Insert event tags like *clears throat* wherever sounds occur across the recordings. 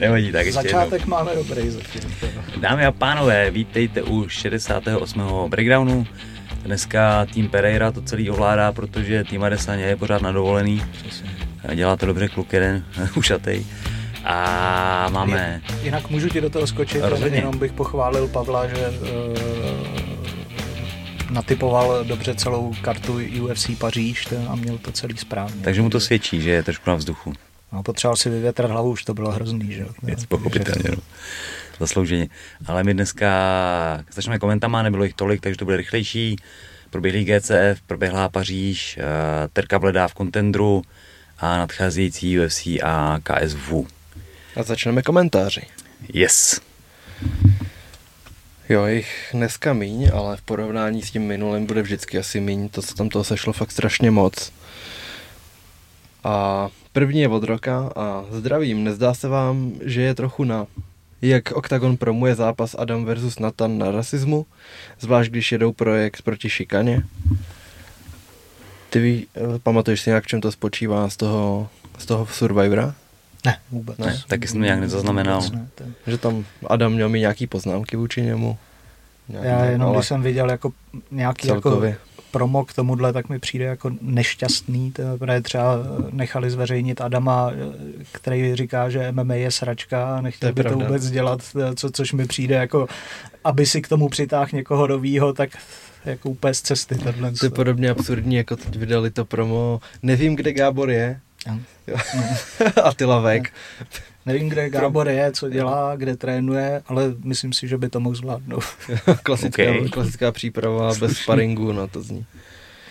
Nevadí, tak ještě Začátek jednou. máme dobrý zatím. Dámy a pánové, vítejte u 68. breakdownu. Dneska tým Pereira to celý ovládá, protože tým Adesanya je pořád na dovolený. Dělá to dobře kluk jeden, *laughs* ušatej. A máme... Jinak můžu ti do toho skočit, Rozhodně. jenom bych pochválil Pavla, že uh, natypoval dobře celou kartu UFC Paříž ten- a měl to celý správně. Takže mu to svědčí, že je trošku na vzduchu. No, potřeboval si vyvětrat hlavu, už to bylo hrozný, že jo. Věc pochopitelně, no. Zaslouženě. Ale my dneska začneme komentama, nebylo jich tolik, takže to bude rychlejší. Proběhlý GCF, proběhla Paříž, eh, Terka Bledá v kontendru a nadcházející UFC a KSV. A začneme komentáři. Yes. Jo, jich dneska míň, ale v porovnání s tím minulým bude vždycky asi míň, to, co tam toho sešlo fakt strašně moc. A první je od roka a zdravím, nezdá se vám, že je trochu na jak Octagon promuje zápas Adam versus Nathan na rasismu, zvlášť když jedou projekt proti šikaně. Ty ví, eh, pamatuješ si nějak, v čem to spočívá z toho, z toho Survivora? Ne, vůbec. Ne, taky jsem to nějak nezaznamenal. Vůbec ne, to- Že tam Adam měl mi nějaký poznámky vůči němu? Nějaký, Já jenom, ale když jsem viděl jako nějaký jako promo k tomuhle, tak mi přijde jako nešťastný, to- protože třeba nechali zveřejnit Adama, eh, který říká, že MMA je sračka a To nechtěl je by to pravda. vůbec dělat, eh, co, což mi přijde jako, aby si k tomu přitáhl někoho novýho, tak jako úplně z cesty tohle. To je podobně absurdní, jako teď vydali to promo. Nevím, kde Gábor je. A ty lavek. Nevím, kde Gábor je, co dělá, kde trénuje, ale myslím si, že by to mohl zvládnout. *laughs* klasická, Ok. klasická příprava bez *laughs* sparingu, no to zní.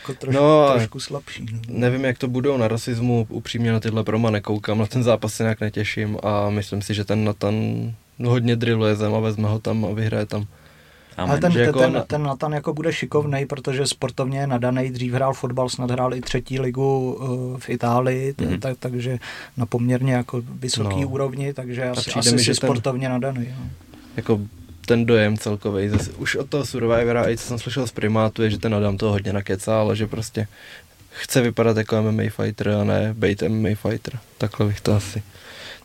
Jako troš, No, trošku slabší. No. Nevím, jak to budou na rasismu, upřímně na tyhle proma nekoukám, na ten zápas se nějak netěším a myslím si, že ten Nathan hodně drilluje zem a vezme ho tam a vyhraje tam. Ale Amen. ten, že ten, jako ten, na- ten Nathan jako bude šikovnej, protože sportovně je nadaný, dřív hrál fotbal, snad hrál i třetí ligu uh, v Itálii, Mhm. tak, takže na poměrně jako vysoký No. úrovni, takže asi, asi mi, si že ten- sportovně nadaný. No. Jako ten dojem celkový. Už od toho Survivora, i co jsem slyšel z primátu, je, že ten Adam toho hodně nakecá, ale že prostě chce vypadat jako MMA fighter a ne být MMA fighter. Takhle bych to asi.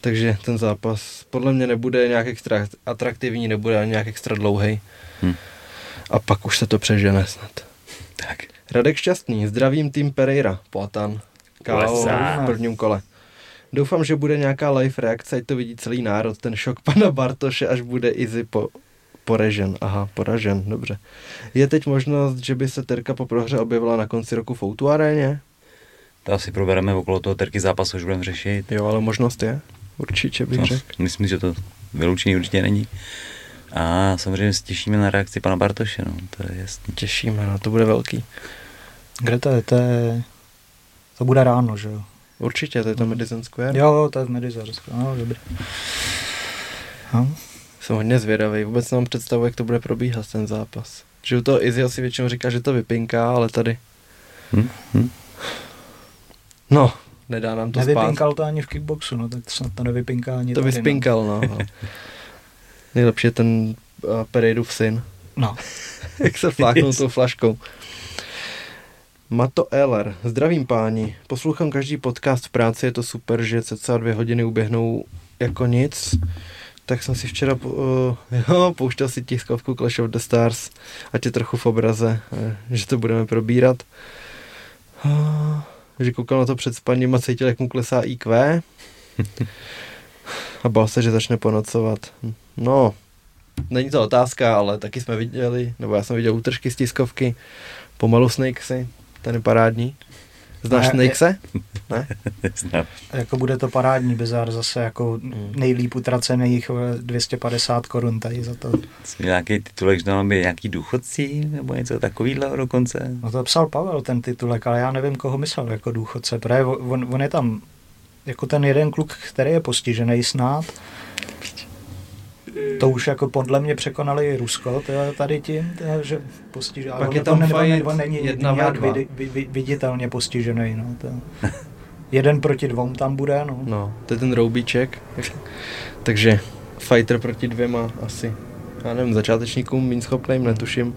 Takže ten zápas podle mě nebude nějak extra atraktivní, nebude ani nějak extra dlouhý. Hm. A pak už se to přežene snad. Tak. Radek Šťastný, zdravím tým Pereira, Platan, KO v prvním kole. Doufám, že bude nějaká live reakce, ať to vidí celý národ, ten šok pana Bartoše, až bude Izzy po, poražen. Aha, poražen, dobře. Je teď možnost, že by se Terka po prohře objevila na konci roku v Outu aréně? To asi probereme okolo toho terky zápasu, už budeme řešit. Jo, ale možnost je. Určitě bych No, řekl. myslím, že to vyloučený určitě není. A samozřejmě se těšíme na reakci pana Bartoše, no, to je jasný. Těšíme, no, to bude velký. Kde to je? To, je, to bude ráno, že jo? Určitě, to je to Madison Square. Jo, to je v Medizorsko, no, dobrý. No. Jsem hodně zvědavý, vůbec nemám představu, jak to bude probíhat ten zápas. Že u toho Izzy si většinou říká, že to vypinká, ale tady, Hm? Hm? no, nedá nám to spát. Nevypinkal to ani v kickboxu, no, tak snad to nevypinká ani To tady, vyspinkal, no. no. Nejlepší je ten uh, Pereidův syn, No. *laughs* jak se fláknul tou flaškou. Mato Eller, zdravím páni, poslouchám každý podcast v práci, je to super, že cca dvě hodiny uběhnou jako nic. Tak jsem si včera uh, *laughs* jo, pouštěl si tiskovku Clash of the Stars, ať je trochu v obraze, eh, že to budeme probírat. Ah, že koukal na to před spaním a cítil, jak mu klesá IQ. A bál se, že začne ponocovat. No, není to otázka, ale taky jsme viděli, nebo já jsem viděl útržky z tiskovky, pomalu Snakesy, ten je parádní. Znáš Ne, Snakese? Ne? *laughs* Znám. Jako bude to parádní bizar zase jako Mm. nejlíp utracených eh, 250 korun tady za to. Jsi nějaký titulek, že tam máme nějaký důchodci, nebo něco takového dokonce. No to psal Pavel ten titulek, ale já nevím, koho myslel jako důchodce, protože on, on je tam jako ten jeden kluk, který je postižený snad. To už jako podle mě překonali i Rusko tady tím, že postižený. Pak je tam on, on není jedna nějak ve dva. vidi, vi, viditelně postižený. No, to. Jeden proti dvou tam bude, no. No, to je ten roubíček. Takže fighter proti dvěma asi. Já nevím, začátečníkům, méně schopným, netuším.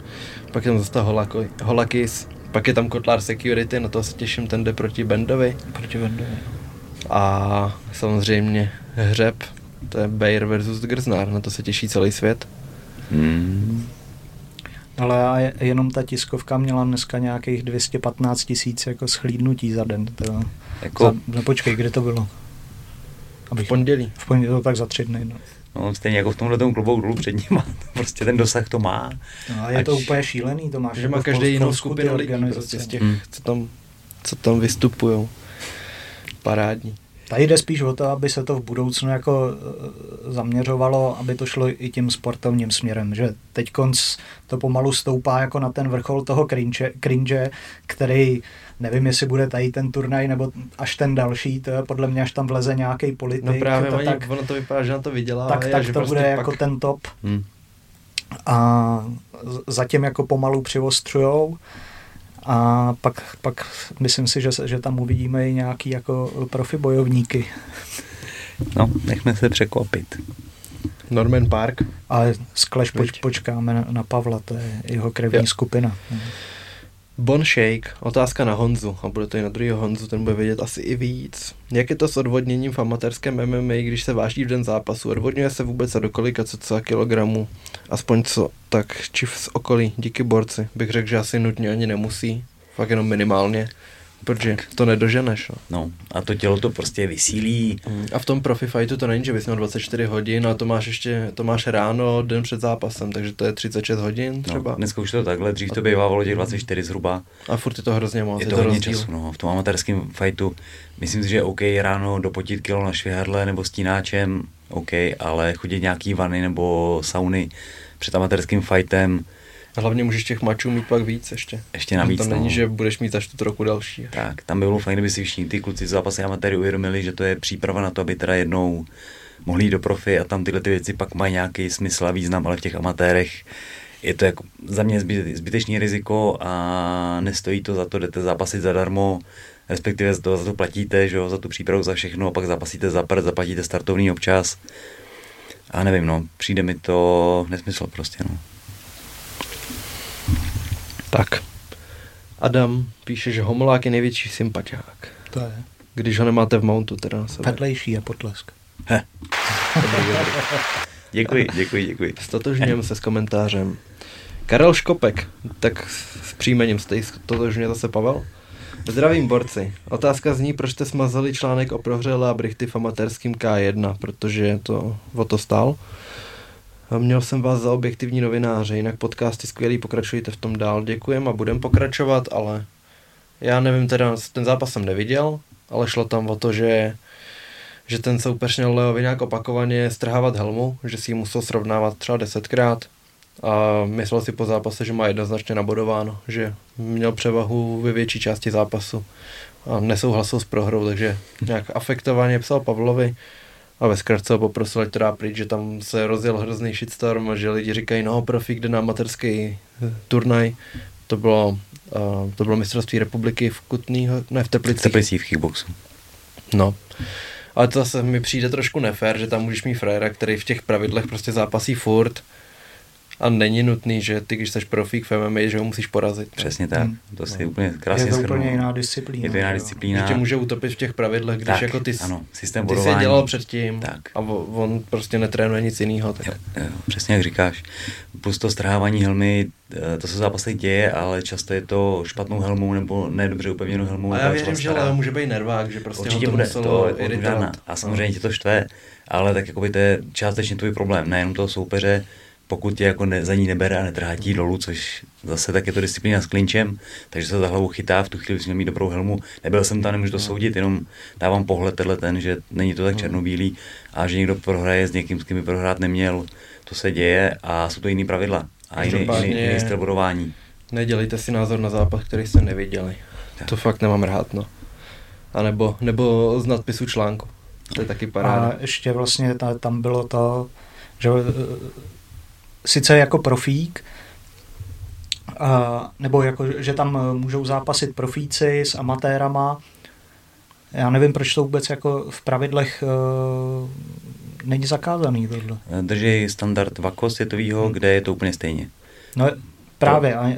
Pak tam zase Holako- Holakis, Pak je tam Kotlar Security, na to se těším, ten jde proti Bendovi. Proti Vendovi. A samozřejmě hřeb, to je Bayer versus Grznár, na to se těší celý svět. Hmm. Ale jenom ta tiskovka měla dneska nějakých 215 tisíc jako schlídnutí za den. To, Jako, za, no počkej, kde to bylo? V Abych, pondělí. v pondělí, tak za tři dny. No. no, stejně jako v tomhle tom klubu dolů před nima, *laughs* prostě ten dosah to má. No, a je to Ať- úplně šílený, to máš. Že jako má v každý v jinou skupinu lidí prostě z těch, Hmm. co tam, co tam vystupují. Parádní. Tady jde spíš o to, aby se to v budoucnu jako eh, zaměřovalo, aby to šlo i tím sportovním směrem, že teď konc to pomalu stoupá jako na ten vrchol toho cringe, cringe, který nevím, jestli bude tady ten turnaj nebo až ten další, to je podle mě, až tam vleze nějaký politik, No právě to, oni, tak, ono to vypadá, že na to vydělá. tak, tak to prostě bude pak, jako ten top Hmm. a zatím jako pomalu přivostřujou a pak, pak myslím si, že, že tam uvidíme i nějaký jako profi bojovníky. No, nechme se překvapit. Norman Park. Ale s Clash poč, počkáme na, na Pavla, to je jeho krevní Jo. skupina. Bon Shake, otázka na Honzu. A bude to i na druhého Honzu, ten bude vědět asi i víc. Jak je to s odvodněním v amatérském MMA, když se váží v den zápasu? Odvodňuje se vůbec a do kolika cca kilogramů? Aspoň co, tak či z okolí, díky borci. Bych řekl, že asi nutně ani nemusí. Fakt jenom minimálně. Protože to nedoženeš. No. No, a to tělo to prostě vysílí. A v tom profi fightu to není, že bys měl 24 hodin a to máš ještě, to máš ráno, den před zápasem, takže to je 36 hodin třeba. No, dneska už to takhle, dřív to bývalo těch 24 zhruba. A furt je to hrozně moc, Je to hodně rozdíl. času, no. V tom amatérském fightu myslím si, že je OK ráno dopotit kilo na švihadle nebo stínáčem, OK, ale chodit nějaký vany nebo sauny před amatérským fightem, hlavně můžeš těch mačů mít pak víc ještě. ještě navíc, to no. není, že budeš mít za čtvrt roku další. Tak, tam by bylo fajn, kdyby si všichni ty kluci z zápasy amatéry uvědomili, že to je příprava na to, aby teda jednou mohli jít do profi a tam tyhle ty věci pak mají nějaký smysl a význam, ale v těch amatérech je to jako za mě zbyt, zbytečný riziko a nestojí to za to, jdete zápasit zadarmo, respektive za to, za to platíte, že jo, za tu přípravu, za všechno a pak zápasíte za prd, zaplatíte startovní občas. A nevím, no, přijde mi to nesmysl prostě, no. Tak. Adam píše, že homolák je největší sympatiák. To je Když ho nemáte v mountu, teda na sebe. vedlejší je potlesk. He. *laughs* Děkuji, děkuji, děkuji. Stotožňujeme se s komentářem. Karel Škopek, tak s příjmením jste stotožně zase Pavel? Zdravím borci. Otázka zní, proč jste smazali článek o prohře Lea Brichty v amatérským K1, protože to o to stál. Měl jsem vás za objektivní novináře, jinak podcasty skvělý, pokračujte v tom dál. Děkujem a budem pokračovat, ale já nevím, teda ten zápas jsem neviděl, ale šlo tam o to, že že ten soupeř měl Leovi nějak opakovaně strhávat helmu, že si ji musel srovnávat třeba desetkrát a myslel si po zápase, že má jednoznačně nabodováno, že měl převahu ve větší části zápasu a nesouhlasil s prohrou, takže nějak afektovaně psal Pavlovi a ve zkratce ho poprosil, ať to dá pryč, že tam se rozjel hrozný shitstorm a že lidi říkají, no profík jde na amatérský eh, turnaj, to bylo, uh, to bylo mistrovství republiky v Kutnýho, ne v Teplicích. Teplicích v kickboxu. No. Ale to zase mi přijde trošku nefér, že tam můžeš mít frajera, který v těch pravidlech prostě zápasí furt a není nutný, že ty, když jsi profík v MMA, že ho musíš porazit. Přesně tak. Hmm. To si No. úplně krásně je to shrnul. úplně jiná disciplína. Je to jiná disciplína. Že tě může utopit v těch pravidlech, když Tak, jako ty, ano, systém ty jsi je dělal předtím Tak. a on prostě netrénuje nic jiného. Tak. Jo, jo, přesně jak říkáš. Plus to strhávání helmy, eh, to se v zápasech děje, ale často je to špatnou helmou nebo nedobře upevněnou helmou. A já věřím, že. Leo může být nervák, že prostě Určitě ho to bude, muselo to iritovat. A samozřejmě tě to štve, ale tak jakoby to je částečně tvůj problém, nejenom toho soupeře, pokud tě jako ne, za ní nebere a netrhá ti dolů, což zase tak je to disciplína s klinčem, takže se za hlavu chytá, v tu chvíli bys měl mít dobrou helmu. Nebyl jsem tam, nemůžu to soudit, jenom dávám pohled tenhle ten, že není to tak černobílý a že někdo prohraje s někým, s kým by prohrát neměl, to se děje a jsou to jiný pravidla a jiný, jiný, jiný styl bodování. Nedělejte si názor na zápas, který jste neviděli. Tak. To fakt nemám rád, no. A nebo, nebo z nadpisu článku. To je taky paráda. A ještě vlastně ta, tam bylo to, že eh, sice jako profík, a, nebo jako, že tam eh, můžou zápasit profíci s amatérama. Já nevím, proč to vůbec jako v pravidlech uh, není zakázaný tohle. Drží standard VAKO světovýho, Hmm. kde je to úplně stejně. No, Právě, a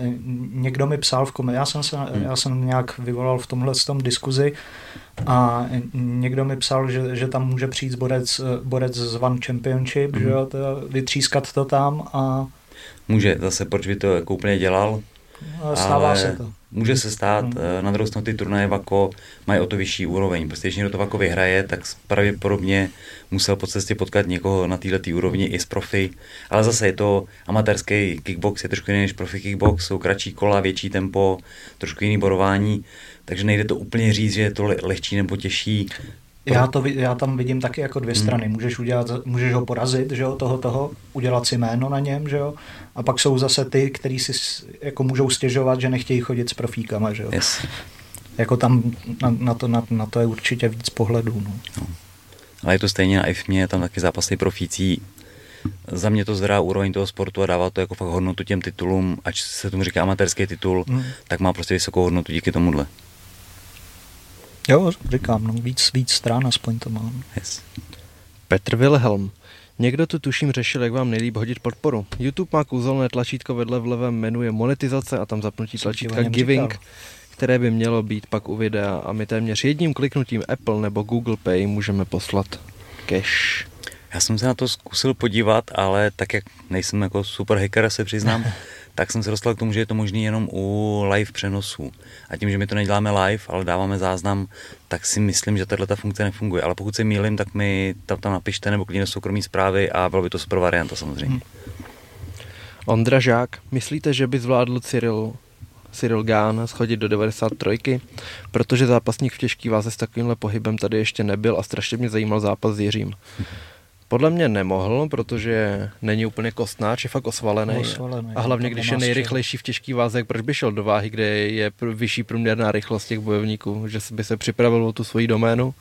někdo mi psal v komentáři, já jsem se, hmm. já jsem nějak vyvolal v tomhle tom diskuzi a někdo mi psal, že, že tam může přijít borec, borec z One Championship, hmm. že jo, vytřískat to tam a... Může, zase, proč by to jako úplně dělal, Stává ale se to. Může se stát, hmm. na druhou stranu ty turnaje Vako mají o to vyšší úroveň. Prostě když někdo to Vako vyhraje, tak pravděpodobně musel po cestě potkat někoho na této úrovni i z profi. Ale zase je to amatérský kickbox, je trošku jiný než profi kickbox, jsou kratší kola, větší tempo, trošku jiný borování, takže nejde to úplně říct, že je to lehčí nebo těžší. Já, to, já tam vidím taky jako dvě hmm. strany. Můžeš, udělat, můžeš ho porazit, že jo, toho, toho, udělat si jméno na něm, že jo, a pak jsou zase ty, kteří si jako můžou stěžovat, že nechtějí chodit s profíkama, že jo. Yes. Jako tam na, na, to, na, na to je určitě víc pohledů. No. No. Ale je to stejně na IFMě, je tam taky zápasy profící. Za mě to zvedá úroveň toho sportu a dává to jako fakt hodnotu těm titulům, ať se tomu říká amatérský titul, hmm. tak má prostě vysokou hodnotu díky tomuhle. Jo, říkám, no, víc, víc strán aspoň to mám. Yes. Petr Wilhelm. Někdo tu tuším řešil, jak vám nejlíp hodit podporu. YouTube má kouzelné tlačítko vedle v levém menu je monetizace a tam zapnutí tlačítka Giving, říkal. které by mělo být pak u videa a my téměř jedním kliknutím Apple nebo Google Pay můžeme poslat cash. Já jsem se na to zkusil podívat, ale tak jak nejsem jako super hacker, se přiznám, *laughs* tak jsem se dostal k tomu, že je to možné jenom u live přenosů. A tím, že my to neděláme live, ale dáváme záznam, tak si myslím, že tahle funkce nefunguje. Ale pokud se mýlím, tak mi tam, tam napište nebo klidně soukromí zprávy a bylo by to super varianta samozřejmě. Hmm. Ondra Žák, myslíte, že by zvládl Cyril Cyril Gán schodit do 93, protože zápasník v těžký váze s takovýmhle pohybem tady ještě nebyl a strašně mě zajímal zápas s Jiřím. Podle mě nemohl, protože není úplně kostnáč, je fakt osvalený. osvalený a hlavně, když je nejrychlejší v těžký váze, proč by šel do váhy, kde je vyšší průměrná rychlost těch bojovníků, že by se připravil o tu svoji doménu.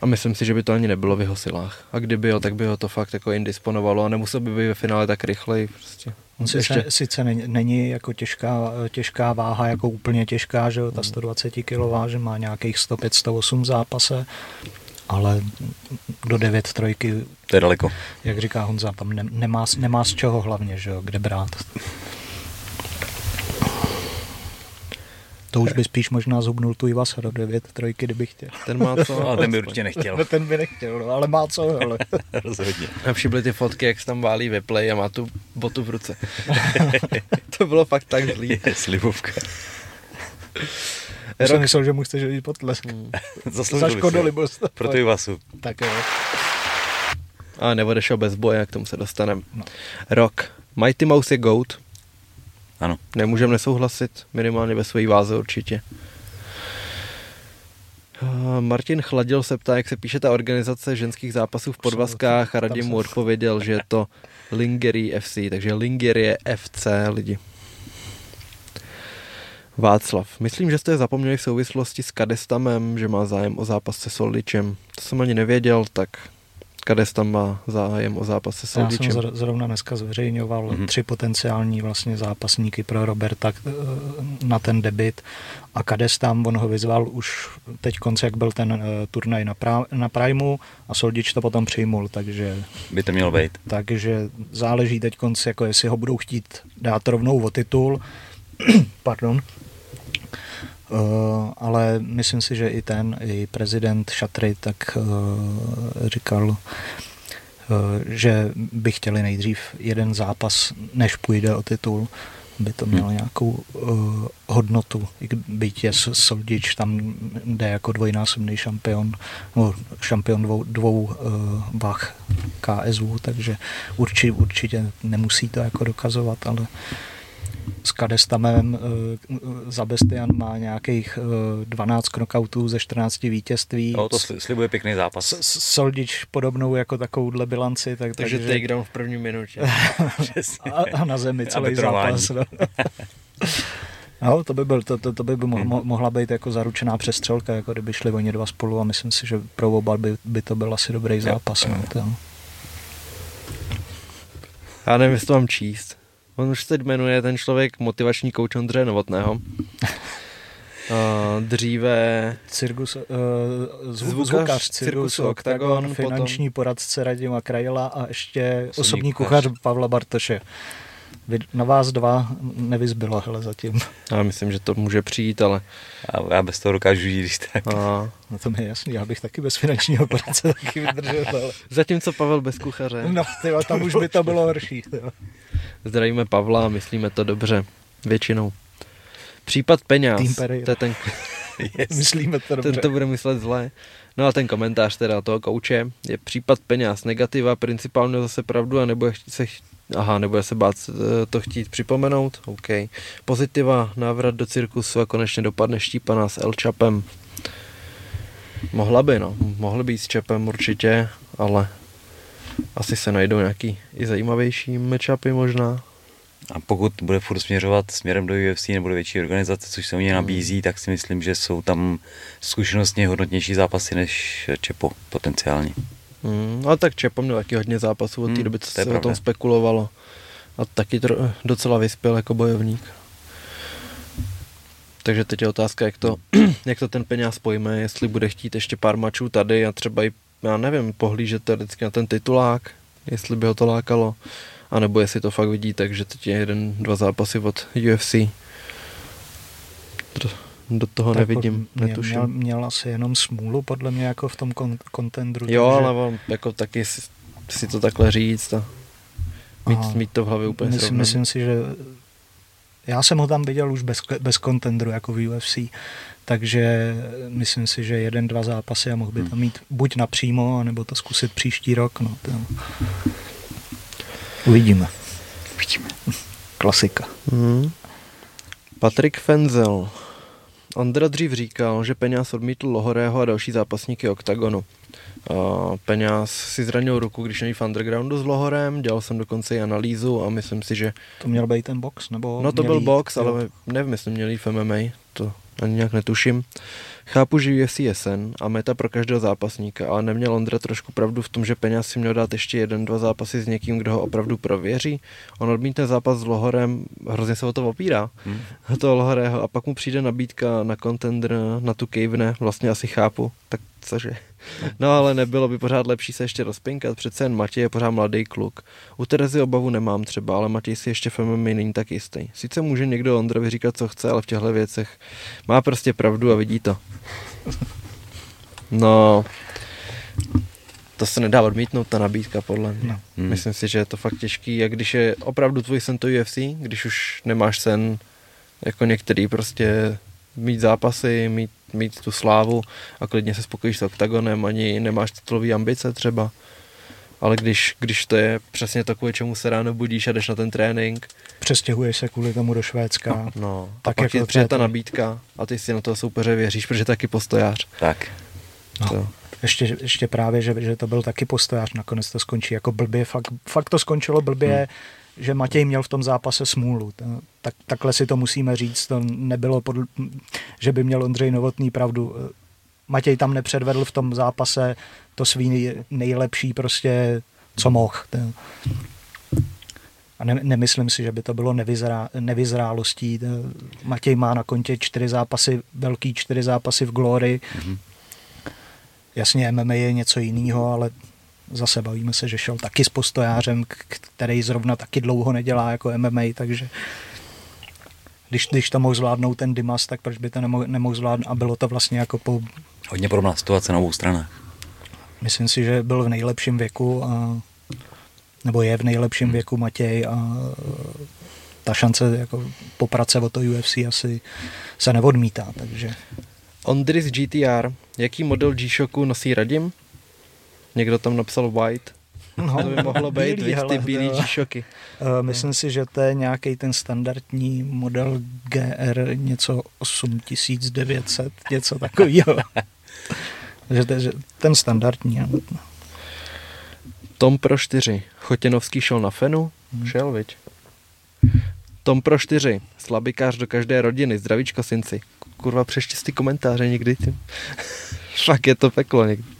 A myslím si, že by to ani nebylo v jeho silách. A kdyby jo, tak by ho to fakt jako indisponovalo a nemusel by být ve finále tak rychlej. Prostě. On sice, ještě... sice není, není jako těžká, těžká váha, jako úplně těžká, že jo, ta 120 kg že má nějakých 105-108 zápase, ale do 9 trojky... To je daleko. Jak říká Honza, tam ne, nemá, nemá z čeho hlavně, že jo, kde brát. To už by spíš možná zhubnul tu Ivasa do 9 trojky, kdyby chtěl. Ten má co? ale ten by určitě nechtěl. No, *laughs* ten by nechtěl, no, ale má co, ale. *laughs* Rozhodně. A všimli ty fotky, jak se tam válí ve play a má tu botu v ruce. *laughs* to bylo fakt tak zlý. Je slibovka. Já jsem myslel, že mu chceš jít potlesk. Hmm. *laughs* *laughs* Zasloužil Za škodolibost. Pro tu Ivasu. Tak jo. A neodešel bez boje, k tomu se dostaneme. No. Rok. Mighty Mouse je GOAT. Ano. Nemůžeme nesouhlasit, minimálně ve své váze určitě. Martin Chladil se ptá, jak se píše ta organizace ženských zápasů v podvazkách a Radim mu odpověděl, že je to Lingerie FC, takže Lingerie FC lidi. Václav, myslím, že jste zapomněli v souvislosti s Kadestamem, že má zájem o zápas se Soldičem. To jsem ani nevěděl, tak Kadestam má zájem o zápas se Soldičem. Já jsem zrovna dneska zveřejňoval mm-hmm. tři potenciální vlastně zápasníky pro Roberta eh, na ten debit a Kadestam, on ho vyzval už teď konce, jak byl ten uh, turnaj na, pra, na Primu a Soldič to potom přijmul, takže... By to mělo být. Takže záleží teď konce, jako jestli ho budou chtít dát rovnou o titul, *clears throat* pardon, ale myslím si, že i ten, i prezident Šatry tak uh, říkal, uh, že by chtěli nejdřív jeden zápas, než půjde o titul, by to mělo hmm. nějakou uh, hodnotu. Byť je Soldič tam jde jako dvojnásobný šampion, no, šampion dvou, dvou uh, vach KSU, takže určitě, určitě nemusí to jako dokazovat, ale uh, s Kadestamem eh, Zabestian má nějakých 12 eh, knockoutů ze 14 vítězství. No, to slibuje pěkný zápas. Soldič podobnou jako takovouhle bilanci. Tak, takže, takže takedown v první minutě. *laughs* a, a, na zemi celý zápas. No. *laughs* No, to by, byl, to, to, to by mo, hmm. mohla být jako zaručená přestřelka, jako kdyby šli oni dva spolu a myslím si, že pro oba by, by to byl asi dobrý zápas. No, to. Já nevím, jestli to mám číst. On už se jmenuje ten člověk motivační kouč Ondřeje Novotného. Uh, *laughs* dříve Cirkus, uh, zvukař, zvukař Cirkusu Octagon, Octagon finanční potom... poradce Radima Krajela a ještě osobní, osobní kuchař Pavla Bartoše. Vy, na vás dva nevyzbylo, hele, zatím. Já myslím, že to může přijít, ale... Já, já bez toho dokážu žít, když tak. A... No to mi je jasný, já bych taky bez finančního poradce *laughs* taky vydržel, ale... Zatímco Pavel bez kuchaře. No, tyjo, tam už by to bylo horší. Tyjo. Zdravíme Pavla a myslíme to dobře. Většinou. Případ peněz. To je ten, Yes. *laughs* Myslíme to dobře. ten to bude myslet zle. No a ten komentář teda toho kouče je případ peněz. Negativa, principálně zase pravdu a chtít se. Aha, nebude se bát eh, to chtít připomenout? OK. Pozitiva, návrat do cirkusu a konečně dopadne štípaná s El Chapem. Mohla by, no. Mohly být s Chapem určitě, ale asi se najdou nějaký i zajímavější matchupy možná. A pokud bude furt směřovat směrem do UFC nebo do větší organizace, což se u něj nabízí, tak si myslím, že jsou tam zkušenostně hodnotnější zápasy než Čepo potenciálně. Hmm, ale tak Čepo měl taky hodně zápasů od té Hmm, doby, co to se o tom pravda. spekulovalo. A taky tro, docela vyspěl jako bojovník. Takže teď je otázka, jak to, *clears throat* jak to ten peněz pojme, jestli bude chtít ještě pár mačů tady a třeba i, já nevím, pohlížet teoreticky na ten titulák, jestli by ho to lákalo, anebo jestli to fakt vidí, takže teď je jeden, dva zápasy od UFC. Do, toho Tak nevidím, měl, netuším. Měl, měl asi jenom smůlu, podle mě, jako v tom kon- kontendru. Jo, takže- ale on jako taky si, si to takhle říct a mít, Aha. mít to v hlavě úplně myslím, myslím si, že já jsem ho tam viděl už bez, bez kontendru jako v UFC, takže myslím si, že jeden, dva zápasy a mohl by tam mít buď napřímo, nebo to zkusit příští rok. No, to... Uvidíme. Uvidíme. Klasika. Hmm. Patrik Fenzel. Ondra dřív říkal, že Peňáz odmítl Lohorého a další zápasníky OKTAGONu. Uh, Peňáz si zranil ruku, když není v undergroundu s Lohorem, dělal jsem dokonce i analýzu a myslím si, že... To měl být ten box? Nebo No to měl byl jít? box, Jo. ale nevím, jestli měli jít v MMA, to ani nějak netuším. Chápu, že UFC je sen a meta pro každého zápasníka, ale neměl Ondra trošku pravdu v tom, že peněz si měl dát ještě jeden, dva zápasy s někým, kdo ho opravdu prověří. On odmítne zápas s Lohorem, hrozně se o to opírá, Hmm. *laughs* toho Lohorého, a pak mu přijde nabídka na contender, na tu Cavene, vlastně asi chápu, tak cože. No ale nebylo by pořád lepší se ještě rozpinkat, přece jen Matěj je pořád mladý kluk. U Terezy obavu nemám třeba, ale Matěj si ještě v MMA není tak jistý. Sice může někdo Ondrovi říkat, co chce, ale v těchto věcech má prostě pravdu a vidí to. No, to se nedá odmítnout, ta nabídka, podle mě. No. Hmm. Myslím si, že je to fakt těžký, jak když je opravdu tvůj sen to UFC, když už nemáš sen jako některý prostě mít zápasy, mít, mít tu slávu a klidně se spokojíš s oktagonem, ani nemáš titulový ambice třeba. Ale když, když to je přesně to, kvůli čemu se ráno budíš a jdeš na ten trénink, Přestěhuješ se kvůli tomu do Švédska. no, Tak a pak jako ti přijde ta nabídka a ty si na toho soupeře věříš, protože je taky postojář. Tak. No. To. Ještě, ještě právě, že, že to byl taky postojář, nakonec to skončí jako blbě, fakt, fakt to skončilo blbě, hmm. že Matěj měl v tom zápase smůlu. To, tak, takhle si to musíme říct, to nebylo, podl, že by měl Ondřej Novotný pravdu. Matěj tam nepředvedl v tom zápase to svý nejlepší prostě, co mohl. A ne, nemyslím si, že by to bylo nevyzrá, nevyzrálostí. Matěj má na kontě čtyři zápasy, velký čtyři zápasy v Glory. Mhm. Jasně, MMA je něco jiného, ale zase bavíme se, že šel taky s postojářem, který zrovna taky dlouho nedělá jako MMA, takže když, když to mohl zvládnout ten Dimas, tak proč by to nemohl, nemohl zvládnout? A bylo to vlastně jako po, Hodně podobná situace na obou stranách. myslím si, že byl v nejlepším věku, a, nebo je v nejlepším věku Matěj a ta šance jako poprat se o to UFC asi se neodmítá, takže Ondris GTR, jaký model G-Shocku nosí Radim? Někdo tam napsal white. No, To by mohlo být, bílý, víš, ty bílý G-Shocky. Uh, myslím si, že to je nějaký ten standardní model GR něco 8900, něco takového. *laughs* že, to- že ten standardní. ano. Tom pro 4. Chotěnovský šel na Fenu? Hmm. Šel, viď? Tom pro 4. Slabikář do každé rodiny. Zdravíčko, synci. Kurva, přeštěz ty komentáře někdy. *laughs* Fakt je to peklo někdy.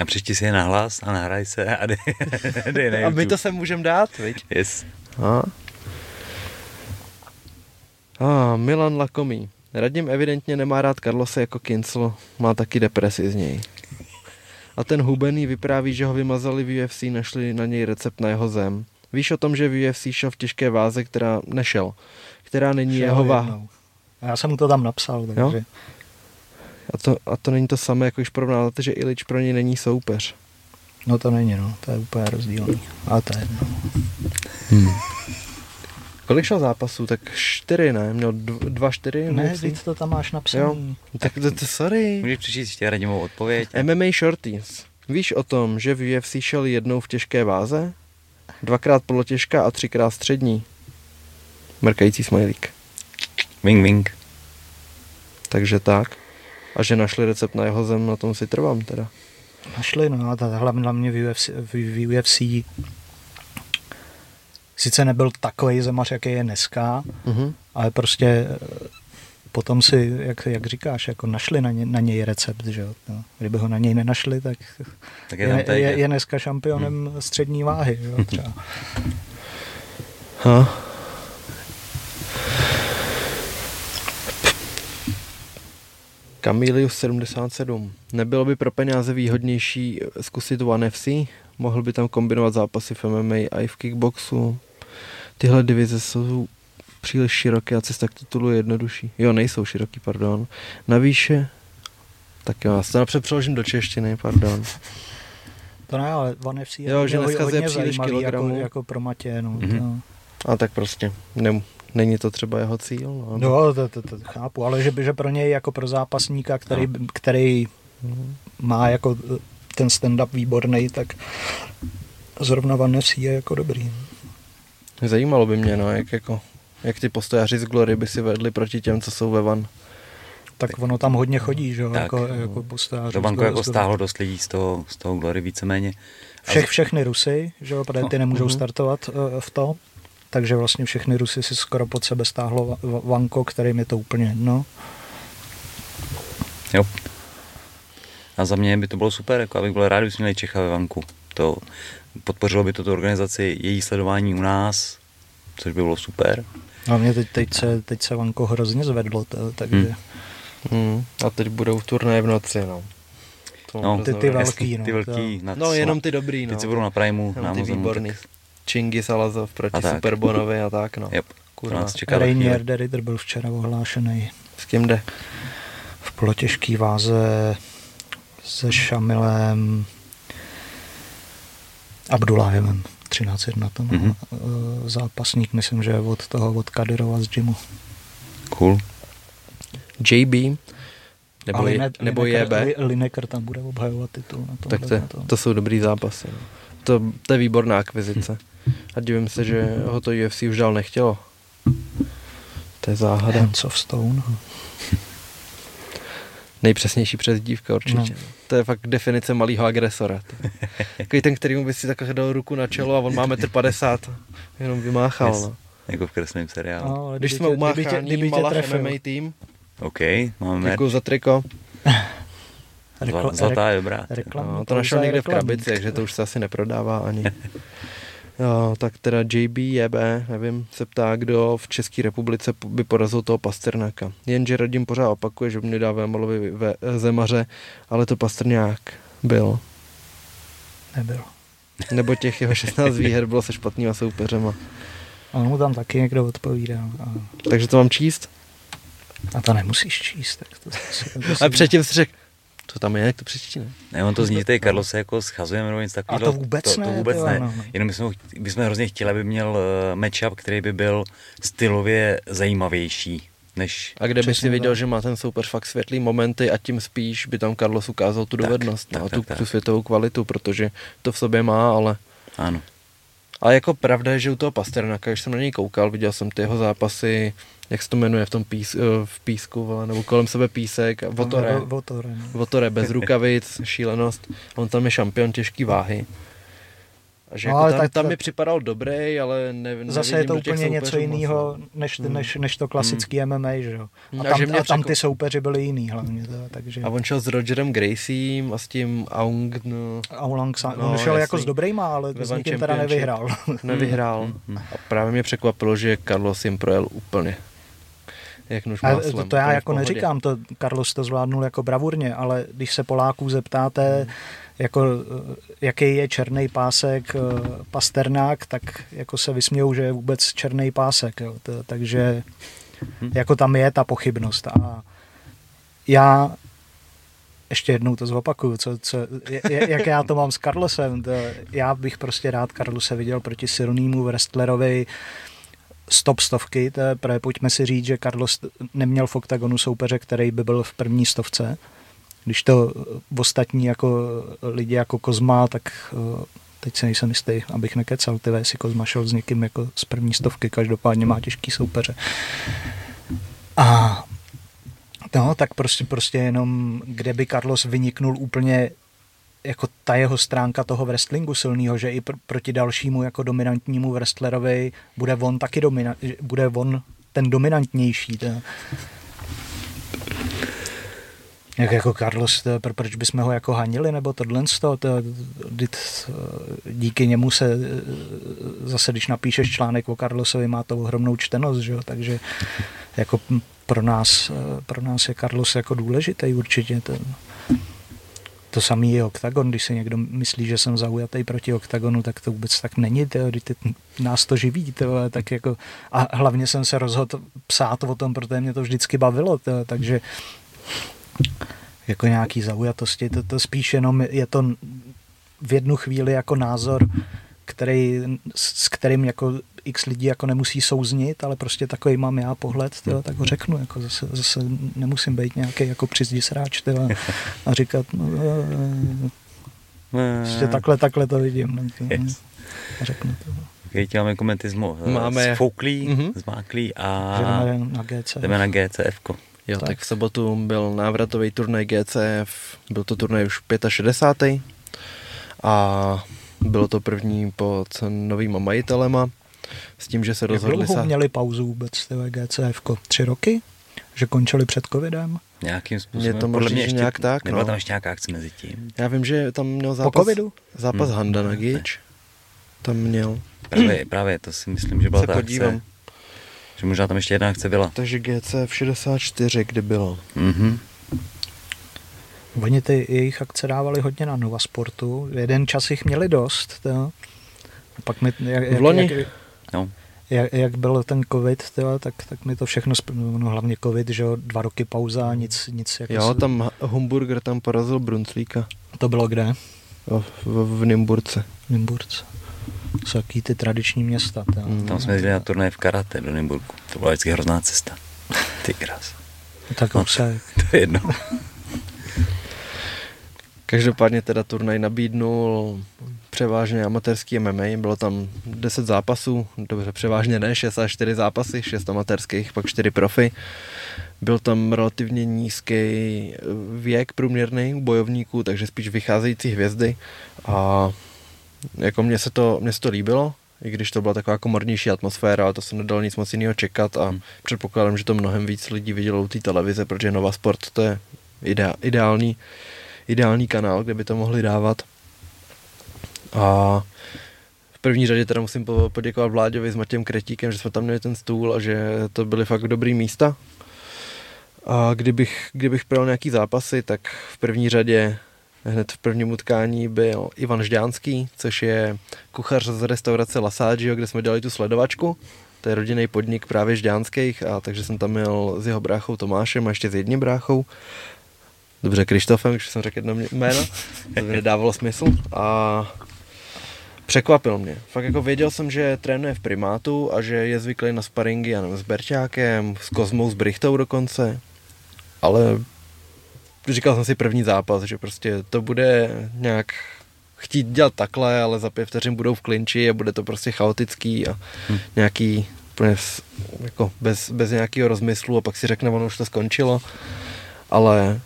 A přečti si je na hlas a nahraj se a dej, *laughs* dej na A my YouTube. to sem můžeme dát, viď? Yes. A? A, Milan Lakomý. Radim evidentně nemá rád Carlose jako Kincel, má taky depresi z něj. A ten hubený vypráví, že ho vymazali v UFC, našli na něj recept na jeho zem. Víš o tom, že v UFC šel v těžké váze, která nešel, která není Šel jeho váha. Já jsem mu to tam napsal, takže A to, a to není to samé, jako když porovnáte, že Ilič pro něj není soupeř. no to není, no, to je úplně rozdílný. Ale to je jedno. Kolik šel zápasů? Tak čtyři, ne? Měl dv- dva, čtyři? Ne, víc to tam máš napsaný. Tak to, to sorry. Můžeš přečíst ještě radimou odpověď? MMA Shorties. Víš o tom, že v UFC šel jednou v těžké váze? Dvakrát polotěžká a třikrát střední. Mrkající smajlík. Wing, wing. Takže tak. A že našli recept na jeho zem, na tom si trvám teda. Našli, no a ta- hlavně hlavně v UFC, v, v UFC sice nebyl takový zemař, jaký je dneska, Mhm. ale prostě eh, potom si, jak, jak říkáš, jako našli na, ně, na něj recept, že jo. No, kdyby ho na něj nenašli, tak Tak je je, tady. je, je dneska šampionem hmm. střední váhy, že jo, třeba. *laughs* Ha. Camilius 77. Nebylo by pro peníze výhodnější zkusit One FC? Mohl by tam kombinovat zápasy v MMA a i v kickboxu? Tyhle divize jsou příliš široké a cesta k titulu je jednodušší. Jo, nejsou široký, pardon. Navýše... Tak jo, já se to napřed přeložím do češtiny, pardon. To ne, ale One FC je Jo, že dneska hodně je příliš jako, kilogramů. jako pro Matě, no. Mhm. to- A tak prostě, ne, není to třeba jeho cíl. No. No, to, to, to chápu, ale že, by- že pro něj jako pro zápasníka, který, No. který má jako ten stand-up výborný, tak zrovna Van je jako dobrý. Zajímalo by mě, no, jak, jako, jak ty postojaři z Glory by si vedli proti těm, co jsou ve Van. Tak ono tam hodně chodí, že jo, Tak. jako, jako postář. To banko jako stáhlo dost lidí z toho, z toho Glory víceméně. Všech, všechny Rusy, že jo, protože ty nemůžou Mhm. startovat eh, v to, takže vlastně všechny Rusy si skoro pod sebe stáhlo Va- Va- Vanko, kterým je to úplně jedno. Jo. A za mě by to bylo super, jako abych byl rád, kdybychom měli Čecha ve vanku. To podpořilo by to tu organizaci, její sledování u nás, což by bylo super. A mě teď, teď, se, teď se Vanko hrozně zvedlo, to, takže Hmm. Hmm. A teď budou v turnaje v noci, no. To No, ty- ty velký, no, ty velký. Na, No, jenom ty dobrý, no. Teď se budou na Primu, Jenom na ty Amazonu, výborný. tak Čingy Salazov proti A tak. Superbonovi a tak, no. Yep. Kurva. nás čeká Rainier de Ritter byl včera ohlášený S kým jde? v polotěžký váze se Šamilem Abdullahevem 13-1 to má Mhm. eh, zápasník, myslím, že je od toho, od Kadyrova z gymu. Cool. JB? Nebo, A je, Line- nebo Lineker, JB? Li- Lineker tam bude obhajovat titul. Na tom, Tak to, na tom. to jsou dobrý zápasy. No. To, to je výborná akvizice. A divím se, že ho to UFC už dál nechtělo. To je záhada. Hands of Stone. Nejpřesnější přezdívka určitě. No. To je fakt definice malého agresora. Takový ten, kterýmu by si takhle dal ruku na čelo a on má 1,50 m. Jenom vymáchal. Yes. No. Jako v kreslném seriálu. No, ale Když jsme tě- kdyby tě- umáchání kdyby tě Malach trefil. MMA tým, OK, máme děkuji za triko. *laughs* Zla- Zlatá je dobrá. reklamní No, to našel někde v krabici, takže to už se asi neprodává ani. Jo, *laughs* tak teda JB, JB, nevím, se ptá, kdo v České republice by porazil toho Pasternáka. Jenže Radim pořád opakuje, že mě dá Vémalovi ve Zemaře, ale to Pastrňák byl. Nebyl. Nebo těch jeho 16 *laughs* výher bylo se špatnýma soupeřema. A on mu tam taky někdo odpovídá. A, Takže to mám číst? a to nemusíš číst. Tak to, to, si- to si- A předtím si řekl, to tam je, jak to přečti, ne? Ne, on to zní, že se jako schazujeme nebo něco takového. to vůbec to, ne, To vůbec ne. jo, no. Jenom bychom, ho cht- bychom hrozně chtěli, aby měl uh, matchup, který by byl stylově zajímavější. Než... A kde by si Přesně viděl, tak. že má ten soupeř fakt světlý momenty a tím spíš by tam Carlos ukázal tu Tak, dovednost tak, no, a tak, tu, tak. tu světovou kvalitu, protože to v sobě má, ale Ano. A jako pravda je, že u toho Pasternaka, když jsem na něj koukal, viděl jsem ty jeho zápasy, jak se to jmenuje v tom pís, eh, v písku, vole, nebo kolem sebe písek, Votore, Vo- Votore, no. Votore bez rukavic, šílenost, on tam je šampion těžký váhy. A že No, jako ale tam, tak- tam mi připadal dobrý, ale ne, Zase je to úplně něco jiného, no. než, Hmm. než, než to klasický MMA, že jo. Hmm, A a tam, že mě a tam ty soupeři byli jiný hlavně, to, takže... A on šel s Rogerem Graciem a s tím Aung, no, Aung San, No, on šel jako jasný. s dobrýma, ale Ve s nikým teda nevyhrál. nevyhrál. Hmm. *laughs* A právě mě překvapilo, že Carlos jim projel úplně. Jak nůž A máslem, to, to já v jako neříkám, to Carlos to zvládnul jako bravurně, ale když se Poláků zeptáte, jako, jaký je černý pásek Pasternák, tak jako se vysmějou, že je vůbec černý pásek. Jo. To, takže mhm. jako tam je ta pochybnost. A já ještě jednou to zopakuju, co, co, jak já to mám s Carlosem. To, já bych prostě rád Carlose viděl proti silnému wrestlerovi stop stovky, to je, pojďme si říct, že Carlos neměl v oktagonu soupeře, který by byl v první stovce. Když to v ostatní jako lidi jako Kozma, tak eh, teď se nejsem jistý, abych nekecal, ty jestli Kozma šel s někým jako z první stovky, každopádně má těžký soupeře. A No, tak prostě, prostě jenom, kde by Carlos vyniknul úplně jako ta jeho stránka toho wrestlingu silného, že i pr- proti dalšímu jako dominantnímu wrestlerovi bude on taky domina- bude on ten dominantnější. To. Jak jako Carlos, to, proč bychom ho jako hanili, nebo tohle to, to, díky němu se zase, když napíšeš článek o Carlosovi, má to ohromnou čtenost, že? takže jako pro nás, eh, pro nás je Carlos jako důležitý určitě. To, to samý je OKTAGON, když si někdo myslí, že jsem zaujatý proti OKTAGONu, tak to vůbec tak není, tyjo, ty, nás to živí, tyjo, tak jako, a hlavně jsem se rozhodl psát o tom, protože mě to vždycky bavilo, tyjo, takže jako nějaký zaujatosti, to, to spíš jenom je to v jednu chvíli jako názor, který, s kterým jako x lidí jako nemusí souznit, ale prostě takový mám já pohled, tyjo, tak ho řeknu, jako zase, zase nemusím být nějaký jako přizdi sráč tyjo, a říkat, no, prostě takhle, takhle to vidím. No, yes. A řeknu to. Okay, máme komentismu máme zfouklý, mm-hmm. zmáklý a jdeme na GCF. Jdeme na GCF. Jo, tak. tak v sobotu byl návratový turnaj GCF, byl to turnaj už 65. A bylo to první pod novýma majitelema s tím, že se rozhodli... Jak dlouho měli pauzu vůbec TV GCF? Tři roky? Že končili před covidem? Nějakým způsobem. Mě to Podle mě ještě, nějak tak, Nebyla no. tam ještě nějaká akce mezi tím? Já vím, že tam měl zápas... Po covidu? Zápas hmm. Handa na Gič. Tam měl. Právě, právě, to si myslím, že byla se ta podívám. akce. Že možná tam ještě jedna akce byla. Takže GCF 64, kdy bylo. Mhm. Oni ty jejich akce dávali hodně na Nova Sportu. Jeden čas jich měli dost. To. A pak mi, jak, v loni? Jak, no. jak, jak byl ten covid, to, tak, tak mi to všechno, no hlavně covid, že jo, dva roky pauza, nic, nic. Jako jo, tam Humburger tam porazil Brunslíka. To bylo kde? V, v, v Nymburce. V Nymburce. Jsou jaký ty tradiční města. To. Mm. Tam jsme jeli na turné v karate do Nymburku. To byla vždycky hrozná cesta. Ty kras. Tak no, to, to je jedno. Každopádně teda turnaj nabídnul převážně amatérský MMA, bylo tam 10 zápasů, dobře, převážně ne, 6 a 4 zápasy, 6 amatérských, pak 4 profi. Byl tam relativně nízký věk průměrný u bojovníků, takže spíš vycházející hvězdy a jako mně se to, mně se to líbilo, i když to byla taková komornější atmosféra, ale to se nedalo nic moc jiného čekat a hmm. předpokládám, že to mnohem víc lidí vidělo u té televize, protože Nova Sport to je ideální ideální kanál, kde by to mohli dávat. A v první řadě teda musím poděkovat Vláďovi s Matějem Kretíkem, že jsme tam měli ten stůl a že to byly fakt dobrý místa. A kdybych, kdybych projel nějaký zápasy, tak v první řadě hned v prvním utkání byl Ivan Žďánský, což je kuchař z restaurace Lasagio, kde jsme dělali tu sledovačku. To je rodinný podnik právě Žďánských, a takže jsem tam měl s jeho bráchou Tomášem a ještě s jedním bráchou dobře Krištofem, když jsem řekl jedno jméno, to by nedávalo smysl a překvapil mě. Fakt jako věděl jsem, že trénuje v primátu a že je zvyklý na sparingy, já nevím, s Berťákem, s Kozmou, s Brichtou dokonce, ale říkal jsem si první zápas, že prostě to bude nějak chtít dělat takhle, ale za pět vteřin budou v klinči a bude to prostě chaotický a hmm. nějaký úplně jako bez, bez nějakého rozmyslu a pak si řekne, ono už to skončilo. Ale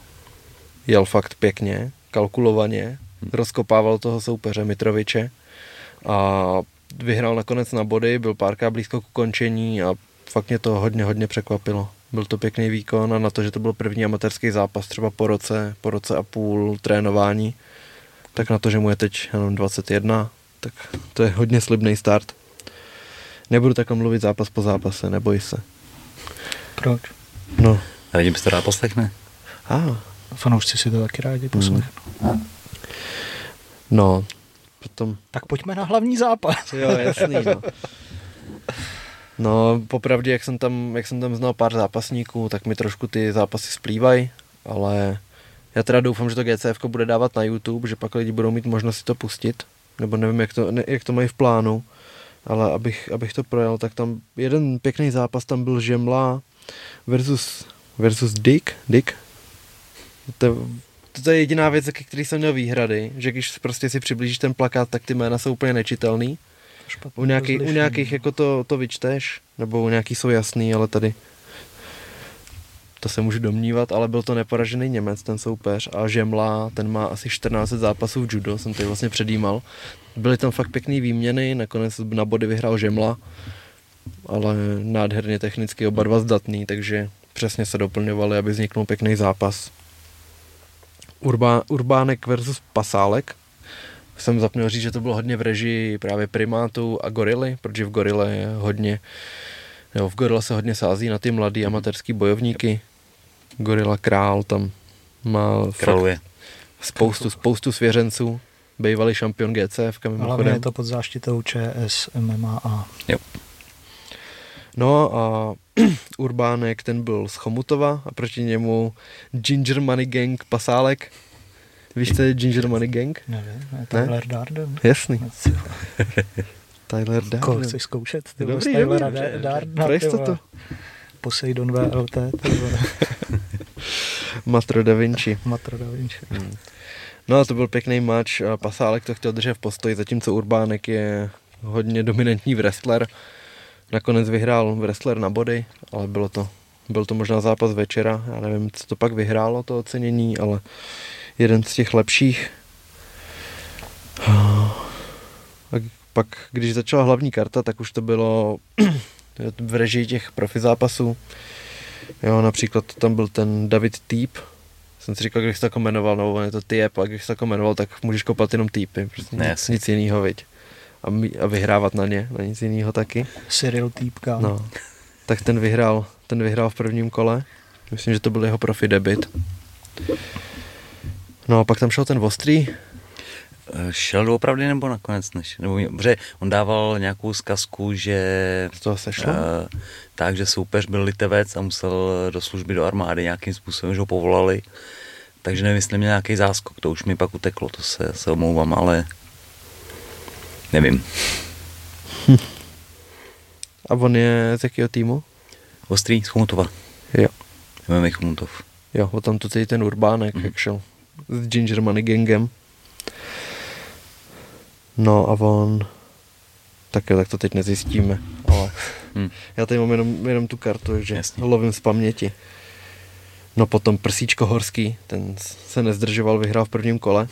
jel fakt pěkně, kalkulovaně, rozkopával toho soupeře Mitroviče a vyhrál nakonec na body, byl párkrát blízko k ukončení a fakt mě to hodně, hodně překvapilo. Byl to pěkný výkon a na to, že to byl první amatérský zápas třeba po roce, po roce a půl trénování, tak na to, že mu je teď jenom 21, tak to je hodně slibný start. Nebudu takhle mluvit zápas po zápase, neboj se. Proč? No. A vidím, že to rád poslechne. A, fanoušci si to taky rádi poslechnou. Hmm. No, potom... Tak pojďme na hlavní zápas. Jo, jasný, no. No, popravdě, jak jsem tam, jak jsem tam znal pár zápasníků, tak mi trošku ty zápasy splývají, ale já teda doufám, že to GCF bude dávat na YouTube, že pak lidi budou mít možnost si to pustit, nebo nevím, jak to, ne, jak to mají v plánu, ale abych, abych to projel, tak tam jeden pěkný zápas tam byl Žemla versus, versus Dick, Dick. To, to je jediná věc, ke který jsem měl výhrady, že když prostě si přiblížíš ten plakát, tak ty jména jsou úplně nečitelný. U, nějaký, u nějakých jako to, to vyčteš, nebo u nějakých jsou jasný, ale tady to se můžu domnívat, ale byl to neporažený Němec, ten soupeř a Žemla, ten má asi 14 zápasů v judo, jsem tady vlastně předjímal. Byly tam fakt pěkný výměny, nakonec na body vyhrál Žemla, ale nádherně technicky oba dva zdatný, takže přesně se doplňovali, aby vzniknul pěkný zápas. Urba, Urbánek versus Pasálek. Jsem zapomněl říct, že to bylo hodně v režii právě primátu a gorily, protože v gorile je hodně, nebo v gorila se hodně sází na ty mladý amatérský bojovníky. Gorila Král tam má Králuje. spoustu, spoustu svěřenců. Bývalý šampion GCF. Hlavně je to pod záštitou ČS MMA. A... Jo. No a *clears throat* Urbánek, ten byl z Chomutova a proti němu Ginger Money Gang Pasálek. Víš, co je Ginger Money Gang? Nevím, je Tyler ne? Darden. Jasný. *laughs* Tyler Darden. Koho chceš zkoušet? Ty dobrý, Tylera Dardena. Pro jistotu. Poseidon VLT. *laughs* Matro da Vinci. *laughs* Matro da Vinci. Hmm. No a to byl pěkný match Pasálek to chtěl držet v postoji, zatímco Urbánek je hodně dominantní wrestler. Nakonec vyhrál wrestler na body, ale bylo to, byl to možná zápas večera. Já nevím, co to pak vyhrálo, to ocenění, ale jeden z těch lepších. A pak, když začala hlavní karta, tak už to bylo *clears throat* v režii těch profi zápasů. Jo, například tam byl ten David Týp, jsem si říkal, když se to jmenoval, nebo je to Typ, a když se to jmenoval, tak můžeš kopat jenom týpy, prostě nic, nic jiného, viď. A, mý, a, vyhrávat na ně, na nic jiného taky. Cyril Týpka. No, tak ten vyhrál, ten vyhrál v prvním kole, myslím, že to byl jeho profi debit. No a pak tam šel ten Ostrý. Eh, šel opravdu nebo nakonec než? Nebo, protože on dával nějakou zkazku, že... Z toho sešlo? Uh, tak, že soupeř byl litevec a musel do služby do armády nějakým způsobem, že ho povolali. Takže nevím, jestli měl nějaký záskok, to už mi pak uteklo, to se, se omlouvám, ale nevím. A on je z jakého týmu? Ostrý, z Chomutova. Jo. MMA Chomutov. Jo, o tam tu ten Urbánek, mm-hmm. jak šel s Ginger Money Gangem. No a on... Tak jo, tak to teď nezjistíme, ale hmm. já tady mám jenom, jenom tu kartu, že Jasně. lovím z paměti. No potom Prsíčko Horský, ten se nezdržoval, vyhrál v prvním kole.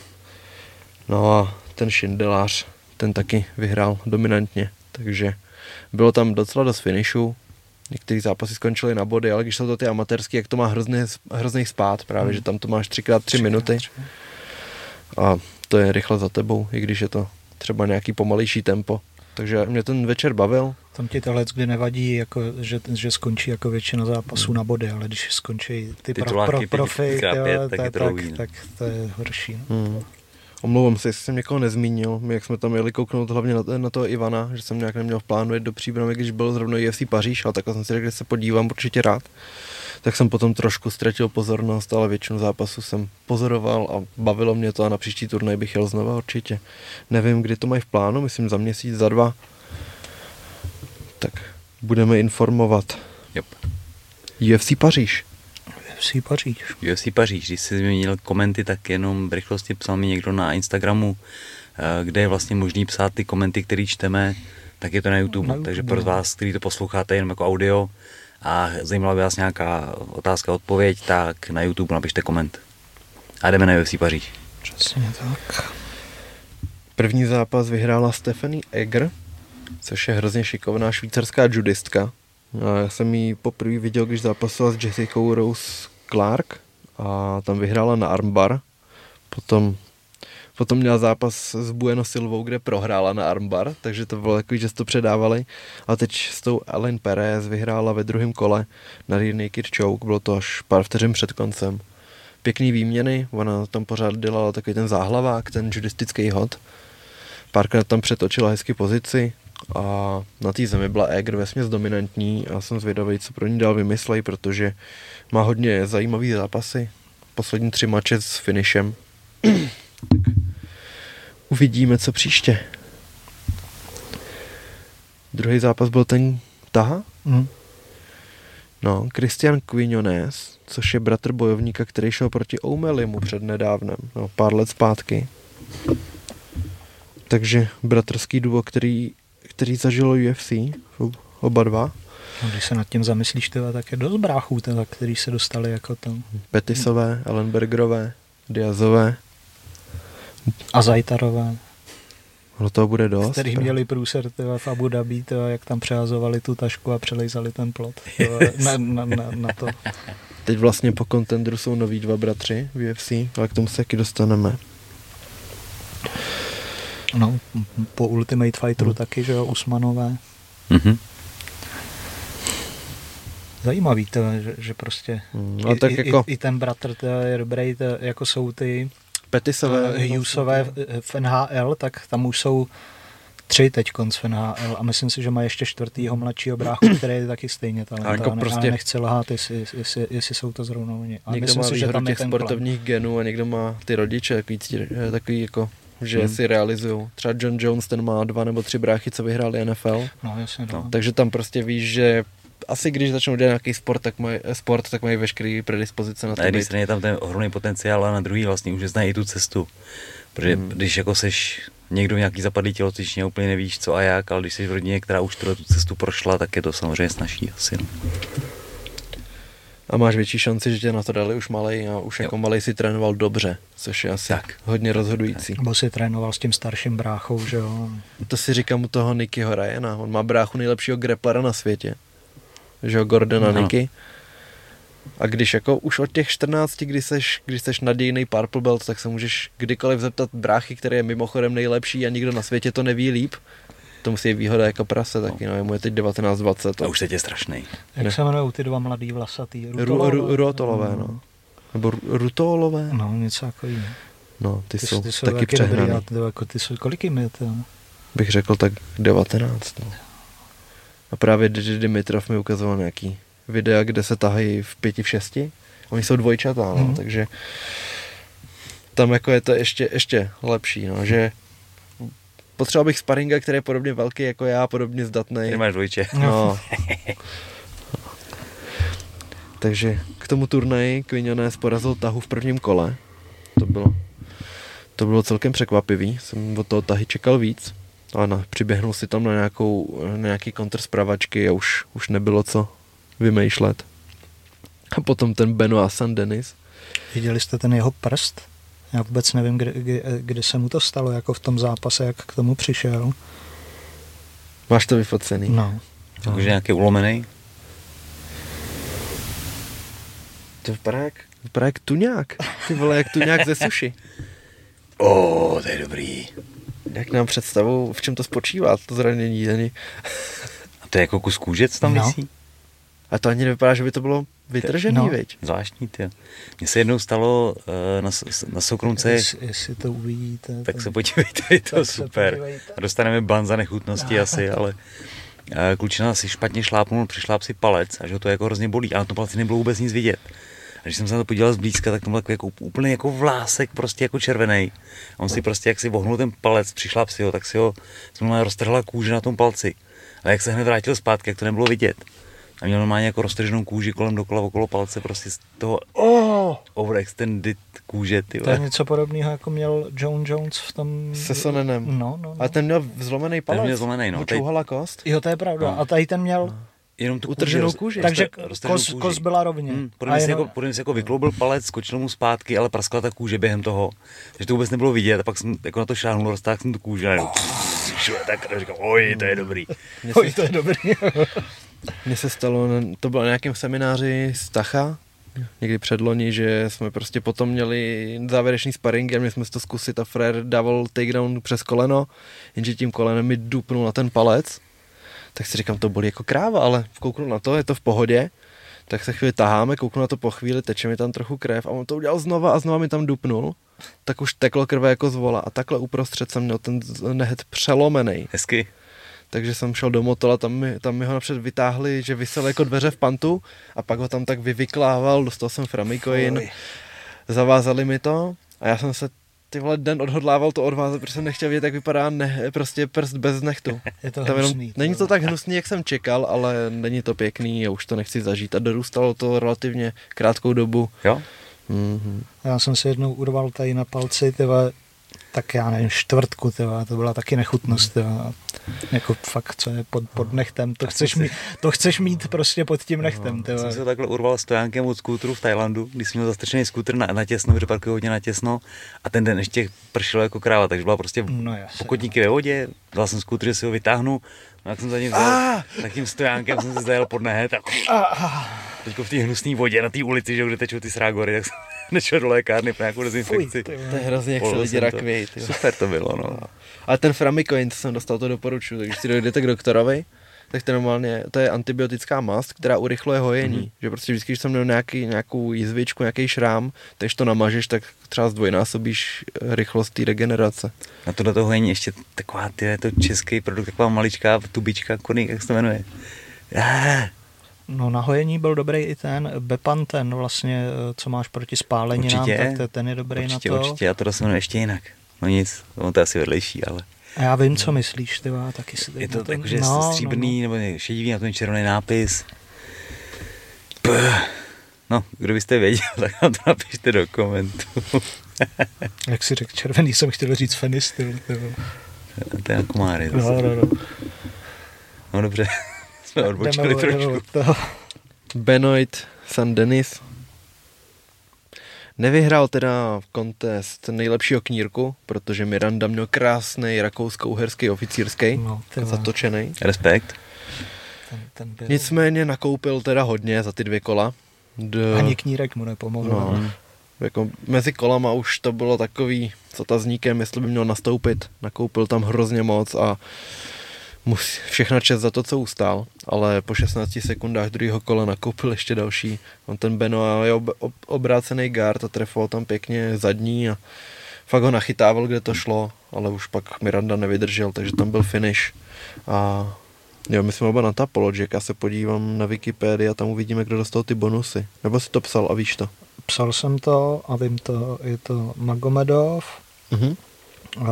No a ten Šindelář, ten taky vyhrál dominantně, takže bylo tam docela dost finishů. Některé zápasy skončily na body, ale když jsou to ty amatérský, jak to má hrozný, hrozný spát právě, hmm. že tam to máš třikrát tři minuty. A to je rychle za tebou, i když je to třeba nějaký pomalejší tempo. Takže mě ten večer bavil. Tam ti tohle kdy nevadí, jako, že, že skončí jako většina zápasů hmm. na body, ale když skončí ty pro, pro, profi, tak, tak, tak, tak, tak to je horší. No. Hmm. Omlouvám se, jestli jsem někoho nezmínil, my jak jsme tam jeli kouknout hlavně na, na toho Ivana, že jsem nějak neměl v plánu jít do příbramy, když byl zrovna UFC Paříž, ale takhle jsem si řekl, že se podívám určitě rád tak jsem potom trošku ztratil pozornost, ale většinu zápasu jsem pozoroval a bavilo mě to a na příští turnaj bych jel znova určitě. Nevím, kdy to mají v plánu, myslím za měsíc, za dva. Tak budeme informovat. Yep. UFC Paříž. UFC Paříž. UFC Paříž, když jsi zmínil komenty, tak jenom v rychlosti psal mi někdo na Instagramu, eh, kde je vlastně možný psát ty komenty, které čteme, tak je to na YouTube. Na YouTube Takže pro no. vás, kteří to posloucháte jenom jako audio, a zajímala by vás nějaká otázka, odpověď, tak na YouTube napište koment. A jdeme na UFC Paříž. Přesně tak. První zápas vyhrála Stephanie Egger, což je hrozně šikovná švýcarská judistka. Já jsem ji poprvé viděl, když zápasila s Jessica Rose Clark a tam vyhrála na armbar. Potom Potom měla zápas s Bueno Silvou, kde prohrála na armbar, takže to bylo takový, že to předávali. A teď s tou Ellen Perez vyhrála ve druhém kole na Rear Naked Choke, bylo to až pár vteřin před koncem. pěkný výměny, ona tam pořád dělala takový ten záhlavák, ten judistický hod. Párkrát tam přetočila hezky pozici a na té zemi byla Eger vesměs dominantní a jsem zvědavý, co pro ní dál vymyslej, protože má hodně zajímavý zápasy. Poslední tři mače s finishem. tak uvidíme, co příště. Druhý zápas byl ten Taha? Mm. No, Christian Quinones, což je bratr bojovníka, který šel proti Oumelimu před nedávnem, no, pár let zpátky. Takže bratrský duo, který, který zažilo UFC, oba dva. No, když se nad tím zamyslíš, teda, tak je dost bráchů, teda, který se dostali jako to. Petisové, Ellenbergerové, Diazové. A Zajtarové. No toho bude dost. Který měli průser tyva, v Abu Dhabi, tyva, jak tam přehazovali tu tašku a přelejzali ten plot *laughs* tyva, na, na, na, na, to. Teď vlastně po kontendru jsou noví dva bratři v UFC, ale k tomu se taky dostaneme. No, po Ultimate Fighteru hmm. taky, že jo, Usmanové. Mm-hmm. Zajímavý to, že, že prostě Hmm, i, a tak i, jako i, i ten bratr to je dobrý, to, jako jsou ty Petisové. uh, Hughesové v, NHL, tak tam už jsou tři teď konc NHL a myslím si, že má ještě čtvrtýho mladšího bráchu, který je taky stejně talentovaný, jako prostě- nechci lhát, jestli, jestli, jestli jsou to zrovna oni. Někdo myslím má si, že tam těch sportovních genů a někdo má ty rodiče takový, eh, takový jako že Hmm. si realizují. Třeba John Jones, ten má dva nebo tři bráchy, co vyhráli NFL, No, jasně, no. takže tam prostě víš, že asi když začnou dělat nějaký sport, tak mají, sport, tak mají veškerý predispozice na Na to jedné být. straně je tam ten ohromný potenciál, a na druhý vlastně už znají i tu cestu. Protože Hmm. když jako seš někdo v nějaký zapadlý tělocvičně, úplně nevíš co a jak, ale když jsi v rodině, která už tuhle tu cestu prošla, tak je to samozřejmě snažší asi. No. A máš větší šanci, že tě na to dali už malej a už Jo. jako malej si trénoval dobře, což je asi Tak. hodně rozhodující. Nebo si trénoval s tím starším bráchou, že jo. To si říkám u toho Nickyho Ryana. On má bráchu nejlepšího grapplera na světě. Že jo, Gordona Ano. Nicky. A když jako už od těch 14, kdy seš, když seš nadějný purple belt, tak se můžeš kdykoliv zeptat bráchy, který je mimochodem nejlepší a nikdo na světě to neví líp. To musí být výhoda jako prase taky, no, mu je teď 19-20. A už teď je strašný. Jak Ne. se jmenují ty dva mladý vlasatý? Ru, ru, rutolové, no. Nebo ru- rutolové? No, něco takového. No, ty, Ty, jsou, ty jsou taky dobrý, přehnaný. ale ty, jako ty jsou, kolik jim je to? Bych řekl tak 19. No. A právě Didi Dimitrov mi ukazoval nějaký videa, kde se tahají v pěti, v šesti. Oni jsou dvojčatá, no, Mhm. takže tam jako je to ještě, ještě lepší, no, že potřeboval bych sparinga, který je podobně velký jako já, podobně zdatný. Ty máš dvojče. No. *laughs* Takže k tomu turnaji Quinones porazil tahu v prvním kole. To bylo, to bylo celkem překvapivý. Jsem od toho tahy čekal víc. Ale na, přiběhnul si tam na, nějakou, na nějaký kontr z pravačky a už, už nebylo co vymýšlet. A potom ten Benoit San Denis. Viděli jste ten jeho prst? Já vůbec nevím, kdy, kdy, kdy se mu to stalo, jako v tom zápase, jak k tomu přišel. Máš to vyfocený? No. Takže nějaký ulomený. To vypadá jak, vypadá jak tuňák. Ty vole, jak tuňák ze suši. O, oh, to je dobrý. Jak nám představu, v čem to spočívá, to zranění ani. A to je jako kus kůže, co tam No. visí? A to ani nevypadá, že by to bylo vytržený, No. no. veď? Zvláštní, ty. Mně se jednou stalo uh, na, na Soukromce, Jestli, jestli to uvidíte. tak se podívejte, je to tak super. podívejte. Dostaneme ban za nechutnosti *laughs* asi, ale uh, klučina si špatně šlápnul, přišláp si palec a že ho to jako hrozně bolí, ale na tom palci nebylo vůbec nic vidět. A když jsem se na to podíval zblízka, tak to byl jako, úplně jako vlásek, prostě jako červený. A on si prostě, jak si vohnul ten palec, přišláp si ho, tak si ho, se mu roztrhla kůže na tom palci. Ale jak se hned vrátil zpátky, jak to nebylo vidět. A měl normálně jako roztrženou kůži kolem dokola okolo palce, prostě z toho Oh, overextended kůže, ty to je něco podobného, jako měl John Jones v tom... Se Sonenem. No, no, no. A ten měl zlomený palec. měl zlomenej, no. Mu Teď- čouhala kost. Jo, to je pravda. No. A tady ten měl... Jenom tu Utrženou roz- kůži. Takže kos, kůži. kos byla rovně. Hmm, mě si jenom- jako, podle mě si jako vykloubil palec, skočil mu zpátky, ale praskla ta kůže během toho. Takže to vůbec nebylo vidět. A pak jsem jako na to šáhnul, roztáhl jsem tu kůži a jenom, *laughs* *laughs* tak a říkal, oj, to je dobrý. Oj, to je dobrý. *laughs* mně se stalo, to bylo na nějakém semináři z Tacha, někdy předloni, že jsme prostě potom měli závěrečný sparring a měli jsme si to zkusit a Frér dával takedown přes koleno, jenže tím kolenem mi dupnul na ten palec. Tak si říkám, to bolí jako kráva, ale kouknu na to, je to v pohodě. Tak se chvíli taháme, kouknu na to po chvíli, teče mi tam trochu krev a on to udělal znova a znova mi tam dupnul. Tak už teklo krve jako z vola a takhle uprostřed jsem měl ten nehet přelomený. Hezky. Takže jsem šel do motola, tam mi, tam mi ho napřed vytáhli, že vysel jako dveře v pantu a pak ho tam tak vyvyklával, dostal jsem framikoin, Fuj. zavázali mi to a já jsem se ty vole den odhodlával to odvázat, protože jsem nechtěl vidět, jak vypadá ne, prostě prst bez nechtu. *laughs* Je to Tam jenom, hnusný. není to tak hnusný, jak jsem čekal, ale není to pěkný a už to nechci zažít. A dorůstalo to relativně krátkou dobu. Jo? Mm-hmm. Já jsem si jednou urval tady na palci, tyva, tak já nevím, čtvrtku, tyva, to byla taky nechutnost, tyva. Jako fakt, co je pod, pod nechtem, to chceš, si- mít, to chceš mít prostě pod tím nechtem, Já tyva. jsem se takhle urval stojánkem od skútru v Tajlandu, když jsem měl zastrčený skútr na, na těsno, protože parkuju hodně na těsno a ten den ještě pršelo jako kráva, takže byla prostě No jasně. pokotníky ve vodě, dal jsem skútr, že si ho vytáhnu, no jak jsem za ním vzal, tak tím stojánkem jsem se zajel pod nehet a teďko v té hnusné vodě na té ulici, že kde tečou ty srágory, tak jsem *laughs* nešel do lékárny pro nějakou Fuj, dezinfekci. tyva. To je hrozně, jak se lidi to. rakvějí. Super to bylo, no. Ale ten Framikoin, co jsem dostal, to doporučuji. Takže když si dojdete k doktorovi, tak to normálně, to je antibiotická mast, která urychluje hojení. Mm-hmm. Že prostě vždycky, když jsem měl nějaký, nějakou jizvičku, nějaký šrám, tak když to namažeš, tak třeba zdvojnásobíš eh, rychlost té regenerace. Na tohle toho hojení ještě taková, ty, je to český produkt, taková maličká tubička, konik, jak se to jmenuje. Ah, No na hojení byl dobrý i ten Bepanten vlastně, eh, co máš proti Určitě. tak te- ten je dobrý určitě, na to. určitě, já to jmenuje ještě jinak. No nic, on to je asi vedlejší, ale A já vím, co myslíš, ty vole, taky si je to na tak, že no, stříbrný nebo ne, šedivý, na tom červený nápis. Puh. No, kdo byste věděl, *laughs* tak nám to napište do komentu. No. *laughs* Jak si řekl červený, jsem chtěl říct fenistil. to je na komáry. No, no, no. no dobře, jsme odbočili Jdeme trošku. toho. Benoit San Denis nevyhrál teda kontest nejlepšího knírku, protože Miranda měl krásný rakousko-uherský oficírský, No, zatočený. Respekt. ten, ten byl. Nicméně nakoupil teda hodně za ty dvě kola. D... Ani knírek mu nepomohl. No. Jako mezi kolama už to bylo takový s otazníkem, jestli by měl nastoupit. Nakoupil tam hrozně moc a musí, všechna čest za to, co ustál, ale po 16 sekundách druhého kola nakoupil ještě další. On ten Benoit je ob, ob, obrácený guard a trefoval tam pěkně zadní a fakt ho nachytával, kde to šlo, ale už pak Miranda nevydržel, takže tam byl finish. A jo, my jsme oba na Tapologic, já se podívám na Wikipedii a tam uvidíme, kdo dostal ty bonusy. Nebo si to psal a víš to? Psal jsem to a vím to, je to Magomedov, Mhm. Uh,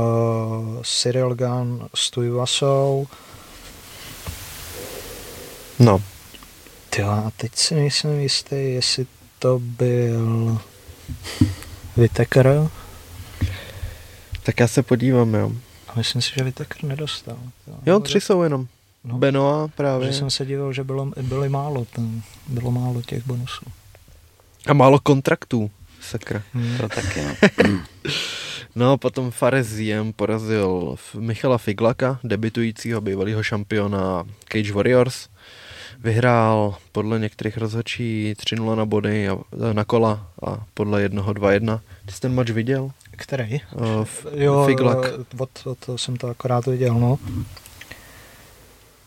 Cyril Gunn s Tujvasou. No, Tyjo, a teď si nejsem jistý, jestli to byl Whittaker. tak já se podívám, jo. A myslím si, že Whittaker nedostal. Jo, tři jsou jenom. No, Benoa právě. že jsem se divil, že bylo, bylo málo, ten, bylo málo těch bonusů. A málo kontraktů. Sakra. Hmm. To taky, no. *laughs* No, potom Fareziem porazil Michala Figlaka, debitujícího bývalého šampiona Cage Warriors. Vyhrál podle některých rozhodčí 3-0 na body a, na kola a podle jednoho 2-1. Ty jsi ten match viděl? Který? Uh, f- Jo, Figlak. eh, od, od, jsem to akorát viděl, no.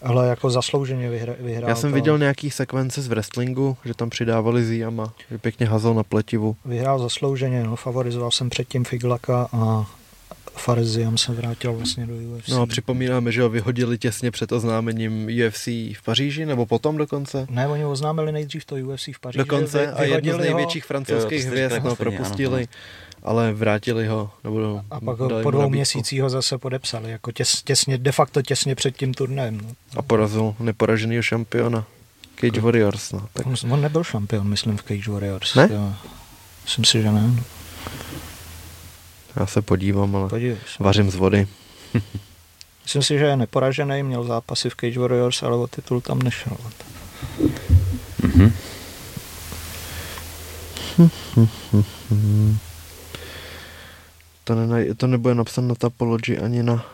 Ale jako zaslouženě vyhra, vyhrál Já jsem to. viděl nějaký sekvence z wrestlingu, že tam přidávali Ziama, že pěkně hazel na pletivu. Vyhrál zaslouženě, no, favorizoval jsem předtím Figlaka a Fareziam se vrátil vlastně do UFC. No a připomínáme, že ho vyhodili těsně před oznámením UFC v Paříži, nebo potom dokonce? Ne, oni oznámili nejdřív to UFC v Paříži. Dokonce vy- a jednu z vyhodili ho největších francouzských Jo, hvězd no, propustili, ano, ale vrátili ho. Nebo A pak ho po dvou měsících ho zase podepsali, jako těs, těsně, de facto těsně před tím turnajem. No. A porazil neporaženého šampiona Cage Warriors. No. Tak On, on nebyl šampion, myslím, v Cage Warriors. Ne? Jo. Myslím si, že ne. já se podívám, ale Podívej se. vařím z vody. *laughs* Myslím si, že je neporažený, měl zápasy v Cage Warriors, ale o titul tam nešel. Mhm. *laughs* To, nenaj- to nebude napsáno na Tapology ani na...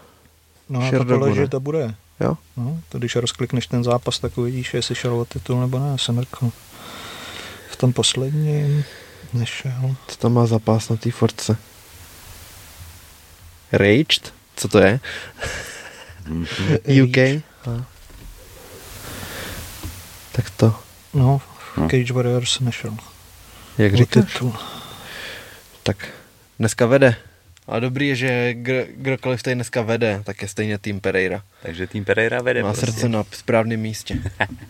No a to Sherdogu, položi ne? to bude. Jo? No, to když rozklikneš ten zápas, tak uvidíš, jestli šel o titul nebo ne. Jsem mrkl. V tom posledním nešel. Co tam má zápas na té force? Raged? Co to je? *laughs* UK? A. Tak to. No, No. Cage Warriors nešel. Jak říkáš? titul. Tak dneska vede. A dobrý je, že kdo- kdokoliv tady dneska vede, tak je stejně tým Pereira. Takže tým Pereira vede Má prostě. srdce na správném místě.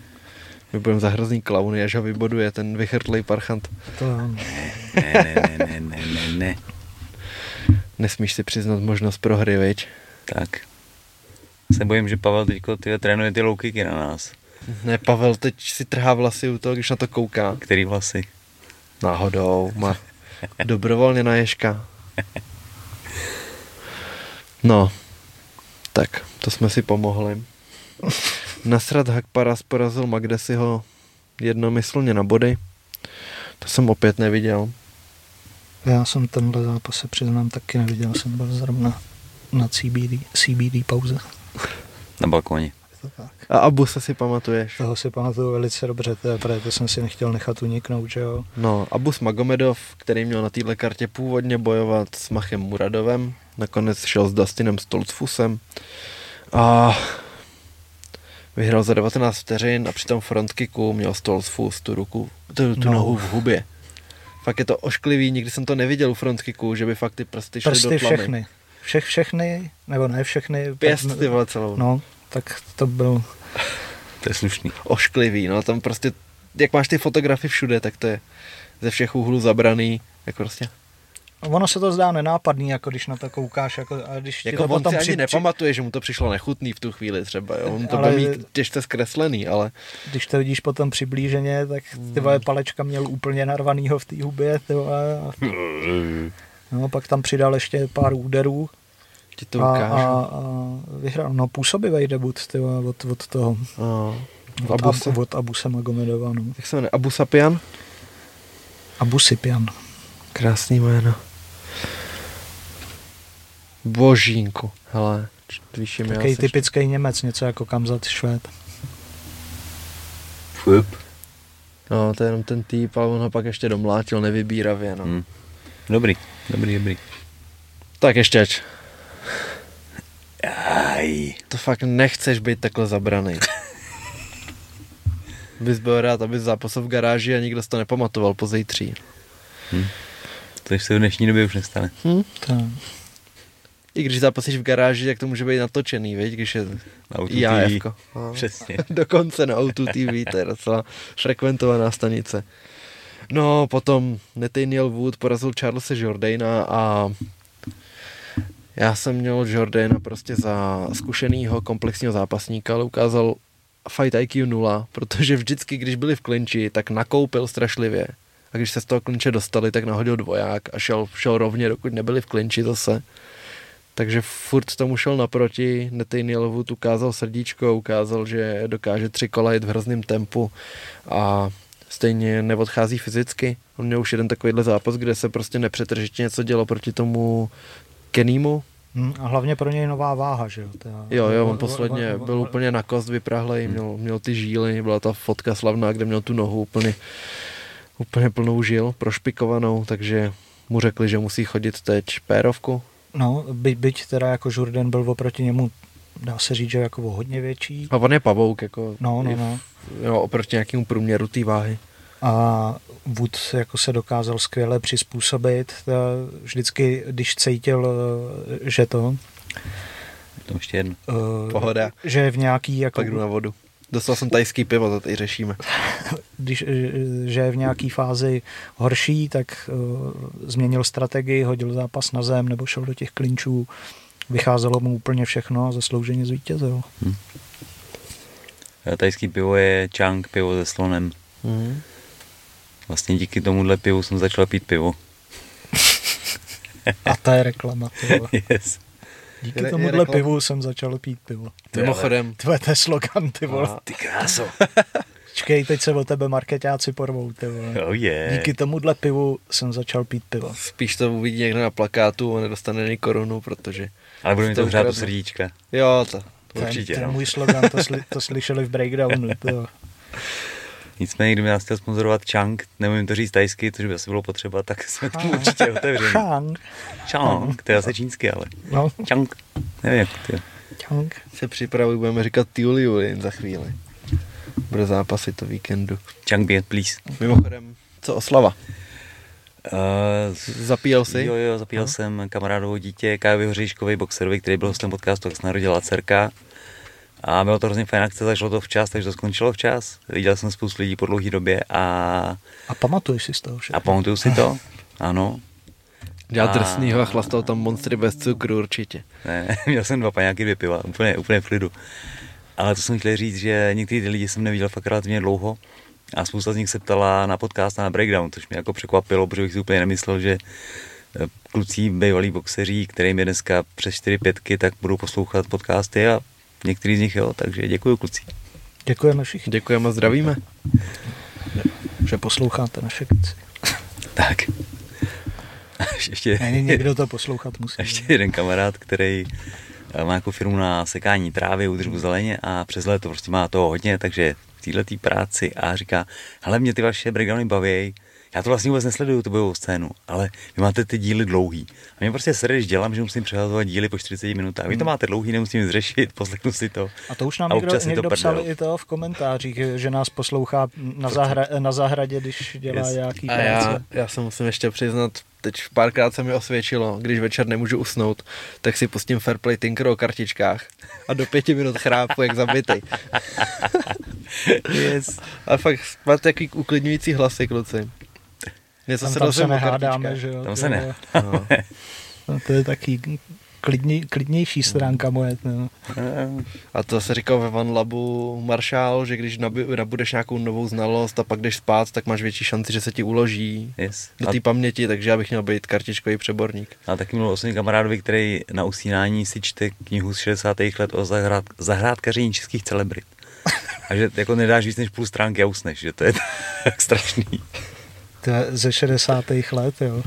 *laughs* My budeme za hrozný klauny, až ho vyboduje ten vychrtlej parchant. To jo. Ne, ne, ne, ne, ne, ne, ne. Nesmíš si přiznat možnost prohry, viď? Tak. Se bojím, že Pavel teďko ty trénuje ty low kicky na nás. Ne, Pavel teď si trhá vlasy u toho, když na to kouká. Který vlasy? Náhodou, má dobrovolně na ježka. *laughs* No, tak, to jsme si pomohli. Nasrat Hakparas porazil Magdesiho jednomyslně na body. To jsem opět neviděl. Já jsem tenhle zápas se přiznám taky neviděl, jsem byl zrovna na CBD, CBD pauze. Na balkóně. To tak. A Abu se si pamatuješ? Toho si pamatuju velice dobře, to je, protože to jsem si nechtěl nechat uniknout, že jo. No, Abus Magomedov, který měl na téhle kartě původně bojovat s Machem Muradovem, nakonec šel s Dustinem Stoltzfusem a vyhrál za 19 vteřin a při tom frontkicku měl Stoltzfus tu ruku, tu, tu No. nohu v hubě. Fakt je to ošklivý, nikdy jsem to neviděl u frontkicku, že by fakt ty prsty šly Prsty do tlamy. všechny. Všech, všechny, nebo ne všechny. Pěst, ty vole, celou. No, tak to byl, To je slušný. Ošklivý, no tam prostě, jak máš ty fotografie všude, tak to je ze všech úhlů zabraný, jako prostě. ono se to zdá nenápadný, jako když na to koukáš, jako, a když ti Jako to on potom si ani při, nepamatuje, že mu to přišlo nechutný v tu chvíli třeba, jo? On to Ale- bude mít těžce zkreslený, ale když to vidíš potom přiblíženě, tak ty vole palečka měl úplně narvanýho v té hubě, ty vole, a, *laughs* no, pak tam přidal ještě pár úderů ti to a, ukážu. a, a, vyhrál, no působivý debut, ty od, od toho, A, od, Abuse. Ab, od Abuse Magomedova, no. Jak se jmenuje? Abu Sapian? Abu Sipian. Krásný jméno. Božínku, hele, víš, mi Takový typický Němec, něco jako Kamzat Švéd. Fup. No, to je jenom ten týp, ale on ho pak ještě domlátil nevybíravě, no. Hm. Dobrý, dobrý, dobrý. Tak ještě, ač. Aj. To fakt nechceš být takhle zabraný. Bys byl rád, aby zápasil v garáži a nikdo si to nepamatoval po zítří. To se v dnešní době už nestane. Hm? To, I když zápasíš v garáži, tak to může být natočený, viď? když je Na Auto IAF. TV. Přesně. *laughs* Dokonce na Auto TV, to je docela frekventovaná stanice. No, potom Nathaniel Wood porazil Charlesa Jordana a já jsem měl Jordana prostě za zkušenýho komplexního zápasníka, ale ukázal fight IQ 0, protože vždycky, když byli v klinči, tak nakoupil strašlivě. A když se z toho klinče dostali, tak nahodil dvoják a šel, šel rovně, dokud nebyli v klinči zase. Takže furt tomu šel naproti, Nathaniel Wood ukázal srdíčko, ukázal, že dokáže tři kola jít v hrozném tempu a stejně neodchází fyzicky. On měl už jeden takovýhle zápas, kde se prostě nepřetržitě něco dělo proti tomu Kenímu. hm, a hlavně pro něj nová váha, že jo. Jo, jo, on posledně byl úplně na kost vyprahlej, měl, měl ty žíly, byla ta fotka slavná, kde měl tu nohu úplně, úplně plnou žil, prošpikovanou, takže mu řekli, že musí chodit teď pérovku. No, by, byť teda jako Jordan byl oproti němu, dá se říct, že jako o hodně větší. A on je pavouk, jako No, no, i v- no. Jo, oproti nějakému průměru té váhy. A Wood jako se dokázal skvěle přizpůsobit. Ta- Vždycky, když cítil, eh, že to, To ještě jedno. eh, Pohoda. že je v nějaký, jako, Pak jdu na vodu. Dostal jsem tajský pivo, to tady řešíme. *laughs* když, eh, že je v nějaký fázi horší, tak uh, změnil strategii, hodil zápas na zem nebo šel do těch klinčů. Vycházelo mu úplně všechno a zaslouženě zvítězil. Eh, Tajský pivo je Chang, pivo se slonem. Mhm. Vlastně díky tomuhle pivu jsem začal pít pivo. *laughs* A ta je reklama. Yes. Díky Je- tomuhle pivu jsem začal pít pivo. Mimochodem, To je ten slogan, ty vole. A- Ty kráso. *laughs* Čkej, teď se o tebe marketáci porvou, ty vole. Oh yeah. Díky tomuhle pivu jsem začal pít pivo. spíš to uvidí někdo na plakátu a nedostane ani korunu, protože... Ale budu mi to to hřát do ukradnu. srdíčka. Jo, to. Určitě, To je no. můj slogan, to, sli, to slyšeli v breakdownu. ty. *laughs* Nicméně, kdyby nás chtěl sponzorovat Chang, nemůžu to říct tajsky, což by asi bylo potřeba, tak jsme tomu Ah. určitě otevření. Chang. Chang, to je asi čínsky, ale. No, Chang, nevím jak to je. Chang. Se připravuj, budeme říkat Tiuli jen za chvíli. Bude zápasy to víkendu. Chang Biet, please. Mimochodem, co oslava? Uh, Zapíjel jsi? Jo, jo, zapíjel jsem kamarádovo dítě Kájovi Hoříškovi, boxerovi, který byl hostem podcastu, jak se narodila dcerka. A bylo to hrozně fajn akce, zašlo to včas, takže to skončilo včas. Viděl jsem spoustu lidí po dlouhé době a, A pamatuješ si z toho všechno? a pamatuju si to. Ano. Dělal A- drsnýho a chlastal tam monstry bez cukru určitě. Ne, *laughs* měl jsem dva paňáky, dvě piva, úplně, úplně v klidu. Ale to jsem chtěl říct, že některý ty lidi jsem neviděl fakt relativně dlouho a spousta z nich se ptala na podcast a na breakdown, což mě jako překvapilo, protože bych si úplně nemyslel, že eh, kluci bývalí boxeří, kterým je dneska přes 4 pětky, tak budou poslouchat podcasty a některý z nich jo, takže děkuji kluci. Děkujeme všichni, Děkujeme a zdravíme. že posloucháte naše věci. *laughs* Tak. A ještě, Ne, někdo to poslouchat musí. ještě jeden kamarád, který eh, má jako firmu na sekání trávy, údržbu zeleně a přes léto prostě má toho hodně, takže v této práci a říká, hele, mě ty vaše breakdowny baví, já to vlastně vůbec nesleduju, tu bojovou scénu, ale vy máte ty díly dlouhý. A mě prostě sere, když dělám, že musím přehazovat díly po 40 minutách. Vy to máte dlouhý, nemusím nic řešit, *laughs* poslechnu si to. A to už nám někdo, občas je to někdo psal i to v komentářích, že nás poslouchá na, zahra, na zahradě, když dělá Yes. nějaký A práce. já, já se musím ještě přiznat, teď párkrát se mi osvědčilo, když večer nemůžu usnout, tak si pustím Fairplay Tinker o kartičkách a do pěti minut chrápu jak zabitej. *laughs* Yes. A fakt máte takový uklidňující hlasy, kluci. Něco Tam, se tam se nehádáme, že jo. Tam to se je- ne. No. *laughs* No, to je taky klidně, klidnější stránka moje. No. A to se říkal ve Van Labu Marshall, že když nabudeš nějakou novou znalost a pak jdeš spát, tak máš větší šanci, že se ti uloží Yes. do té paměti, takže já bych měl být kartičkový přeborník. a taky mluvil o svým kamarádovi, který na usínání si čte knihu z 60. let o zahrad, zahrádkaření českých celebrit. *laughs* A že jako nedáš víc než půl stránky a usneš, že to je *laughs* tak strašný. To je ze 60. let, jo.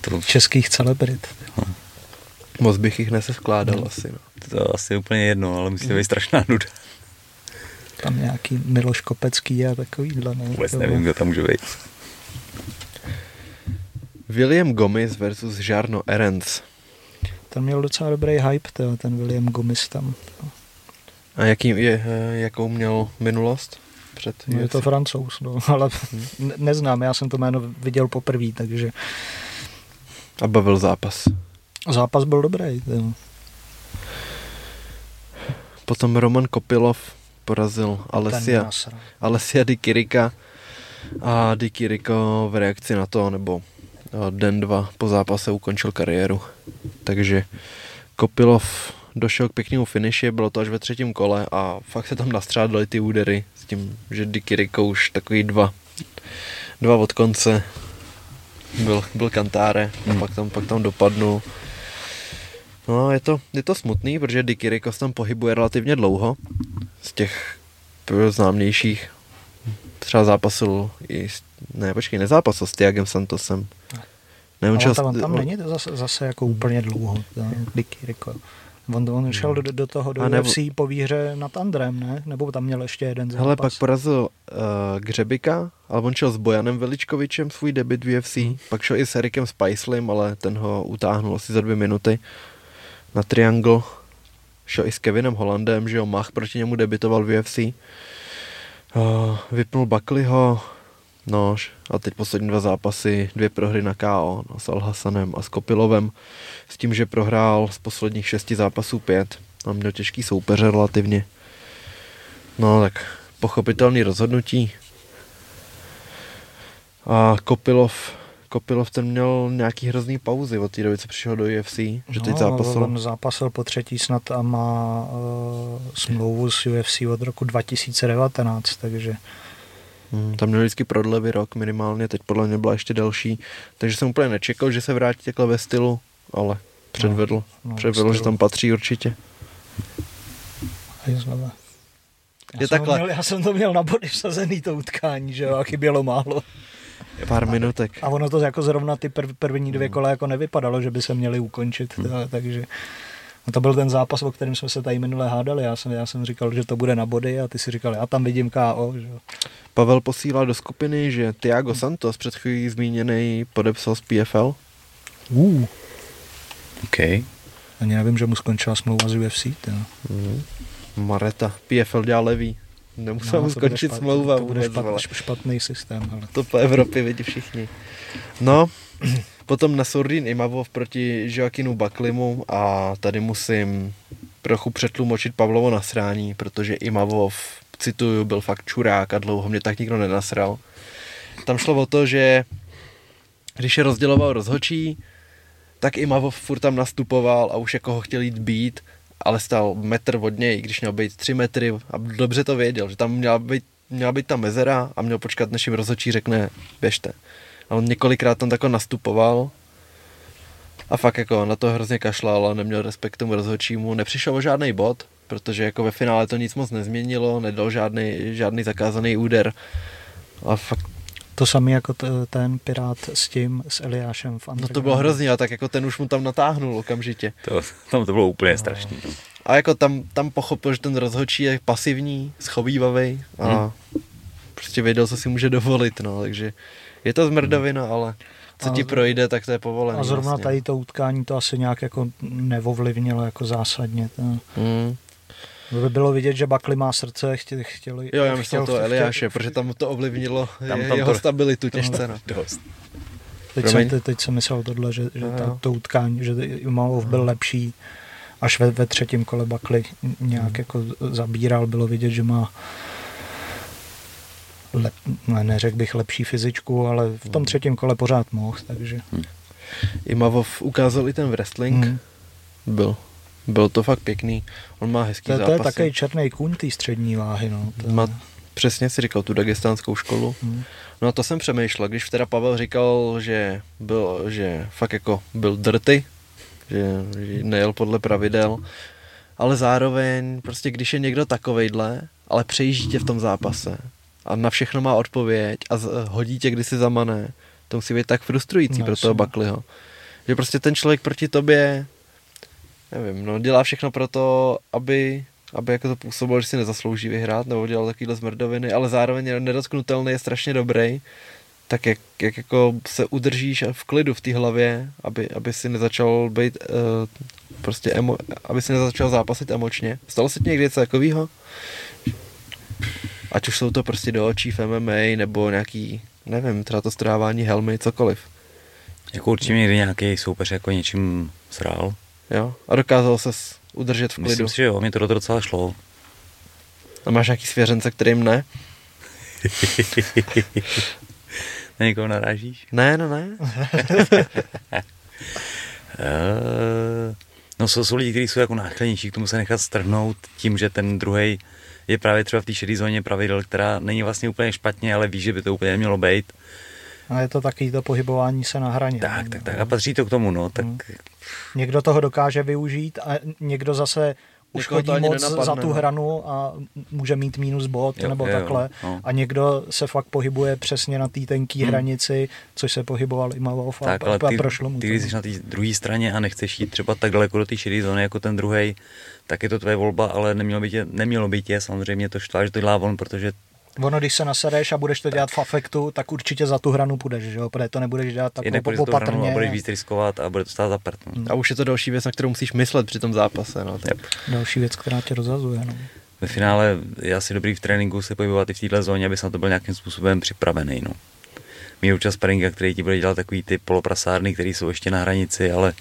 To, Českých celebrit. Moc bych jich neseskládal asi. No. to asi je úplně jedno, ale musí to být strašná nuda. Tam nějaký Miloš Kopecký a takovýhle. No. Vůbec nevím, kdo tam může být. William Gomez versus Jarno Erens. Ten měl docela dobrý hype, to, ten William Gomis tam. A jaký je, eh, jakou měl minulost? Před No, je to francouz, no, *laughs* ale ne- neznám, já jsem to jméno viděl poprvé, takže A bavil zápas. zápas byl dobrý. To. Potom Roman Kopilov porazil Alessia. Alessia Di Kirika a Di Kiriko v reakci na to, nebo eh, den dva po zápase ukončil kariéru. Takže Kopilov došel k pěknému finiši, bylo to až ve třetím kole a fakt se tam nastřádali ty údery s tím, že Di Kiriko už takový dva, dva od konce byl, byl kantáre a Hmm. pak tam, pak tam dopadnul. No, je to, je to smutný, protože Di Kiriko se tam pohybuje relativně dlouho. Z těch známějších třeba zápasil i, s- ne, počkej, nezápasil s Tiagem Santosem. Ne, on Ale šel, tam, tam není to zase, zase jako úplně dlouho, Dicky Rico. On, on šel do, do toho do A nebo- UFC po výhře nad Andrem, ne? Nebo tam měl ještě jeden zápas? Hele, pak porazil uh, Gřebika, ale on šel s Bojanem Veličkovičem svůj debit v UFC, Hmm. pak šel i s Erikem Spicelim, ale ten ho utáhnul asi za dvě minuty na Triangle. Šel i s Kevinem Hollandem, že jo, Mach proti němu debitoval v UFC. Uh, vypnul Buckleyho, no a teď poslední dva zápasy, dvě prohry na KO, no, s Alhasanem a s Kopilovem, s tím, že prohrál z posledních šesti zápasů pět. A měl těžký soupeře relativně. No tak pochopitelný rozhodnutí. A Kopilov, Kopilov ten měl nějaký hrozný pauzy od té doby, co přišel do UFC, že teď no, zápasil. On zápasil po třetí snad a má uh, smlouvu s UFC od roku 2019, takže Hmm, tam měl vždycky prodlevy rok minimálně, teď podle mě byla ještě delší, takže jsem úplně nečekal, že se vrátí takhle ve stylu, ale předvedl, no, no, předvedl, ve že stylu. tam patří určitě. je znova. Já, Je jsem takhle. Měl, já jsem to měl na body vsazený to utkání, že jo, a chybělo málo. Pár minutek. A ono to jako zrovna ty prv, první dvě kola jako nevypadalo, že by se měli ukončit, Hmm. hmm. takže no to byl ten zápas, o kterém jsme se tady minule hádali. Já jsem, já jsem říkal, že to bude na body a ty si říkal, já tam vidím KO. Že? jo. Pavel posílá do skupiny, že Thiago Santos, před chvílí zmíněný, podepsal z PFL. Uh. OK. Ani nevím, že mu skončila smlouva z UFC. Hmm. Mareta, PFL dělá levý. Nemusel No, mu to bude skončit špat- smlouva To bude vůbec, špat, špatný systém. Ale. To po Evropě vidí všichni. No, *clears throat* potom na Sordin Imavov proti Joakinu Baklimu a tady musím trochu přetlumočit Pavlovo nasrání, protože Imavov, cituju, byl fakt čurák a dlouho mě tak nikdo nenasral. Tam šlo o to, že když je rozděloval rozhočí, tak Imavov furt tam nastupoval a už jako ho chtěl jít být, ale stál metr od něj, když měl být tři metry a dobře to věděl, že tam měla být, měla být ta mezera a měl počkat, než jim rozhodčí řekne, běžte. A on několikrát tam tako nastupoval a fakt jako na to hrozně kašlal a neměl respekt k tomu rozhodčímu. Nepřišel o žádný bod, protože jako ve finále to nic moc nezměnilo, nedal žádný, žádný zakázaný úder. A fakt, To samý jako t- ten pirát s tím, s Eliášem v no to bylo hrozný a tak jako ten už mu tam natáhnul okamžitě. To, tam to bylo úplně strašný. No. A jako tam, tam pochopil, že ten rozhodčí je pasivní, schovývavý a Hmm. prostě věděl, co si může dovolit, no, takže je to zmrdavina, ale co A ti projde, tak to je povolené. A zrovna vlastně. tady to utkání to asi nějak jako neovlivnilo jako zásadně. To, Hmm. by bylo vidět, že Bakli má srdce, chtěli, chtěli Jo, já chtěl- myslel to Eliáše, protože tam to ovlivnilo Tam- tam, tam jeho to- stabilitu těžce. No. Dost. Teď Promiň. jsem, te- teď jsem myslel tohle, že, že ta, to utkání, že Imalov byl lepší, až ve, ve třetím kole Bakli nějak jako zabíral, bylo vidět, že má lep, ne, neřekl bych lepší fyzičku, ale v tom třetím kole pořád mohl, takže I Mavov ukázal i ten wrestling, Mhm. byl, byl to fakt pěkný, on má hezký to, to zápasy. je takový černý kůň té střední váhy. No. To, Má, přesně si říkal, tu dagestánskou školu. Hm. No a to jsem přemýšlel, když teda Pavel říkal, že byl, že fakt jako byl dirty, že, že nejel podle pravidel, ale zároveň prostě když je někdo takovejhle, ale přejíždí tě v tom zápase a na všechno má odpověď a hodí tě kdysi zamane, to musí být tak frustrující No, pro toho. Bakliho. Že prostě ten člověk proti tobě, nevím, no dělá všechno pro to, aby, aby jako to působilo, že si nezaslouží vyhrát, nebo dělal takovýhle zmrdoviny, ale zároveň je nedotknutelný, je strašně dobrý, tak jak, jak jako se udržíš v klidu v té hlavě, aby, aby si nezačal být uh, prostě emo, aby si nezačal zápasit emočně. Stalo se ti někdy něco takového? Ať už jsou to prostě do očí v MMA, nebo nějaký, nevím, třeba to strávání helmy, cokoliv. Jako určitě někdy nějaký soupeř jako něčím srál. Jo? A dokázal se udržet v klidu. Myslím si, že jo, mě to docela šlo. A máš nějaký svěřence, kterým ne? *laughs* Na někoho narážíš? Ne, no ne. *laughs* Eh, No jsou, jsou lidi, kteří jsou jako náchylnější k tomu se nechat strhnout tím, že ten druhý je právě třeba v té šedé zóně pravidel, která není vlastně úplně špatně, ale ví, že by to úplně mělo být. A je to takový to pohybování se na hraně. Tak, tak, tak a patří to k tomu, no, tak Hmm. Někdo toho dokáže využít a někdo zase už chodí ani moc nenapadne, za tu no. hranu a může mít minus bod Jo, nebo jo, takhle. no. A někdo se fakt pohybuje přesně na té tenké Hmm. hranici, což se pohyboval i Malov a, tak, ale a ty, prošlo mu ty když jsi na té druhé straně a nechceš jít třeba tak daleko do té šedé zóny jako ten druhý, tak je to tvoje volba, ale nemělo by tě, nemělo by tě samozřejmě to štvát, že to dělá on, protože Ono, když se nasereš a budeš to dělat v afektu, tak určitě za tu hranu půjdeš, že jo? Protože to nebudeš dělat tak opatrně. a budeš víc riskovat a bude to stát za prd. No. A už je to další věc, na kterou musíš myslet při tom zápase. No. Tak. Yep. Další věc, která tě rozhazuje. No. Ve finále je asi dobrý v tréninku se pohybovat i v této zóně, aby se na to byl nějakým způsobem připravený. No. Mít občas sparinga, který ti bude dělat takový ty poloprasárny, který jsou ještě na hranici, ale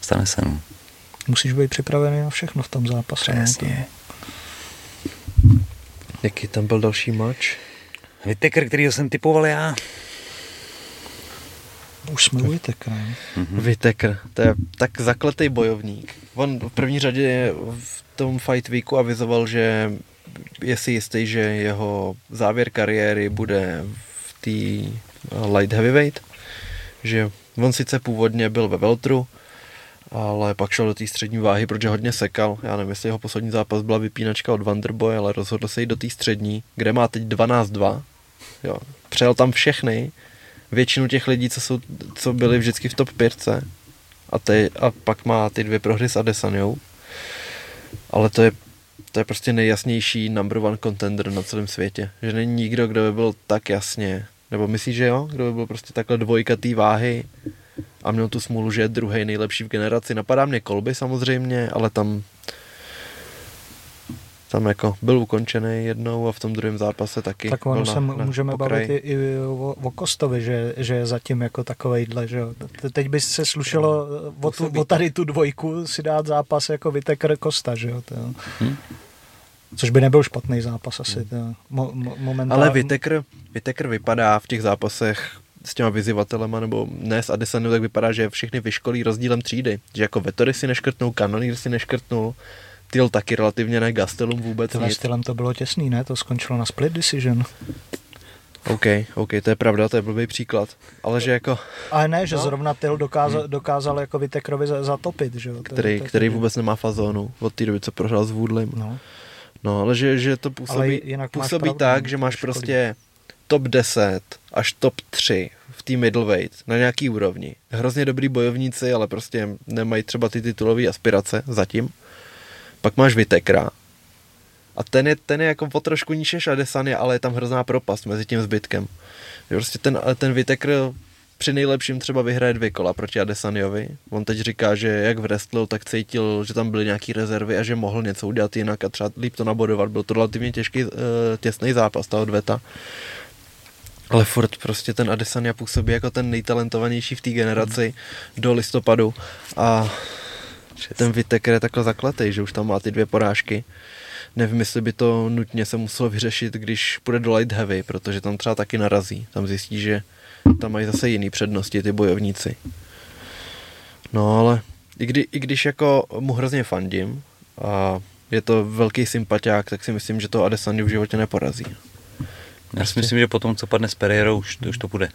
stane se. No. Musíš být připravený na všechno v tom zápase. No. Přesně. Jaký tam byl další mač? Whittaker, kterýho jsem typoval já. Už jsme u Whittakera. Mm-hmm. Vitekr, to je tak zakletý bojovník. On v první řadě v tom Fight Weeku avizoval, že je si jistý, že jeho závěr kariéry bude v té light heavyweight, že on sice původně byl ve Veltru, ale pak šel do té střední váhy, protože hodně sekal. Já nevím, jestli jeho poslední zápas byla vypínačka od Wonderboy, ale rozhodl se jít do té střední, kde má teď 12-2. Jo. Přejel tam všechny, většinu těch lidí, co, jsou, co byli vždycky v top 5 a, ty, a pak má ty dvě prohry s Adesanyou. Ale to je, to je prostě nejjasnější number one contender na celém světě. Že není nikdo, kdo by byl tak jasně, nebo myslíš, že jo? Kdo by byl prostě takhle dvojka té váhy a měl tu smůlu, že je druhý nejlepší v generaci. Napadá mě kolby samozřejmě, ale tam Tam jako byl ukončený jednou a v tom druhém zápase taky. Tak ono se můžeme bavit i, i o, o Kostovi, že, že je zatím jako takovejhle, že jo. Teď by se slušelo o, tu, o tady tu dvojku si dát zápas jako Vitekr Kosta, že jo. To, hmm. Což by nebyl špatný zápas asi. To, mo, mo, momentálně... Ale Vitekr, Vitekr vypadá v těch zápasech s těma vyzývatelema, nebo ne s Adesanu, tak vypadá, že všechny vyškolí rozdílem třídy. Že jako Vettori si neškrtnul, Kanonýr si neškrtnul, Tyl taky relativně ne, Gastelum vůbec Tyhle nic. stylem to bylo těsný, ne? To skončilo na split decision. OK, OK, to je pravda, to je blbý příklad. Ale že jako... Ale ne, že no. zrovna Tyl dokázal, hmm. dokázal jako Vitekrovi zatopit, že jo? Který, to, který vůbec nemá fazónu od té doby, co prohrál s Woodlem. No. no, ale že, že to působí, působí pravdu, tak, že máš prostě top 10 až top 3 v té middleweight na nějaký úrovni. Hrozně dobrý bojovníci, ale prostě nemají třeba ty titulové aspirace zatím. Pak máš Vitekra. A ten je, ten je jako po trošku níž než Adesanya, ale je tam hrozná propast mezi tím zbytkem. Prostě ten, ten Vitekr při nejlepším třeba vyhraje dvě kola proti Adesaniovi. On teď říká, že jak v tak cítil, že tam byly nějaké rezervy a že mohl něco udělat jinak a třeba líp to nabodovat. Byl to relativně těžký, uh, těsný zápas, ta odveta. Ale furt prostě ten Adesanya působí jako ten nejtalentovanější v té generaci do listopadu a ten Vitek je takhle zakletej, že už tam má ty dvě porážky. Nevím, jestli by to nutně se muselo vyřešit, když půjde do light heavy, protože tam třeba taky narazí. Tam zjistí, že tam mají zase jiný přednosti ty bojovníci. No ale i, kdy, i když jako mu hrozně fandím a je to velký sympatiák, tak si myslím, že to Adesanya v životě neporazí. Já si prostě- myslím, že potom, co padne s Pereirou, už, už to bude.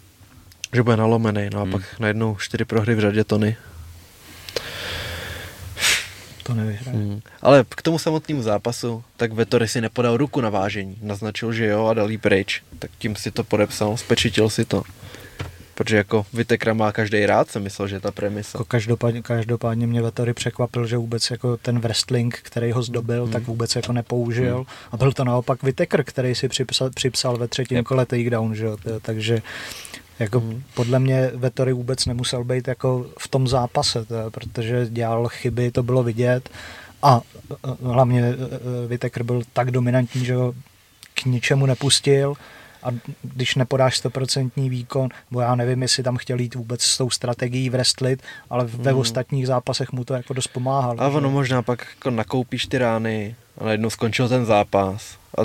Že bude nalomený, no a hmm. pak najednou čtyři prohry v řadě Tony to nevyhraje. Hmm. Ale k tomu samotnému zápasu, tak Vettori si nepodal ruku na vážení. Naznačil, že jo a dal jí pryč. Tak tím si to podepsal, spečitil si to. Protože jako Vitekra má každý rád, jsem myslel, že je ta premisa. Jako každopádně, každopádně mě Vettori překvapil, že vůbec jako ten wrestling, který ho zdobil, hmm. tak vůbec jako nepoužil. Hmm. A byl to naopak Vitekr, který si připsal, připsal ve třetím yep. kole takedown, že jo. Takže jako hmm. podle mě Vettori vůbec nemusel být jako v tom zápase, to, protože dělal chyby, to bylo vidět a hlavně e, e, Vitekr byl tak dominantní, že ho k ničemu nepustil a když nepodáš stoprocentní výkon, bo já nevím, jestli tam chtěl jít vůbec s tou strategií wrestlit, ale ve hmm. ostatních zápasech mu to jako dost pomáhalo. A ono že? možná pak jako nakoupíš ty rány a najednou skončil ten zápas a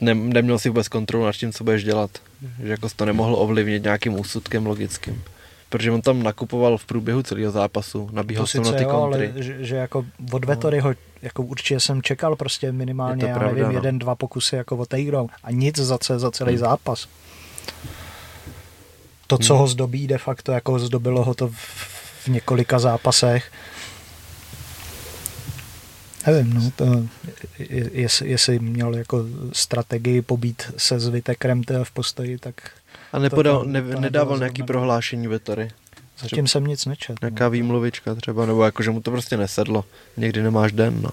ne, neměl si vůbec kontrolu nad tím, co budeš dělat. Že jako to nemohl ovlivnit nějakým úsudkem logickým. Protože on tam nakupoval v průběhu celého zápasu, nabíhal to na ty jo, kontry. Ale že, že jako od no. jako určitě jsem čekal prostě minimálně, já pravda, nevím, no. jeden, dva pokusy jako o takedown a nic za, za celý hmm. zápas. To, co hmm. ho zdobí de facto, jako zdobilo ho to v, v několika zápasech, Nevím, no, to, jestli, jestli měl jako strategii pobít se s Vitekrem v postoji, tak... A nepodal, ne, to nedával nějaký prohlášení Vetory? Zatím jsem nic nečetl. Nějaká no. výmluvička třeba, nebo jako, že mu to prostě nesedlo. Někdy nemáš den, no.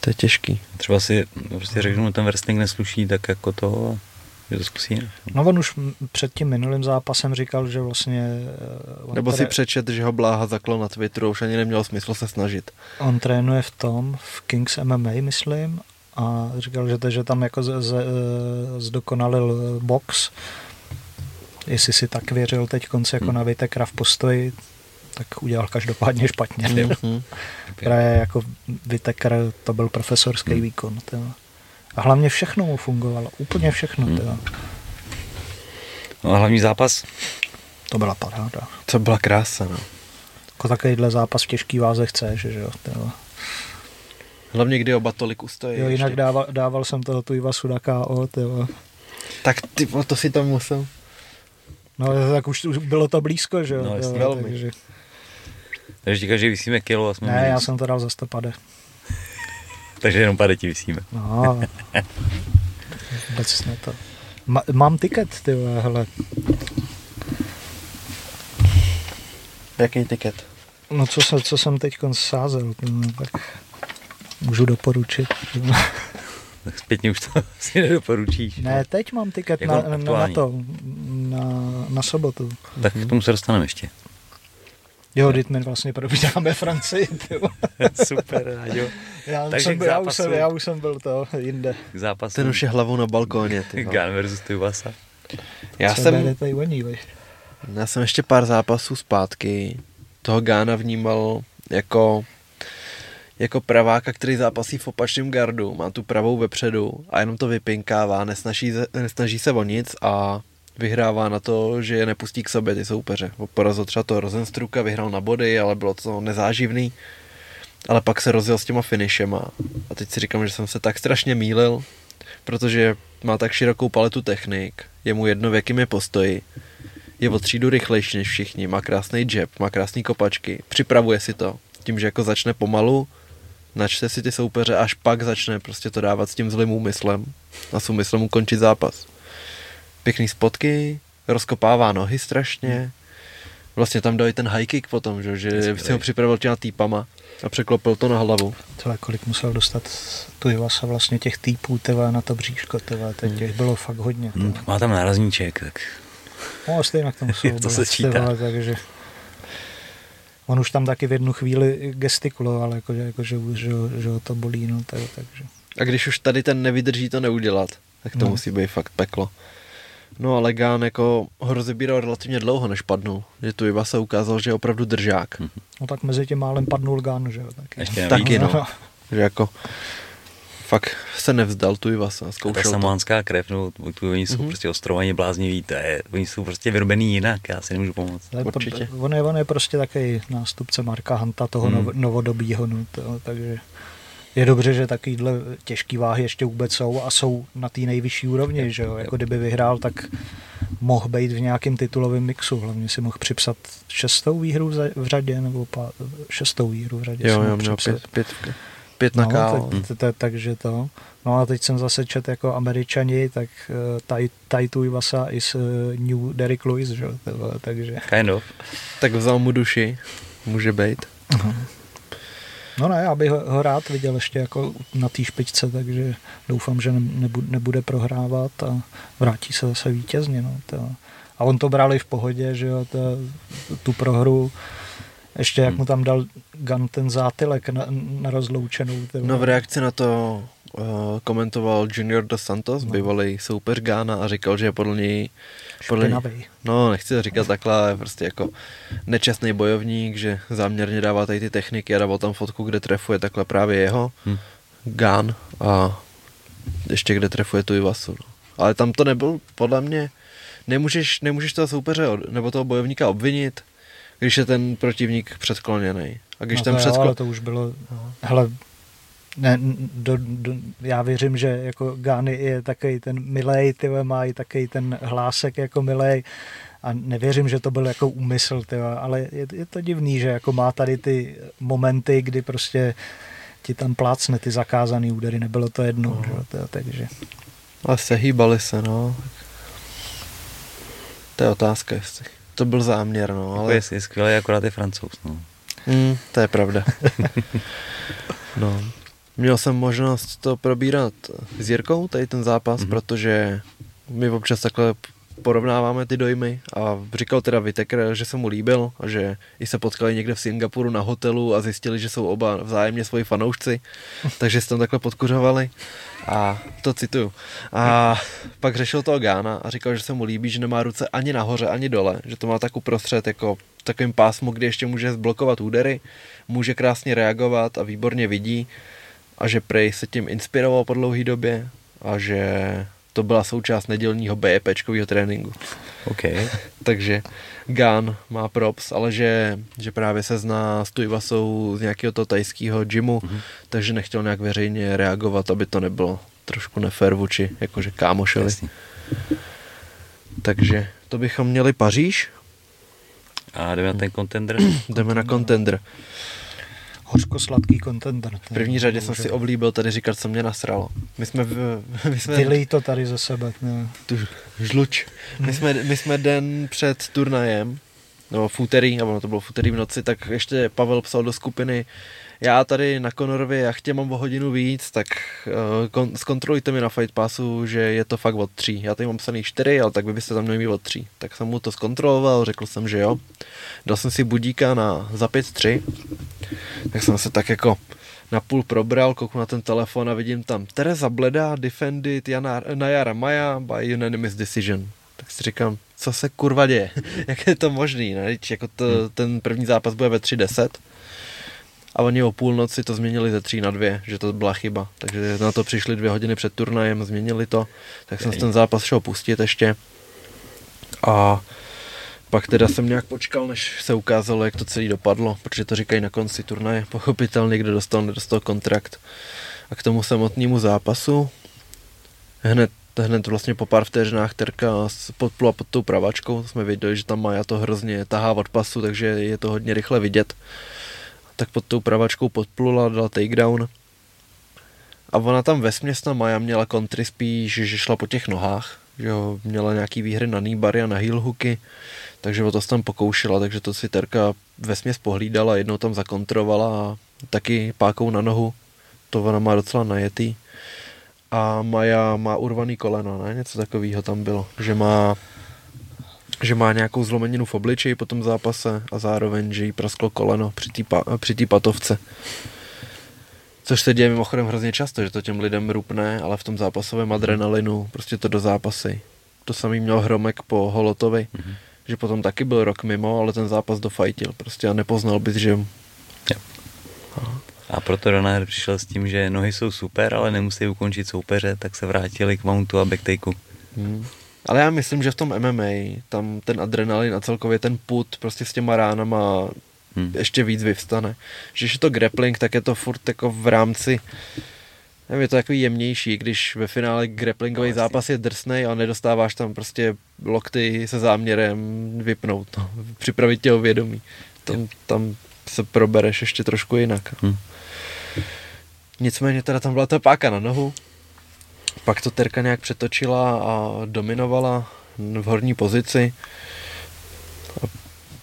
To je těžký. Třeba si prostě řeknu, ten wrestling nesluší, tak jako to že to zkusí. No on už před tím minulým zápasem říkal, že vlastně... Eh, Nebo si přečet, že ho Bláha zaklal na Twitteru, už ani neměl smysl se snažit. On trénuje v tom, v Kings MMA, myslím, a říkal, že, to, že tam jako z, z, eh, zdokonalil box. Jestli si tak věřil teď konce jako hmm. na Vitekra v postoji, tak udělal každopádně špatně. *laughs* Mm-hmm. Právě jako Vitekr, to byl profesorský mm. výkon. Tyjo. A hlavně všechno mu fungovalo, úplně všechno. Hmm. Teda. No a hlavní zápas? To byla paráda. To byla krása, no. Jako takovýhle zápas v těžký váze chceš, že jo. Teda. Hlavně kdy oba tolik ustojí. Jo, jinak dával, dával jsem toho tu Iva Sudaka o, tyjo. Tak ty, to si tam musel. No, tak už bylo to blízko, že jo. No, jasně, velmi. Takže... takže říkáš, že vysíme kilo a jsme Ne, já jsem to dal za 150. *laughs* Takže jenom pár ti vysíme. No, vůbec ne to. Ma, mám tiket, ty hele. Jaký tiket? No co, se, co jsem teď sázel, tak můžu doporučit. tak zpětně už to *laughs* asi nedoporučíš. Ne, no. teď mám tiket na, na, na to, na, na sobotu. Tak k tomu se dostaneme ještě. Jo, teď my vlastně probíráme Francii. *laughs* Super, jo. Já, Takže jsem, byl- já, už jsem, já už jsem byl to jinde. K zápasu. Ten už je hlavou na balkóně. Ty. Gun versus Tuivasa. já, Co jsem, oni, vej? já jsem ještě pár zápasů zpátky toho Gána vnímal jako jako praváka, který zápasí v opačném gardu, má tu pravou vepředu a jenom to vypinkává, nesnaží, se- nesnaží se o nic a vyhrává na to, že je nepustí k sobě ty soupeře. Porazil třeba to Rosenstruka, vyhrál na body, ale bylo to nezáživný. Ale pak se rozjel s těma finishema. A teď si říkám, že jsem se tak strašně mýlil, protože má tak širokou paletu technik, je mu jedno v jakým je postoji, je o třídu rychlejší než všichni, má krásný jab, má krásný kopačky, připravuje si to tím, že jako začne pomalu, načte si ty soupeře, až pak začne prostě to dávat s tím zlým úmyslem a s úmyslem ukončit zápas. Pěkný spotky, rozkopává nohy strašně, vlastně tam dal i ten high kick potom, že, že si ho připravil těma týpama a překlopil to na hlavu. Tyhle, kolik musel dostat tu Ivasa vlastně těch týpů tyhle, na to bříško, tyhle, teď těch bylo fakt hodně. Hm, Tyhle. Má tam nárazníček, tak No, stejně to *laughs* muselo To se čítá. tyhle, takže on už tam taky v jednu chvíli gestikuloval, jako, že, jako, že, že, že ho to bolí, no, tak, takže. A když už tady ten nevydrží to neudělat, tak to No. musí být fakt peklo. No ale Gán jako ho rozebíral relativně dlouho, než padnul. Že tu Iva se ukázal, že je opravdu držák. No tak mezi tím málem padnul Gun, že jo, taky. ještě. Taky no. no. Že jako fakt se nevzdal tu Ivasa, Ta zkoušel to. samoánská krev, no, tu, oni jsou Mhm. prostě ostrovaně blázniví, to je, oni jsou prostě vyrobený jinak, já si nemůžu pomoct. Ale po- Určitě. On je, on je prostě takový nástupce Marka Hanta, toho hmm. novodobího, no, to, takže je dobře, že takovýhle těžký váhy ještě vůbec jsou a jsou na té nejvyšší úrovni, že jo, jako kdyby vyhrál, tak mohl být v nějakém titulovém mixu, hlavně si mohl připsat šestou výhru v, řadě, nebo pá, šestou výhru v řadě. si Jo, mohl jo, měl připsat. pět, pět, pět na No, t- takže to. No a teď jsem zase čet jako američani, tak Tai, tai Tuivasa is uh, new Derek Lewis, že? takže... Kind of. Tak vzal mu duši, může být. No ne, já bych ho, rád viděl ještě jako na té špičce, takže doufám, že ne, nebu, nebude prohrávat a vrátí se zase vítězně. No, to. A on to bral i v pohodě, že jo, to, tu prohru, ještě jak Hmm. mu tam dal Gun ten zátylek na, na rozloučenou. To, No v reakci na to uh, komentoval Junior dos Santos, No. bývalý soupeř Gána a říkal, že je podle něj podle něj. No, nechci to říkat takhle, ale prostě jako nečestný bojovník, že záměrně dává tady ty techniky a dával tam fotku, kde trefuje takhle právě jeho Hm. Gán a ještě kde trefuje tu Ivasu. No. Ale tam to nebyl, podle mě, nemůžeš, nemůžeš toho soupeře od, nebo toho bojovníka obvinit, když je ten protivník předkloněný. A když no ten jo, předklo... ale to už bylo, hele, ne, do, do, já věřím, že jako Gány je takový ten milej, ty má i takový ten hlásek jako milej a nevěřím, že to byl jako úmysl, ty vole, ale je, je, to divný, že jako má tady ty momenty, kdy prostě ti tam plácne ty zakázaný údery, nebylo to jednou, No. že, jo, to, takže Ale sehýbali se, no. To je otázka, jestli to byl záměr, no. Ale... Ale... Je, je skvělý, akorát je francouz, no. Mm, to je pravda. *laughs* no. Měl jsem možnost to probírat s Jirkou, tady ten zápas, Mhm. mm-hmm. protože my občas takhle porovnáváme ty dojmy a říkal teda Vitekr, že se mu líbil a že i se potkali někde v Singapuru na hotelu a zjistili, že jsou oba vzájemně svoji fanoušci, *laughs* takže se tam takhle podkuřovali a to cituju. A pak řešil toho Gána a říkal, že se mu líbí, že nemá ruce ani nahoře, ani dole, že to má tak uprostřed jako v takovém pásmu, kdy ještě může zblokovat údery, může krásně reagovat a výborně vidí a že Prej se tím inspiroval po dlouhé době a že to byla součást nedělního BEPčkového tréninku. OK. *laughs* Takže Gan má props, ale že, že právě se zná s Tuivasou z nějakého toho tajského gymu, Mhm. takže nechtěl nějak veřejně reagovat, aby to nebylo trošku nefér vůči jakože kámošeli. Jasně. Takže to bychom měli Paříž, A jdeme na ten contender. *clears throat* jdeme na contender. Hořko-sladký kontender. V první řadě jsem si oblíbil tady říkat, co mě nasralo. My jsme, v, my jsme Vylej to tady ze sebe. Ne. tu žluč. My jsme, my jsme den před turnajem nebo v úterý, ono to bylo v úterý v noci, tak ještě Pavel psal do skupiny, já tady na Conorově jachtě mám o hodinu víc, tak uh, kon- zkontrolujte mi na Fight Passu, že je to fakt od tří. Já tady mám psaný čtyři, ale tak vy byste tam měli mít od tří. Tak jsem mu to zkontroloval, řekl jsem, že jo. Dal jsem si budíka na za pět tři, tak jsem se tak jako napůl probral, kouknu na ten telefon a vidím tam Teresa Bleda defended Jana, Najara Maja by unanimous decision. Tak si říkám, co se kurva děje, *laughs* jak je to možný, ne? Jako to, ten první zápas bude ve 3.10 a oni o půlnoci to změnili ze 3 na 2, že to byla chyba. Takže na to přišli dvě hodiny před turnajem, změnili to, tak jsem ten zápas šel pustit ještě. A pak teda jsem nějak počkal, než se ukázalo, jak to celé dopadlo, protože to říkají na konci turnaje. Pochopitelně, kdo dostal, nedostal kontrakt. A k tomu samotnému zápasu hned, hned vlastně po pár vteřinách Terka podplula pod tou pravačkou. Jsme věděli, že tam Maja to hrozně tahá od pasu, takže je to hodně rychle vidět. Tak pod tou pravačkou podplula, dala takedown. A ona tam ve na Maja měla kontry spíš, že šla po těch nohách, že jo, měla nějaký výhry na nýbary a na heel hooky takže o to tam pokoušela, takže to si Terka ve směs pohlídala, jednou tam zakontrovala a taky pákou na nohu, to ona má docela najetý. A Maja má urvaný koleno, ne? Něco takového tam bylo, že má že má nějakou zlomeninu v obličeji po tom zápase a zároveň, že jí prasklo koleno při té pa, při patovce. Což se děje mimochodem hrozně často, že to těm lidem rupne, ale v tom zápasovém adrenalinu prostě to do zápasy. To samý měl Hromek po Holotovi. Mm-hmm že potom taky byl rok mimo, ale ten zápas dofajtil prostě a nepoznal bys, že... Jo. A proto Donaher přišel s tím, že nohy jsou super, ale nemusí ukončit soupeře, tak se vrátili k mountu a backtakeu. Hmm. Ale já myslím, že v tom MMA tam ten adrenalin a celkově ten put prostě s těma ránama hmm. ještě víc vyvstane. Že je to grappling, tak je to furt jako v rámci nevím, je to takový jemnější, když ve finále grapplingový no, zápas je drsný a nedostáváš tam prostě lokty se záměrem vypnout, no, připravit tě o vědomí. Tam, tam se probereš ještě trošku jinak. Hmm. Nicméně teda tam byla ta páka na nohu, pak to Terka nějak přetočila a dominovala v horní pozici. A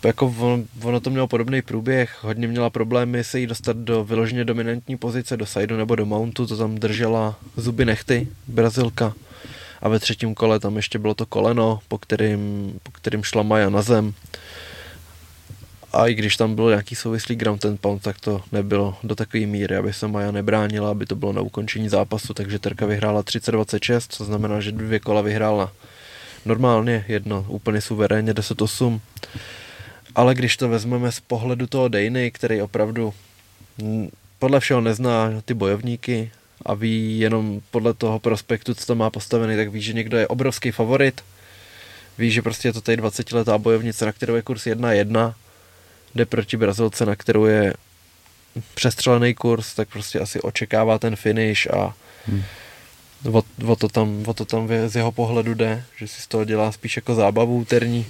jako on, ono to mělo podobný průběh, hodně měla problémy se jí dostat do vyloženě dominantní pozice, do sideu nebo do mountu, to tam držela zuby nechty, Brazilka. A ve třetím kole tam ještě bylo to koleno, po kterým, po kterým šla Maja na zem. A i když tam byl nějaký souvislý ground ten pound, tak to nebylo do takové míry, aby se Maja nebránila, aby to bylo na ukončení zápasu, takže Terka vyhrála 30-26, co znamená, že dvě kola vyhrála normálně, jedno úplně suverénně 10-8 ale když to vezmeme z pohledu toho Dejny, který opravdu podle všeho nezná ty bojovníky a ví jenom podle toho prospektu, co to má postavený, tak ví, že někdo je obrovský favorit. Ví, že prostě je to tady 20 letá bojovnice, na kterou je kurz 1-1, jde proti Brazilce, na kterou je přestřelený kurz, tak prostě asi očekává ten finish a hmm. o, o, to tam, o to tam z jeho pohledu jde, že si z toho dělá spíš jako zábavu úterní.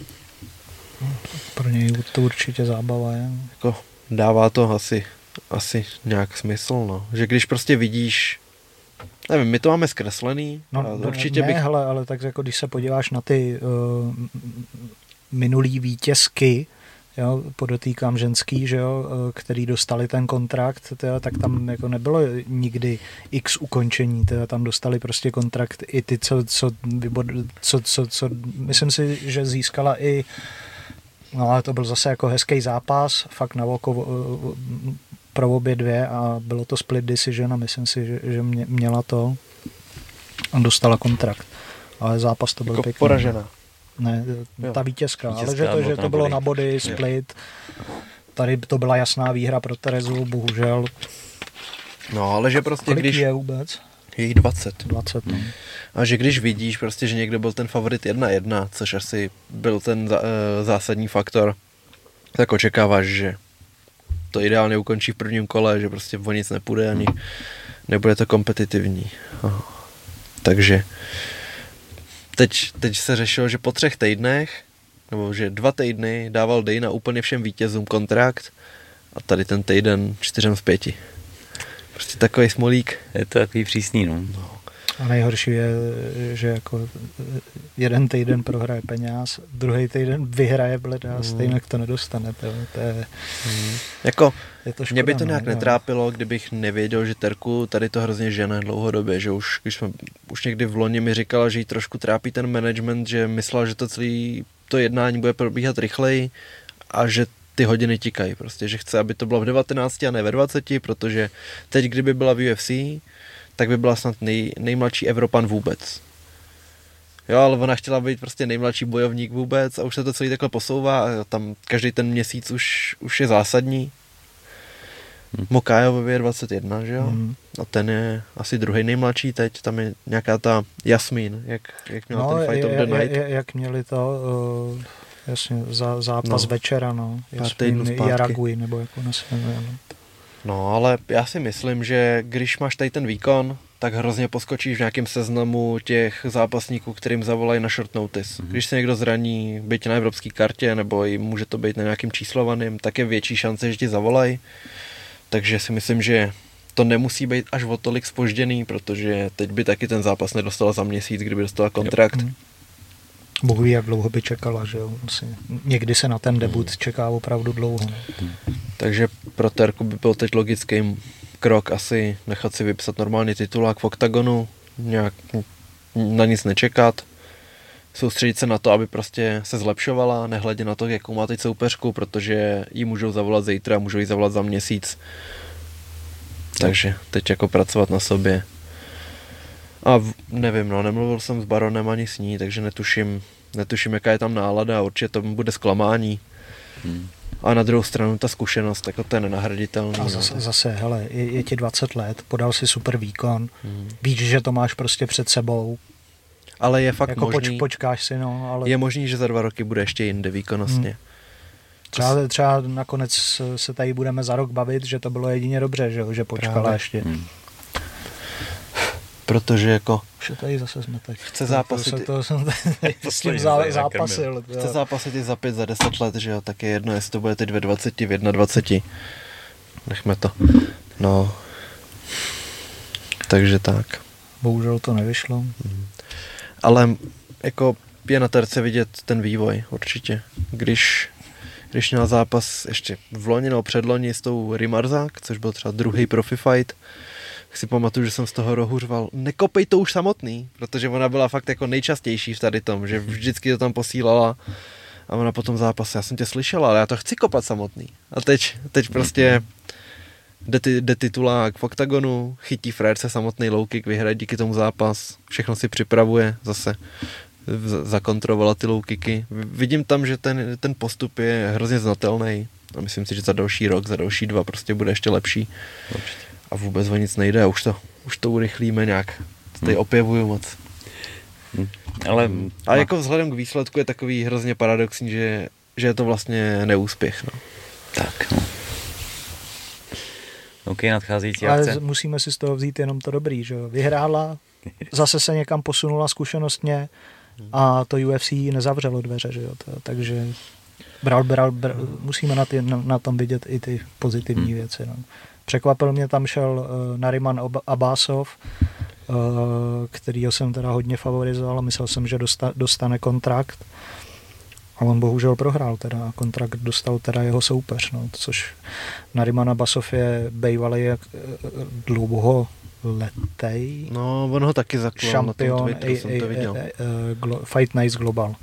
Pro něj to určitě zábava je. Jako dává to asi, asi nějak smysl, no. Že když prostě vidíš Nevím, my to máme zkreslený. No, určitě ne, bych... hele, ale tak jako když se podíváš na ty uh, minulý vítězky, jo, podotýkám ženský, že jo, uh, který dostali ten kontrakt, teda, tak tam jako nebylo nikdy x ukončení, teda, tam dostali prostě kontrakt i ty, co, co, co, co, co myslím si, že získala i No ale to byl zase jako hezký zápas, fakt na oko pro obě dvě a bylo to split decision a myslím si, že, že mě, měla to a dostala kontrakt. Ale zápas to byl jako pěkný. poražena. Ne, ta vítězka, vítězka, ale že to, že to bylo na body, split. Tady to byla jasná výhra pro Terezu, bohužel. No, ale že prostě Kolik když... je vůbec? Je jich 20. 20, no. A že když vidíš prostě, že někdo byl ten favorit 1-1, což asi byl ten eh, zásadní faktor, tak očekáváš, že to ideálně ukončí v prvním kole, že prostě o nic nepůjde ani nebude to kompetitivní. Aha. Takže teď, teď se řešilo, že po třech týdnech, nebo že dva týdny dával Dejna úplně všem vítězům kontrakt a tady ten týden čtyřem z pěti. Prostě takový smolík. Je to takový přísný, no. no. A nejhorší je, že jako jeden týden prohraje peněz, druhý týden vyhraje bleda a Hmm. stejně to nedostane. To, to je, Jako, je to škoda, mě by to no, nějak no. netrápilo, kdybych nevěděl, že Terku tady to hrozně žene dlouhodobě, že už, když jsme, už někdy v loni mi říkala, že jí trošku trápí ten management, že myslel, že to celé to jednání bude probíhat rychleji a že ty hodiny tikají prostě, že chce, aby to bylo v 19 a ne ve 20, protože teď, kdyby byla v UFC, tak by byla snad nej, nejmladší Evropan vůbec. Jo, ale ona chtěla být prostě nejmladší bojovník vůbec a už se to celý takhle posouvá a tam každý ten měsíc už, už je zásadní. Hm. Mokájovi je 21, že jo? Mm. A ten je asi druhý nejmladší teď, tam je nějaká ta Jasmín, jak, jak měla No, ten Fight je, of the je, Night. je, jak měli to, uh, jasně, za, zápas No. večera, no. Zpátky. Jaragui, nebo jak ona se jmenuje. No. No, ale já si myslím, že když máš tady ten výkon, tak hrozně poskočíš v nějakém seznamu těch zápasníků, kterým zavolají na short notice. Mhm. Když se někdo zraní, byť na evropské kartě, nebo i může to být na nějakým číslovaným, tak je větší šance, že ti zavolají. Takže si myslím, že to nemusí být až o tolik spožděný, protože teď by taky ten zápas nedostala za měsíc, kdyby dostala kontrakt. Mm. Bůh ví, jak dlouho by čekala, že jo. Někdy se na ten debut čeká opravdu dlouho. No. Takže pro Terku by byl teď logický krok asi nechat si vypsat normálně titulák v OKTAGONu, nějak na nic nečekat, soustředit se na to, aby prostě se zlepšovala, nehledě na to, jakou má teď soupeřku, protože ji můžou zavolat zítra, můžou ji zavolat za měsíc. Takže teď jako pracovat na sobě. A v, nevím, no, nemluvil jsem s Baronem ani s ní, takže netuším, netuším, jaká je tam nálada, určitě to bude zklamání. Hmm. A na druhou stranu ta zkušenost, jako to je nenahraditelný. A no. zase, zase hele, je, je ti 20 let, podal si super výkon, Hmm. víš, že to máš prostě před sebou, Ale je fakt jako možný, poč, počkáš si, no, ale je možný, že za dva roky bude ještě jinde výkonnostně. Hmm. třeba, třeba nakonec se tady budeme za rok bavit, že to bylo jedině dobře, že, jo, že počkala Právě. ještě. Hmm. Protože jako Už je tady zase smetek. Chce zápasit- To, to, to jsem tady *laughs* *laughs* s tím zá, zápasil. chce jo. zápasit i za pět, za deset let, že jo, tak je jedno, jestli to bude teď ve 20, v 21. Nechme to. No. Takže tak. Bohužel to nevyšlo. Ale jako je na terce vidět ten vývoj určitě. Když, když měl zápas ještě v loni nebo předloni s tou Rimarzák, což byl třeba druhý profi fight, si pamatuju, že jsem z toho rohu řval, nekopej to už samotný, protože ona byla fakt jako nejčastější v tady tom, že vždycky to tam posílala a ona po tom zápase, já jsem tě slyšela, ale já to chci kopat samotný. A teď, teď prostě jde, ty, jde titulák v oktagonu, chytí frérce samotný low kick, vyhraje díky tomu zápas, všechno si připravuje zase zakontrovala ty low kicky. Vidím tam, že ten, ten postup je hrozně znatelný a myslím si, že za další rok, za další dva prostě bude ještě lepší Určitě. A vůbec o nic nejde a už to, už to urychlíme nějak. Tady Hmm. opjevuju moc. Hmm. Ale A jako vzhledem k výsledku je takový hrozně paradoxní, že, že je to vlastně neúspěch. No. tak, no. OK, nadcházející Ale akce. musíme si z toho vzít jenom to dobrý, že jo. Vyhrála, zase se někam posunula zkušenostně a to UFC nezavřelo dveře, že jo. To, takže bral, bral, bral, musíme na, ty, na, na tom vidět i ty pozitivní Hmm. věci. No. Překvapil mě tam šel uh, Nariman Abásov, uh, kterýho jsem teda hodně favorizoval a myslel jsem, že dosta, dostane kontrakt. A on bohužel prohrál teda a kontrakt dostal teda jeho soupeř, no, což Nariman Abasov je bývalý jak eh, dlouho letej no, on ho taky zaklal na tom šampion Twitteru, a, jsem to a, viděl. a, a, glo, Fight Nights Global.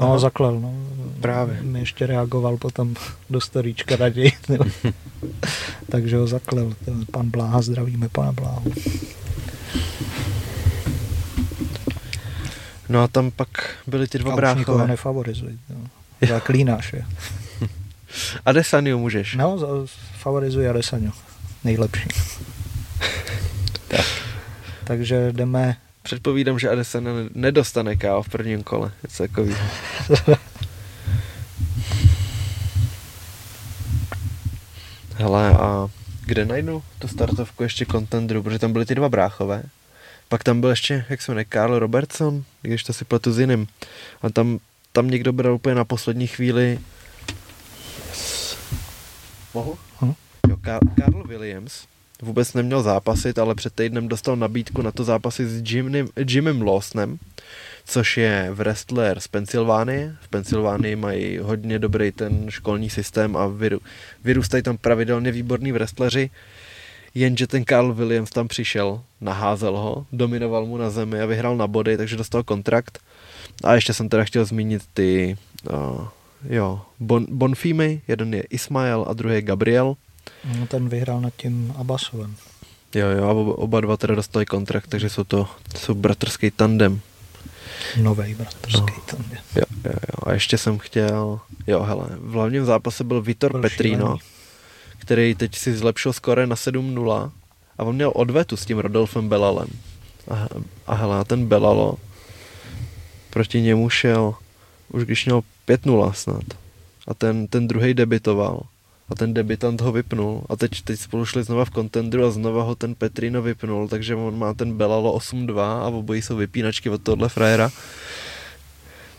No, Aha. zaklel, no. Právě. Mi ještě reagoval potom do storíčka raději. *laughs* Takže ho zaklel. Ten Pan Bláha, zdravíme pana Bláhu. No a tam pak byly ty dva A bráchové. nefavorizuj. No. Zaklínáš je. *laughs* A Desaniu můžeš. No, favorizuji Adesaňu. Nejlepší. *laughs* Tak. Takže jdeme Předpovídám, že Adesanya ne- nedostane KO v prvním kole. Něco takový. *laughs* Hele, a kde najdu tu startovku ještě contendru, protože tam byly ty dva bráchové. Pak tam byl ještě, jak se jmenuje, Karl Robertson, když to si pletu s jiným. A tam, tam někdo bral úplně na poslední chvíli. Yes. Mohu? Hm. Jo, Ka- Karl Williams vůbec neměl zápasit, ale před týdnem dostal nabídku na to zápasy s Jimem, Jimem Lawsonem, což je wrestler z Pensylvánie. V Pensylvánii mají hodně dobrý ten školní systém a vyru, vyrůstají tam pravidelně výborní wrestleri. Jenže ten Carl Williams tam přišel, naházel ho, dominoval mu na zemi a vyhrál na body, takže dostal kontrakt. A ještě jsem teda chtěl zmínit ty uh, jo, bon, Bonfimy, jeden je Ismael a druhý je Gabriel. No, ten vyhrál nad tím Abbasovem. Jo, jo, a oba, oba dva teda dostali kontrakt, takže jsou to jsou bratrský tandem. Nový bratrský No. tandem. Jo, jo, jo. A ještě jsem chtěl, jo, hele, v hlavním zápase byl Vitor Byl Petrino, šílený. který teď si zlepšil skore na 7-0 a on měl odvetu s tím Rodolfem Belalem. A, a hele, ten Belalo proti němu šel, už když měl 5-0 snad. A ten, ten druhý debitoval. A ten debitant ho vypnul. A teď, teď spolu šli znova v kontendru a znova ho ten Petrino vypnul, takže on má ten Belalo 8-2 a obojí jsou vypínačky od tohle frajera.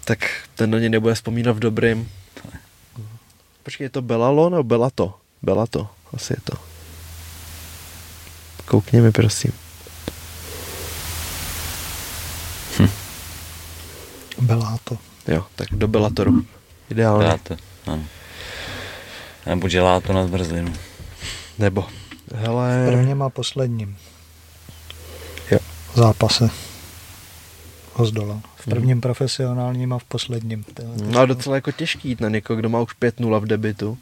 Tak ten na ně nebude vzpomínat v dobrým. Počkej, je to Belalo nebo Belato? Belato, asi je to. Koukni mi, prosím. Beláto. Jo, tak do Bellatoru. Ideálně. Dá to, ano. Nebo dělá to na zmrzlinu. Nebo, hele, V prvním a posledním Jo. zápase ho zdolal. Mhm. V prvním profesionálním a v posledním. No a docela jako těžký jít na někoho, kdo má už 5-0 v debitu.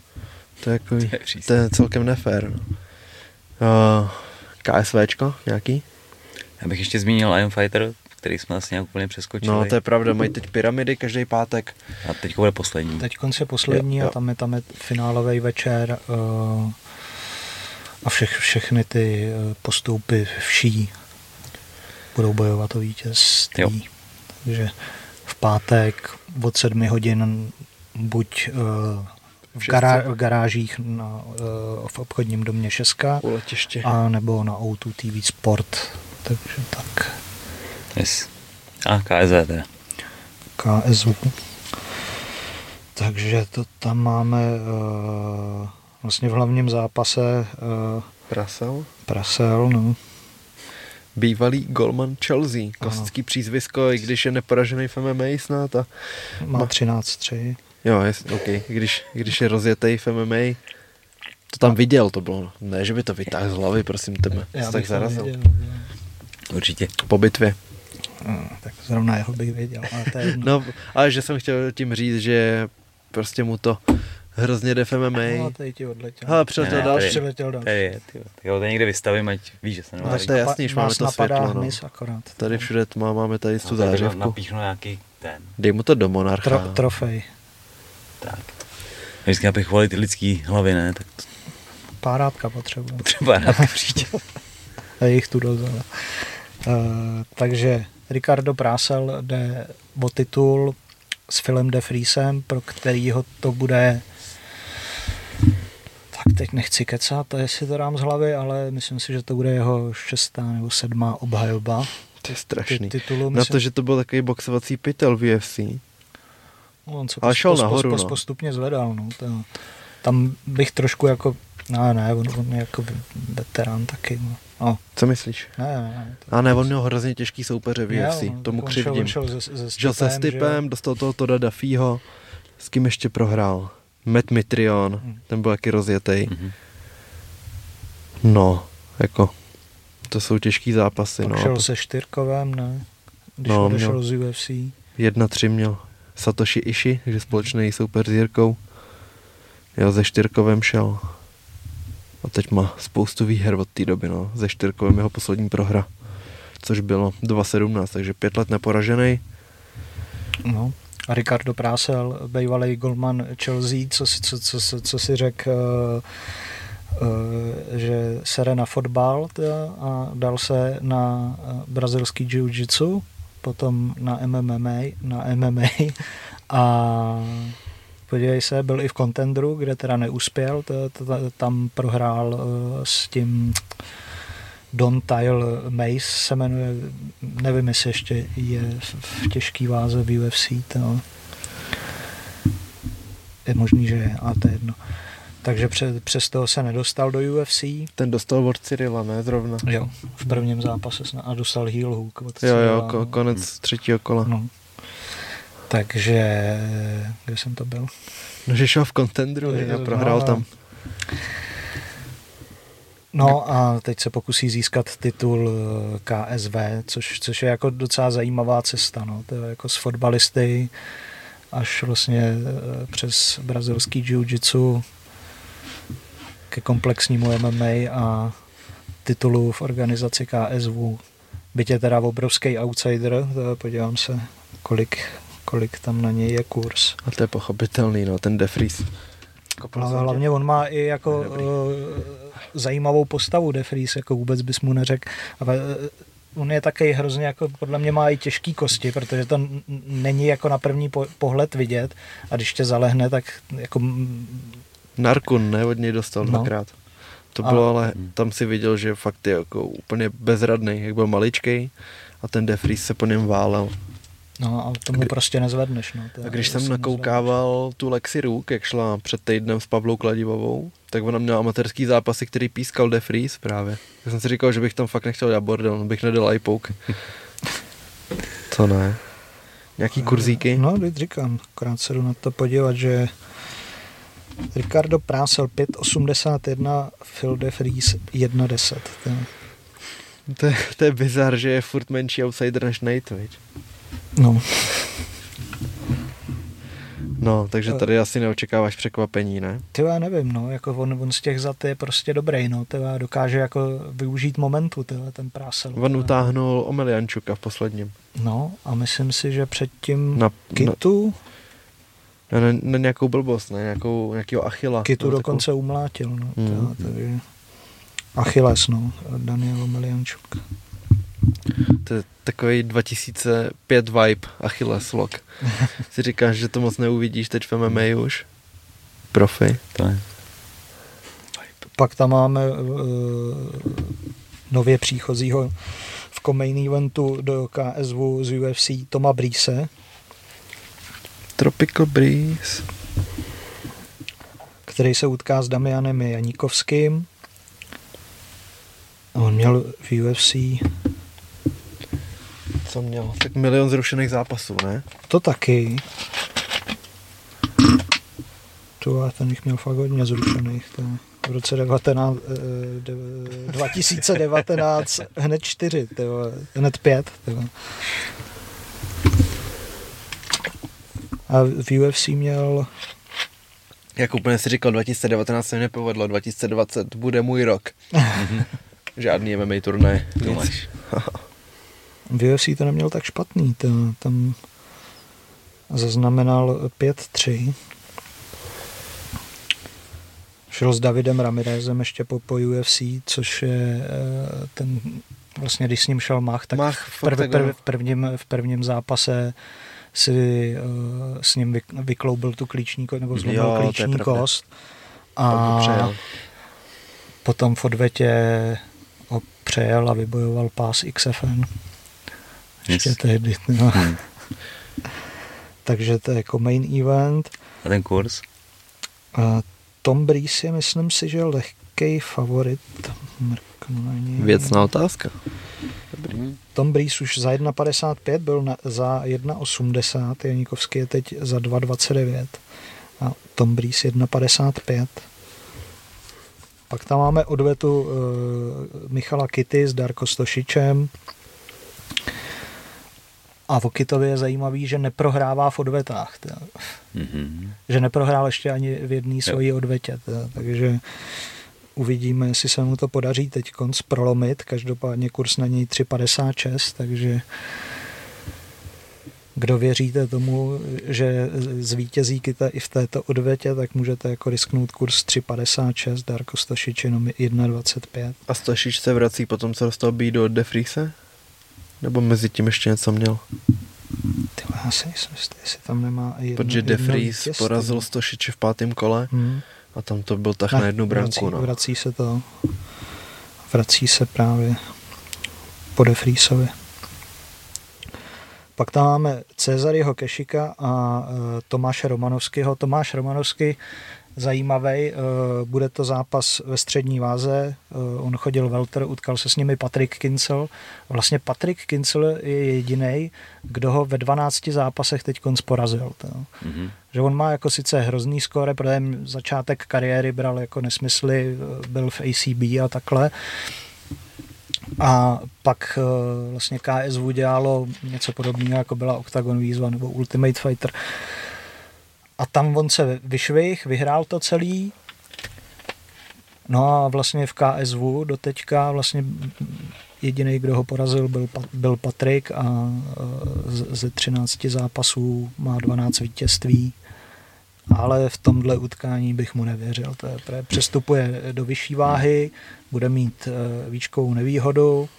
To je jako, To je to je celkem nefér. no. Uh, KSVčko nějaký? Já bych ještě zmínil Iron Fighter, který jsme asi nějak úplně přeskočili. No to je pravda, mají teď pyramidy každý pátek. A teď bude poslední. Teď je poslední Jo, jo. a tam je, tam je finálový večer uh, a všech, všechny ty uh, postupy vší budou bojovat o vítězství. Jo. Takže v pátek od sedmi hodin buď uh, v, gará, v garážích na, uh, v obchodním domě Šeska, a nebo na O2 TV Sport. Takže tak. Yes. A KSV teda. KSU. Takže to tam máme uh, vlastně v hlavním zápase uh, Prasel. Prasel, no. Bývalý golman Chelsea. Klasický přízvisko, i když je neporažený v MMA snad. A... Má Ma- 13-3. Jo, jest, OK. Když, když je rozjetý v MMA, to tam viděl, to bylo. Ne, že by to vytáhl z hlavy, prosím tebe. Já tak zarazil. věděl. Určitě. Po bitvě. No, tak zrovna jeho bych věděl, ale to je jedno. *laughs* No, ale že jsem chtěl tím říct, že prostě mu to hrozně jde v No, MMA. tady ti odletěl. Hele, přiletěl Ne, další. tady- Přiletěl další. Tady je, tyjo. Tak ho tady někde vystavím, ať víš, že se Nás neváží. to je jasný, že máme to světlo, no. akorát. Tady všude tma, máme tady tu No, tak zářivku. Napíchnu nějaký ten. Dej mu to do monarcha. Tro, trofej. Tak. Vždycky napichovali ty lidský hlavy, ne? Tak to Párátka potřebuje. třeba rád přijde. *laughs* A jich tu dost. ale. Uh, takže Ricardo Prásel jde o titul s Philem de Friesem, pro kterýho to bude tak teď nechci kecat, to jestli to dám z hlavy, ale myslím si, že to bude jeho šestá nebo sedmá obhajoba To je ty, strašný. titulu. Na Myslím, to, že to byl takový boxovací pytel v UFC. on se ale pos- šel pos- nahoru, pos- no. postupně zvedal. No, to, tam bych trošku jako, no ne, on, on je jako veterán taky. No. No, Co myslíš? ne, ne, ne, to- A ne, on měl hrozně těžký soupeře v UFC. no, Tomu on křivdím. on šel se, se se Stipem, že jo? Dostal toho Toda Duffyho. S kým ještě prohrál? Matt Mitrion, Hmm. ten byl jaký rozjetý. Mhm. No, jako, to jsou těžký zápasy, Pak no. šel se Štyrkovem, ne? Když No, no, měl. odešel z UFC. Jedna tři měl Satoshi Ishi, takže společný soupeř s Jirkou. Jo, ze Štyrkovem šel. A teď má spoustu výher od té doby, no. Ze Štyrkovem jeho poslední prohra. Což bylo 2.17, takže pět let neporažený. No. A Ricardo Prásel, bývalý golman Chelsea, co, si- co, co, co, si řekl, uh, uh, že sere na fotbal a dal se na uh, brazilský jiu-jitsu, potom na MMA, na MMA a podívej se, byl i v contendru, kde teda neuspěl, tam prohrál uh, s tím Don Tyle Mace se jmenuje, nevím, jestli ještě je v, těžký váze v UFC, to je možný, že je, ale to je jedno. takže pře, přes toho se nedostal do UFC. Ten dostal od Cyrila, ne zrovna? Jo, v prvním zápase a dostal heel hook od Jo, jo, Cyrila, ko- no. konec třetího kola. No. Takže, kde jsem to byl? No, že šel v kontendru a prohrál no. tam. No a teď se pokusí získat titul eh, KSV, což, což je jako docela zajímavá cesta, no. To je jako z fotbalisty až vlastně eh, přes brazilský jiu-jitsu ke komplexnímu MMA a titulu v organizaci KSV. Byť je teda obrovský outsider, to podívám se, kolik, kolik tam na něj je kurz. A to je pochopitelný, no, ten Defries. Ale hlavně on má i jako uh, zajímavou postavu Defries, jako vůbec bys mu neřekl. Ale uh, on je taky hrozně, jako podle mě má i těžký kosti, protože to není jako na první po- pohled vidět a když tě zalehne, tak jako Narkun, ne, od něj dostal No. dvakrát. To bylo ale, tam si viděl, že fakt je jako úplně bezradný, jak byl maličkej a ten Defries se po něm válel. No a tomu kdy- prostě nezvedneš. No, To A když to jsem nakoukával tu Lexi Rook, jak šla před týdnem s Pavlou Kladivovou, tak ona měla amatérský zápasy, který pískal Defries právě. Tak jsem si říkal, že bych tam fakt nechtěl dělat bordel, bych nedal iPoke. *laughs* Co ne? Nějaký kurzíky? No, teď říkám, akorát se jdu na to podívat, že Ricardo Prásel 5,81, Phil DeFries 1,10. To je- To, je, to je bizar, že je furt menší outsider než Nate, viď? No, No, takže tady asi neočekáváš překvapení, ne? ty já nevím, no, jako on, on z těch zat je prostě dobrý, no, ty dokáže jako využít momentu, ty ten Prásel. On utáhnul Omeliančuka v posledním. No, a myslím si, že předtím Na, Kitu, na, na, na nějakou blbost, ne? Nějakou, nějakého Achila. Kitu No, dokonce umlátil, no, Mm. mm. takže Achilles, no, Daniel Miliančuk. To je takový 2005 vibe Achilles lock. *laughs* si říkáš, že to moc neuvidíš teď v MMA už? Profi. To je. Pak tam máme uh, nově příchozího v komejný eventu do KSV z UFC Toma Brise, Tropical Breeze. který se utká s Damianem Janíkovským. A on měl v UFC Co měl? Tak milion zrušených zápasů, ne? to taky. To a ten jich měl fakt hodně zrušených. To v roce 19, eh, de- 2019 *laughs* hned čtyři, tyjo, hned pět. Tyjo. A v UFC měl Jak úplně si říkal, 2019 se mi nepovedlo, 2020 bude můj rok. *laughs* Žádný MMA turnaj. Nic. *laughs* v UFC to neměl tak špatný. To, tam zaznamenal 5-3. Šel s Davidem Ramirezem ještě po, po UFC, což je eh, ten, vlastně když s ním šel Mach, tak Mach, v, prv, prv, ano. v, prvním, v prvním zápase si uh, s ním vy, vykloubil tu klíční nebo zlomil Jo, klíční kost. A potom v odvetě ho přejel a vybojoval pás XFN. Ještě Yes. tehdy. No. Hmm. *laughs* Takže to je jako main event. A ten kurz? A Tom Breeze je, myslím si, že lehký favorit. Mrknu na něj. Věcná otázka. Hmm. Tom Breeze už za 1,55 byl na, za 1,80, Janíkovský je teď za 2,29 a Tom Breeze 1,55. Pak tam máme odvetu uh, Michala Kitty s Darko Stošičem. A o Kitovi je zajímavý, že neprohrává v odvetách. teda. Mhm. Že neprohrál ještě ani v jedné svojí odvetě. teda. Takže uvidíme, jestli se mu to podaří teď konc prolomit. Každopádně kurz na něj 3,56, takže kdo věříte tomu, že zvítězí Kita i v této odvětě, tak můžete jako risknout kurz 3,56, Darko Stošič jenom 1,25. A Stošič se vrací potom, co dostal být do Defrise? Nebo mezi tím ještě něco měl? Ty já si myslím, jestli tam nemá jedno, Protože jedno Defries vítězství. porazil Stošiče v pátém kole Hmm. a tam to byl tak na jednu branku. vrací, No. vrací se to, vrací se právě po Defriesovi. Pak tam máme Cezaryho Kešika a uh, Tomáše Romanovského. Tomáš Romanovský zajímavý. Bude to zápas ve střední váze. On chodil welter, utkal se s nimi Patrick Kincel. Vlastně Patrick Kincel je jediný, kdo ho ve 12 zápasech teď porazil. Mm-hmm. Že on má jako sice hrozný skóre, protože začátek kariéry bral jako nesmysly, byl v ACB a takhle, a pak vlastně KSV dělalo něco podobného, jako byla Octagon výzva nebo Ultimate Fighter. A tam on se vyšvih, vyhrál to celý. No a vlastně v KSV do teďka vlastně jediný, kdo ho porazil, byl, byl Patrik a uh, ze 13 zápasů má 12 vítězství ale v tomhle utkání bych mu nevěřil. To je, přestupuje do vyšší váhy, bude mít uh, výškovou nevýhodu,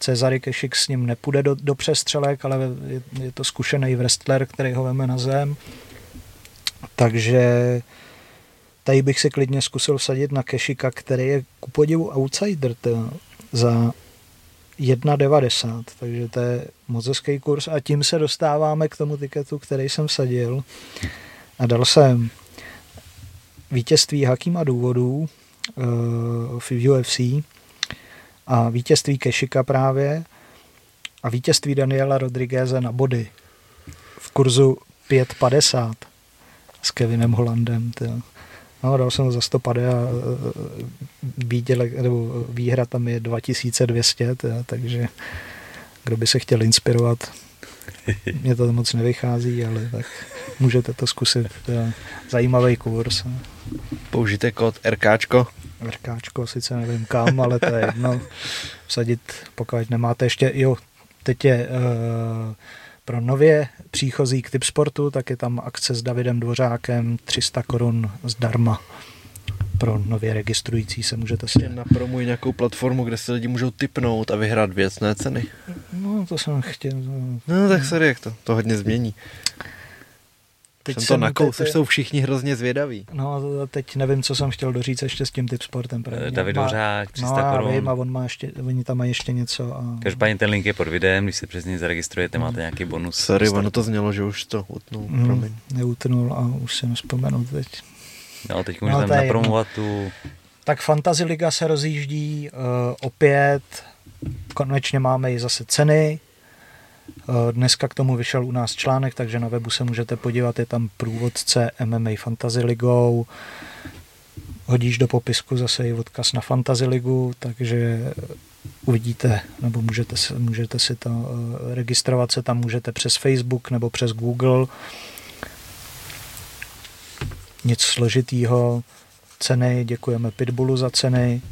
Cezary Kešik s ním nepůjde do, do přestřelek, ale je, je to zkušený wrestler, který ho veme na zem. Takže tady bych si klidně zkusil vsadit na Kešika, který je ku podivu outsider za 1,90, takže to je moc hezký kurz. A tím se dostáváme k tomu tiketu, který jsem vsadil. A dal jsem vítězství Hakima důvodů uh, v UFC a vítězství Kešika právě a vítězství Daniela Rodrigueze na body v kurzu 5,50 s Kevinem Hollandem. Tyjo. No, dal jsem za 150 a eh, výdělek, nebo výhra tam je 2200, tyjo, takže kdo by se chtěl inspirovat, mně to moc nevychází, ale tak můžete to zkusit. To je zajímavý kurz. Použijte kód RKčko. RKčko, sice nevím kam, ale to je jedno. Vsadit, pokud nemáte ještě, jo, teď je uh, pro nově příchozí k typ sportu, tak je tam akce s Davidem Dvořákem 300 korun zdarma pro nově registrující se můžete si... Napromuj nějakou platformu, kde se lidi můžou typnout a vyhrát věcné ceny. No, to jsem chtěl. No, tak sorry, jak to, to hodně změní. Teď jsem to nakous, teď... jsou všichni hrozně zvědaví. No, teď nevím, co jsem chtěl doříct ještě s tím typ sportem. Právě. David Hořák, 300 no, korun. Vím, a on má ještě, oni tam mají ještě něco. A... Každopádně ten link je pod videem, když se přesně zaregistrujete, máte nějaký bonus. Sorry, ono to znělo, že už to utnul, mm, promiň. Neutnul a už jsem vzpomenu teď. No, teď můžeme no, napromovat tu... Tak Fantasy Liga se rozjíždí uh, opět, konečně máme i zase ceny, Dneska k tomu vyšel u nás článek, takže na webu se můžete podívat, je tam průvodce MMA Fantasy Ligou. Hodíš do popisku zase i odkaz na Fantasy Ligu, takže uvidíte, nebo můžete, můžete si to uh, registrovat se tam můžete přes Facebook nebo přes Google nic složitýho. Ceny, děkujeme Pitbullu za ceny.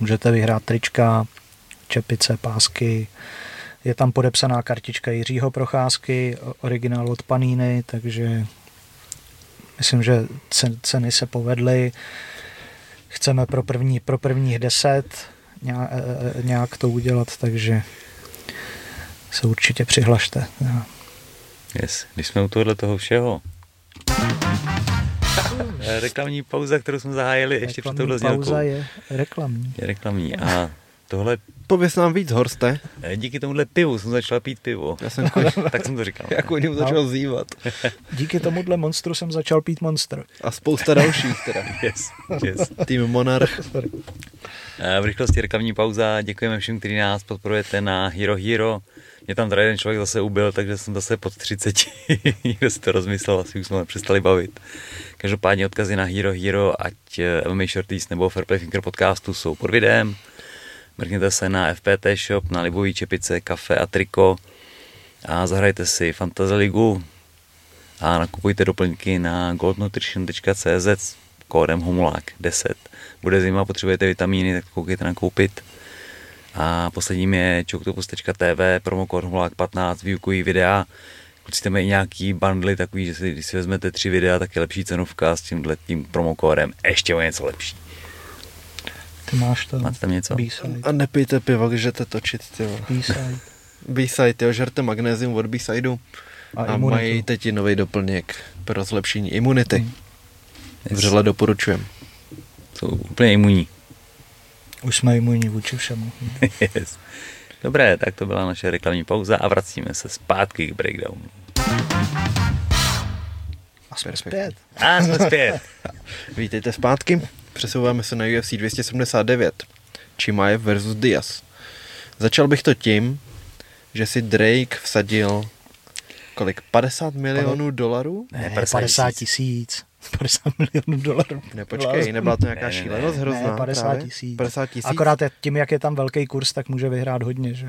Můžete vyhrát trička, čepice, pásky. Je tam podepsaná kartička Jiřího Procházky, originál od Paníny, takže myslím, že ceny se povedly. Chceme pro, první, pro prvních deset e, e, nějak to udělat, takže se určitě přihlašte. Yes. Když jsme u tohle toho všeho, Eh, *laughs* reklamní pauza, kterou jsme zahájili ještě před touhle znělkou. pauza je reklamní. Je reklamní. A tohle... Pověz nám víc, Horste. Eh, díky tomuhle pivu jsem začal pít pivo. Já jsem *laughs* tak jsem to říkal. Jak o něm začal no. zývat. *laughs* Díky tomuhle monstru jsem začal pít monster. A spousta dalších teda. *laughs* yes, yes. Tým Monarch. Eh, v rychlosti reklamní pauza. Děkujeme všem, kteří nás podporujete na Hero Hero. Mě tam tady jeden člověk zase ubil, takže jsem zase pod 30. Někdo si to rozmyslel, asi už jsme přestali bavit. Každopádně odkazy na Hero Hero, ať eh, MMA Shorties nebo Fairplay Finger podcastu jsou pod videem. Mrkněte se na FPT Shop, na libový čepice, kafe a triko a zahrajte si Fantasy Ligu a nakupujte doplňky na goldnutrition.cz kódem homolák 10. Bude zima, potřebujete vitamíny, tak koukejte nakoupit. A posledním je čoktopus.tv, promokód homolák 15, výukový videa, Kluci mají nějaký bundly takový, že si, když si vezmete tři videa, tak je lepší cenovka s tímhle tím promokórem. Ještě o něco lepší. Ty máš to. Máte tam něco? B-side. A nepijte pivo, když jdete točit, ty B-side. *laughs* B-side, jo, žerte magnézium od B-sideu. A, a mají teď i nový doplněk pro zlepšení imunity. Hmm. Vřele doporučujem. Jsou úplně imunní. Už jsme imunní vůči všemu. *laughs* yes. Dobré, tak to byla naše reklamní pauza a vracíme se zpátky k breakdownu. A jsme zpět. A jsme zpět. *laughs* Vítejte zpátky. Přesouváme se na UFC 279. Chimaev versus Diaz. Začal bych to tím, že si Drake vsadil kolik? 50 milionů dolarů? Ne, Ne, 50 50 tisíc. 50 *laughs* milionů dolarů. Ne, počkej, nebyla to nějaká Ne, ne, ne. šílenost hrozná? Ne, 50 právě? tisíc. 50 tisíc? Akorát tím, jak je tam velký kurz, tak může vyhrát hodně. Že?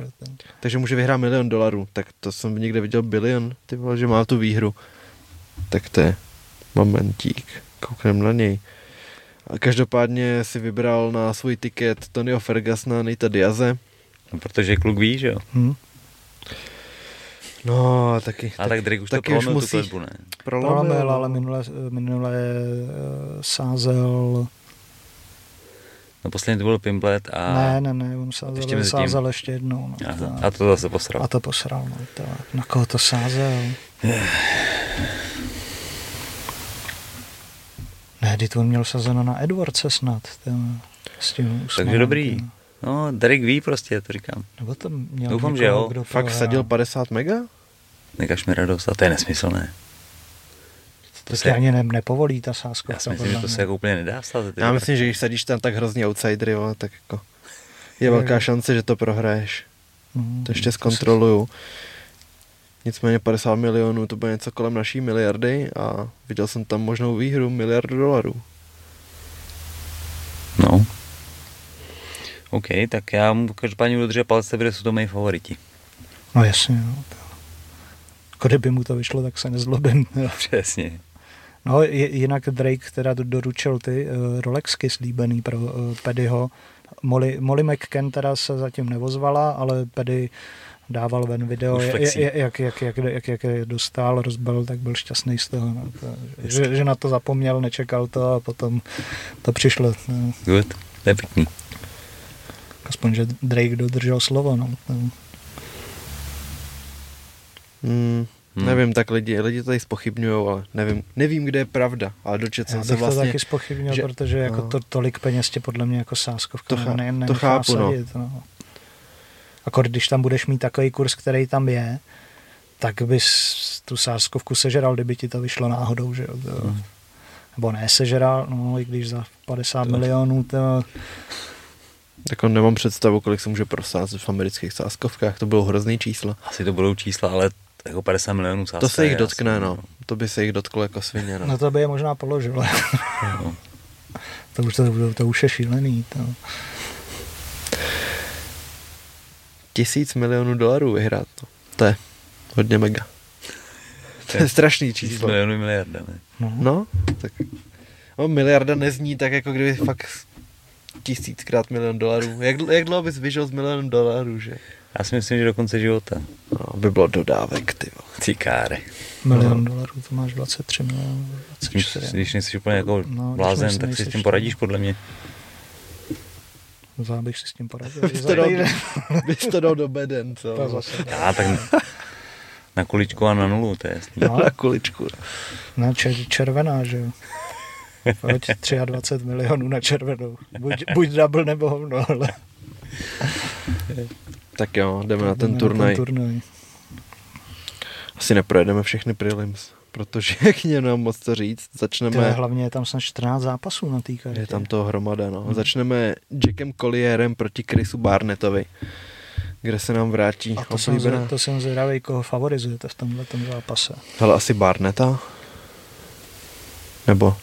Takže může vyhrát milion dolarů. Tak to jsem někde viděl bilion, ty vole, že má tu výhru. Tak to je momentík. Koukneme na něj. A každopádně si vybral na svůj tiket Tonyho Fergusona, Nita Diaze. No, protože kluk ví, že jo. Hm? No, taky. A tak Drake už to taky už prolomil tu musí- kletbu, ne? Prolomil, ale minule, minule eh, sázel... No posledně to byl Pimblet a... Ne, ne, ne, on sázel, Ještě sázel ještě jednou. No, Aha, to, a to zase posral. a to posral. No, to, na koho to sázel? *sighs* *sighs* Ne, teď on měl sazeno na Edwardse snad. To, s tím Takže dobrý. to. No, Derek ví prostě, to říkám. Nebo to měl Doufám, že jo. Kdo Fakt prohrál. sadil 50 mega? Nekaž mi radost. A to je nesmyslné. To se- se ani ne, nepovolí ta sázkovka. Já si myslím, že to se jako úplně nedá vstát. ty Já myslím, že když sadíš tam tak hrozný outsidery, tak jako je velká šance, že to prohraješ. Mhm, To ještě zkontroluju. Nicméně 50 milionů, to bude něco kolem naší miliardy a viděl jsem tam možnou výhru miliardu dolarů. No. OK, tak já mu každopádně budu držet palce, protože jsou to moji favoriti. No jasně, no. Jako kdyby mu to vyšlo, tak se nezlobím. jo. *laughs* Přesně. No, jinak Drake teda do- doručil ty uh, Rolexky slíbený pro uh, Pedyho. Molly, Molly McCann teda se zatím nevozvala, ale Pedy dával ven video, je- jak, jak, jak, jak, jak je dostal, rozbil, tak byl šťastný z toho. No, to, že, že, na to zapomněl, nečekal to a potom to přišlo. No. Good. To je pěkný. Aspoň, že Drake dodržel slovo. No. No. Hmm, Hmm. Nevím, tak lidi, lidi to tady spochybňují, ale nevím, nevím, kde je pravda. Ale dočet Já jsem bych se to vlastně... taky spochybnil, že- protože jako no. to, tolik peněz tě podle mě jako sáskovka To chá- ne, ne, to chápu, no. sadit, no. Akor když tam budeš mít takový kurz, který tam je, tak bys tu sáskovku sežeral, kdyby ti to vyšlo náhodou, že jo. To, Hmm. Nebo ne sežeral, no i když za 50 To- milionů, to, Jako nemám představu, kolik se může prosázet v amerických sáskovkách, to bylo hrozný číslo. Asi to budou čísla, ale jako 50 milionů sázka To se jich dotkne, asi, no. To by se jich dotklo jako svině, no. no to by je možná položilo. no. *laughs* to, už, to, to už je šílený. To. Tisíc milionů dolarů vyhrát, no. To je hodně mega. To je strašný Tisíc číslo. milionů miliarda, ne? No. No, tak no, miliarda nezní tak, jako kdyby fakt tisíckrát milion dolarů. Jak, jak dlouho bys vyžil z milionu dolarů, že? Já si myslím, že do konce života. No, by bylo dodávek, ty vole. Ty káry. Milion dolarů, to máš 23 milionů, Když, 24. když nejsi úplně jako No, když blázen, tak si s tím poradíš podle mě. Za bych si s tím poradil. Bys Za to, dal, bys to dal do beden, co? To zase. Já tak na kuličku a na nulu, to je jasný. No. Na kuličku. Na čer, červená, že jo. Pojď 23 milionů na červenou. Buď, buď double nebo hovno, ale Tak jo, jdeme na ten jdeme turnaj. ten turnaj. Asi neprojedeme všechny prelims, protože *laughs* k něm nám moc to říct. Tyhle, Začneme, hlavně je tam snad 14 zápasů na té kartě. je tam toho hromada, no. Hmm. Začneme Jackem Collierem proti Chrisu Barnettovi, kde se nám vrátí A to jsem, zvědavý, to jsem zvědavý, koho favorizujete v tomhle tom zápase. Hele, asi Barneta? Nebo?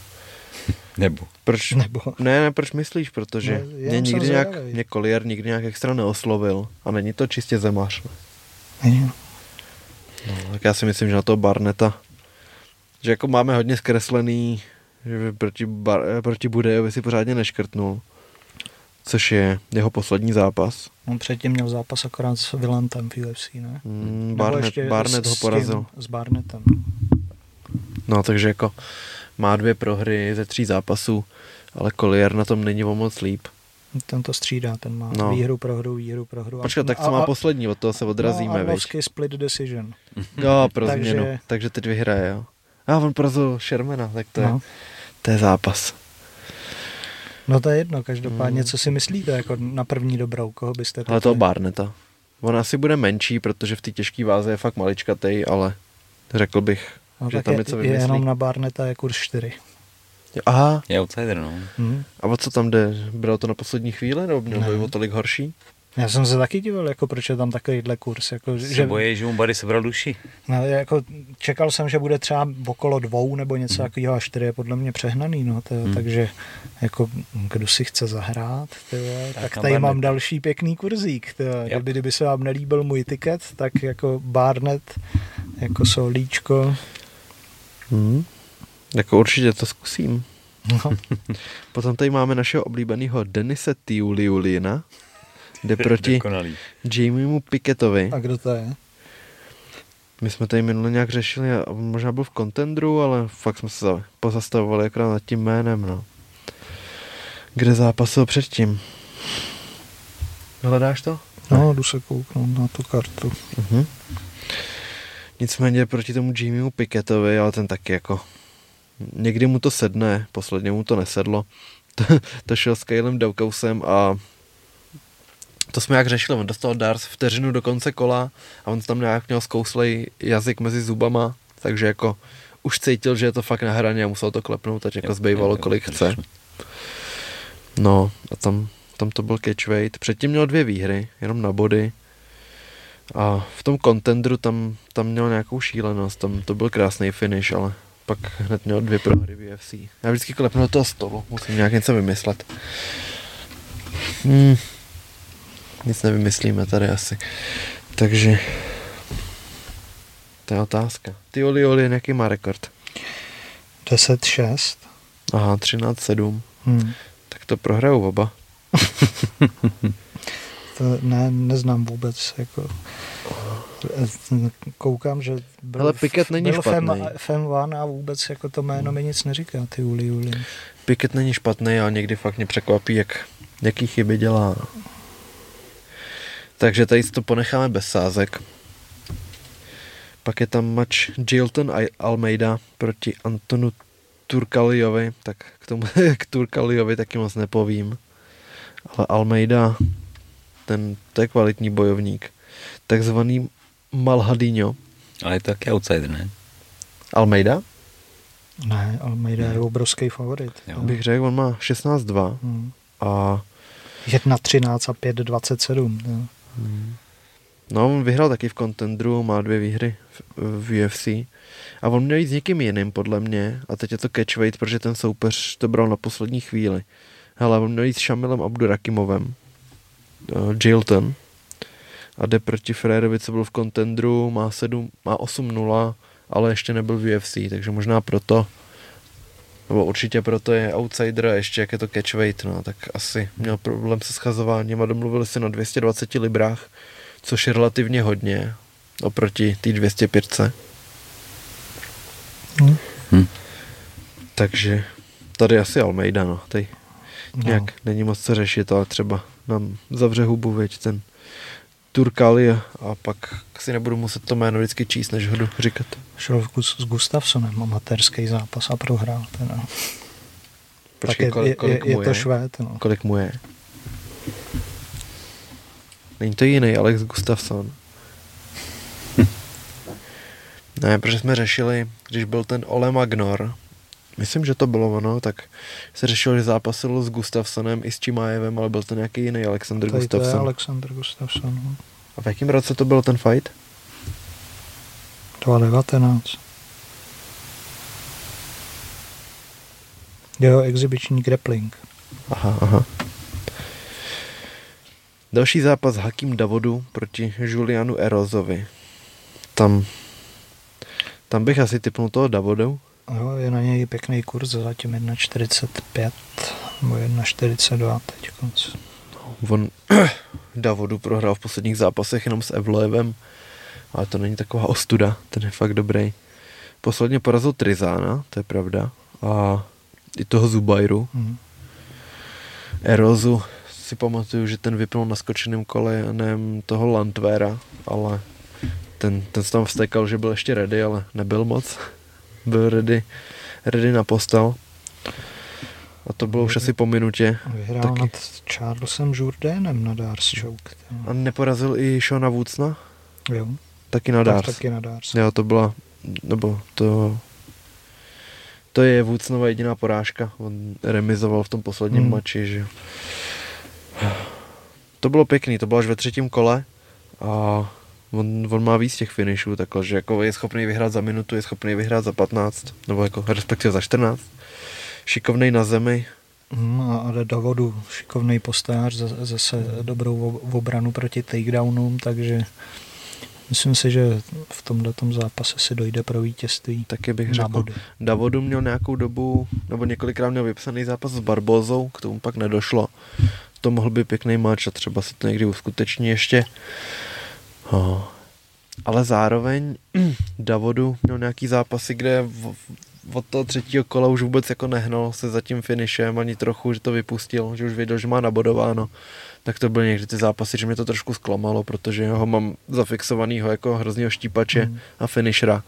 *laughs* Nebo. Proč? Nebo Ne, ne, proč myslíš? Protože Ne, mě nikdy nějak, mě Collier nikdy nějak extra neoslovil a není to čistě zemář. Jo. No, tak já si myslím, že na toho Barneta, že jako máme hodně zkreslený, že proti, bar, proti Budejovi si pořádně neškrtnul, což je jeho poslední zápas. On předtím měl zápas akorát s Villantem v UFC, ne? Mm, Nebo Barnet, ještě Barnet s- ho s porazil. tím, S Barnetem. No, takže jako má dvě prohry ze tří zápasů, ale Collier na tom není o moc líp. Ten to střídá, ten má No. no. výhru, prohru, výhru, prohru. Počkat, tak co má poslední, od toho se odrazíme, no, a split decision. Jo, pro Takže- změnu. Takže teď vyhraje, jo. A on porazil Shermana, tak to je, No. to je zápas. no to je jedno, každopádně, Hmm. co si myslíte jako na první dobrou, koho byste Ale toho Barneta. On asi bude menší, protože v té těžké váze je fakt maličkatej, ale řekl bych No, že tam je, něco je vymyslí. jenom na Barneta je kurz 4. Aha, Je outsider, no. Hm. a o co tam jde? Bylo to na poslední chvíli, nebo měl Ne. by o tolik horší? Já jsem se taky díval, jako proč je tam takovýhle kurz. Jako, Že... že, Se bojí, že mu Buddy sebral duši. no, jako, čekal jsem, že bude třeba okolo dvou nebo něco takového, a čtyři je podle mě přehnaný. No, to, Hmm. Takže jako, kdo si chce zahrát, tyjo, tak, Tak tady mám další pěkný kurzík. Tyjo. Yep. Kdyby, kdyby se vám nelíbil můj tiket, tak jako Barnet, jako solíčko. Hmm. Jako určitě to zkusím. No, *laughs* Potom tady máme našeho oblíbeného Denise Tiuliulina, jde *laughs* proti Dokonalý. Jamiemu Piketovi. a kdo to je? My jsme tady minule nějak řešili, a možná byl v kontendru, ale fakt jsme se pozastavovali akorát nad tím jménem, no. Kde zápasil předtím? Hledáš to? No, jdu se kouknout na tu kartu. Mhm. Nicméně proti tomu Jimiemu Piketovi, ale ten taky jako někdy mu to sedne, posledně mu to nesedlo. To, *laughs* to šel s Kylem Daukausem a to jsme jak řešili, on dostal Dars vteřinu do konce kola a on tam nějak měl zkouslej jazyk mezi zubama, takže jako už cítil, že je to fakt na hraně a musel to klepnout, tak jako zbývalo kolik chce. No a tam, tam to byl catchweight. Předtím měl dvě výhry, jenom na body. A v tom contendru tam, tam měl nějakou šílenost, tam to byl krásný finish, ale pak hned měl dvě prohry v UFC. Já vždycky klepnu do toho stolu, musím nějak něco vymyslet. Hmm. Nic nevymyslíme tady asi. Takže to je otázka. Ty Oli Oli, jaký má rekord? 10-6. Aha, 13-7. Hmm. Tak to prohrajou oba. *laughs* To ne, neznám vůbec. Jako, koukám, že byl, Ale Pickett není byl Fem, špatný. Fem One a vůbec jako to jméno mi nic neříká, ty Uli Uli. Pickett není špatný, ale někdy fakt mě překvapí, jak, jaký chyby dělá. Takže tady si to ponecháme bez sázek. Pak je tam match Jilton a Almeida proti Antonu Turkaliovi, tak k tomu *laughs* k Turkaliovi taky moc nepovím. Ale Almeida, ten, to je kvalitní bojovník. Takzvaný Malhadinho. Ale je to taky outsider, ne? Almeida? Ne, Almeida je obrovský favorit. Jo. Bych řekl, on má 16-2 Hmm. a 1-13 a 5-27. Jo. No, on vyhrál taky v contendru, má dvě výhry v, v UFC. A on měl jít s někým jiným, podle mě. A teď je to catchweight, protože ten soupeř to bral na poslední chvíli. Hele, on měl jít s Šamilem Abdurakimovem. Uh, Jilton. A jde proti Frérovi, co byl v contendru, má, 7, má 8-0, ale ještě nebyl v UFC, takže možná proto, nebo určitě proto je outsider a ještě jak je to catchweight, no, tak asi měl problém se schazováním a domluvili se na 220 librách, což je relativně hodně oproti té 205. Hm. Hm. Takže tady asi Almeida, no, tady No. nějak není moc co řešit, ale třeba nám zavře hubu, veď ten Turkali a pak si nebudu muset to jméno vždycky číst, než ho říkat. Šel s Gustafsonem amatérský zápas a prohrál. Teda. Počkej, tak je, kolik, je, kolik je, mu je to švéd. No. Kolik mu je? Není to jiný Alex Gustafsson. ne, protože jsme řešili, když byl ten Ole Magnor, myslím, že to bylo ono, tak se řešilo, že zápasil s Gustafsonem i s Čimájevem, ale byl to nějaký jiný Alexander Tady to je Gustafsson. Alexander Gustafsson. No. A v jakém roce to byl ten fight? 2019. Jo, exibiční grappling. Aha, aha. Další zápas Hakim Davodu proti Julianu Erozovi. Tam, tam bych asi typnul toho Davodu. Jo, je na něj pěkný kurz, zatím 1,45 nebo 1,42 teď konc. On *clears throat* Davodu prohrál v posledních zápasech jenom s Evloevem, ale to není taková ostuda, ten je fakt dobrý. Posledně porazil Trizána, to je pravda, a i toho Zubajru. Hm. Erozu si pamatuju, že ten vypnul na skočeném kolenem toho Landvera, ale ten, ten se tam vstekal, že byl ještě ready, ale nebyl moc. Byl ready, ready na postel. A to bylo už asi po minutě. Vyhrál Taky. nad Charlesem Jourdanem na Dars Choke. A neporazil i Shona Woodsna? Jo, Taky na Dars. taky na Dars. Jo, to byla nebo to to je Woodsonova jediná porážka. On remizoval v tom posledním hmm. mači, že to bylo pěkný, to bylo až ve třetím kole a on, on má víc těch finishů, takhle, že jako je schopný vyhrát za minutu, je schopný vyhrát za 15, nebo jako respektive za 14. Šikovnej na zemi. Hmm, a jde do vodu, šikovný postář, zase dobrou obranu proti takedownům, takže Myslím si, že v tomhle zápase si dojde pro vítězství. Taky bych řekl. Body. Davodu měl nějakou dobu, nebo několikrát měl vypsaný zápas s Barbozou, k tomu pak nedošlo. To mohl být pěkný match a třeba se to někdy uskuteční ještě. Oh. Ale zároveň *clears throat* Davodu měl nějaký zápasy, kde v, od toho třetího kola už vůbec jako nehnal se za tím finishem ani trochu, že to vypustil, že už věděl, že má nabodováno tak to byly někdy ty zápasy, že mě to trošku zklamalo, protože ho mám zafixovanýho jako hroznýho štípače mm. a finishera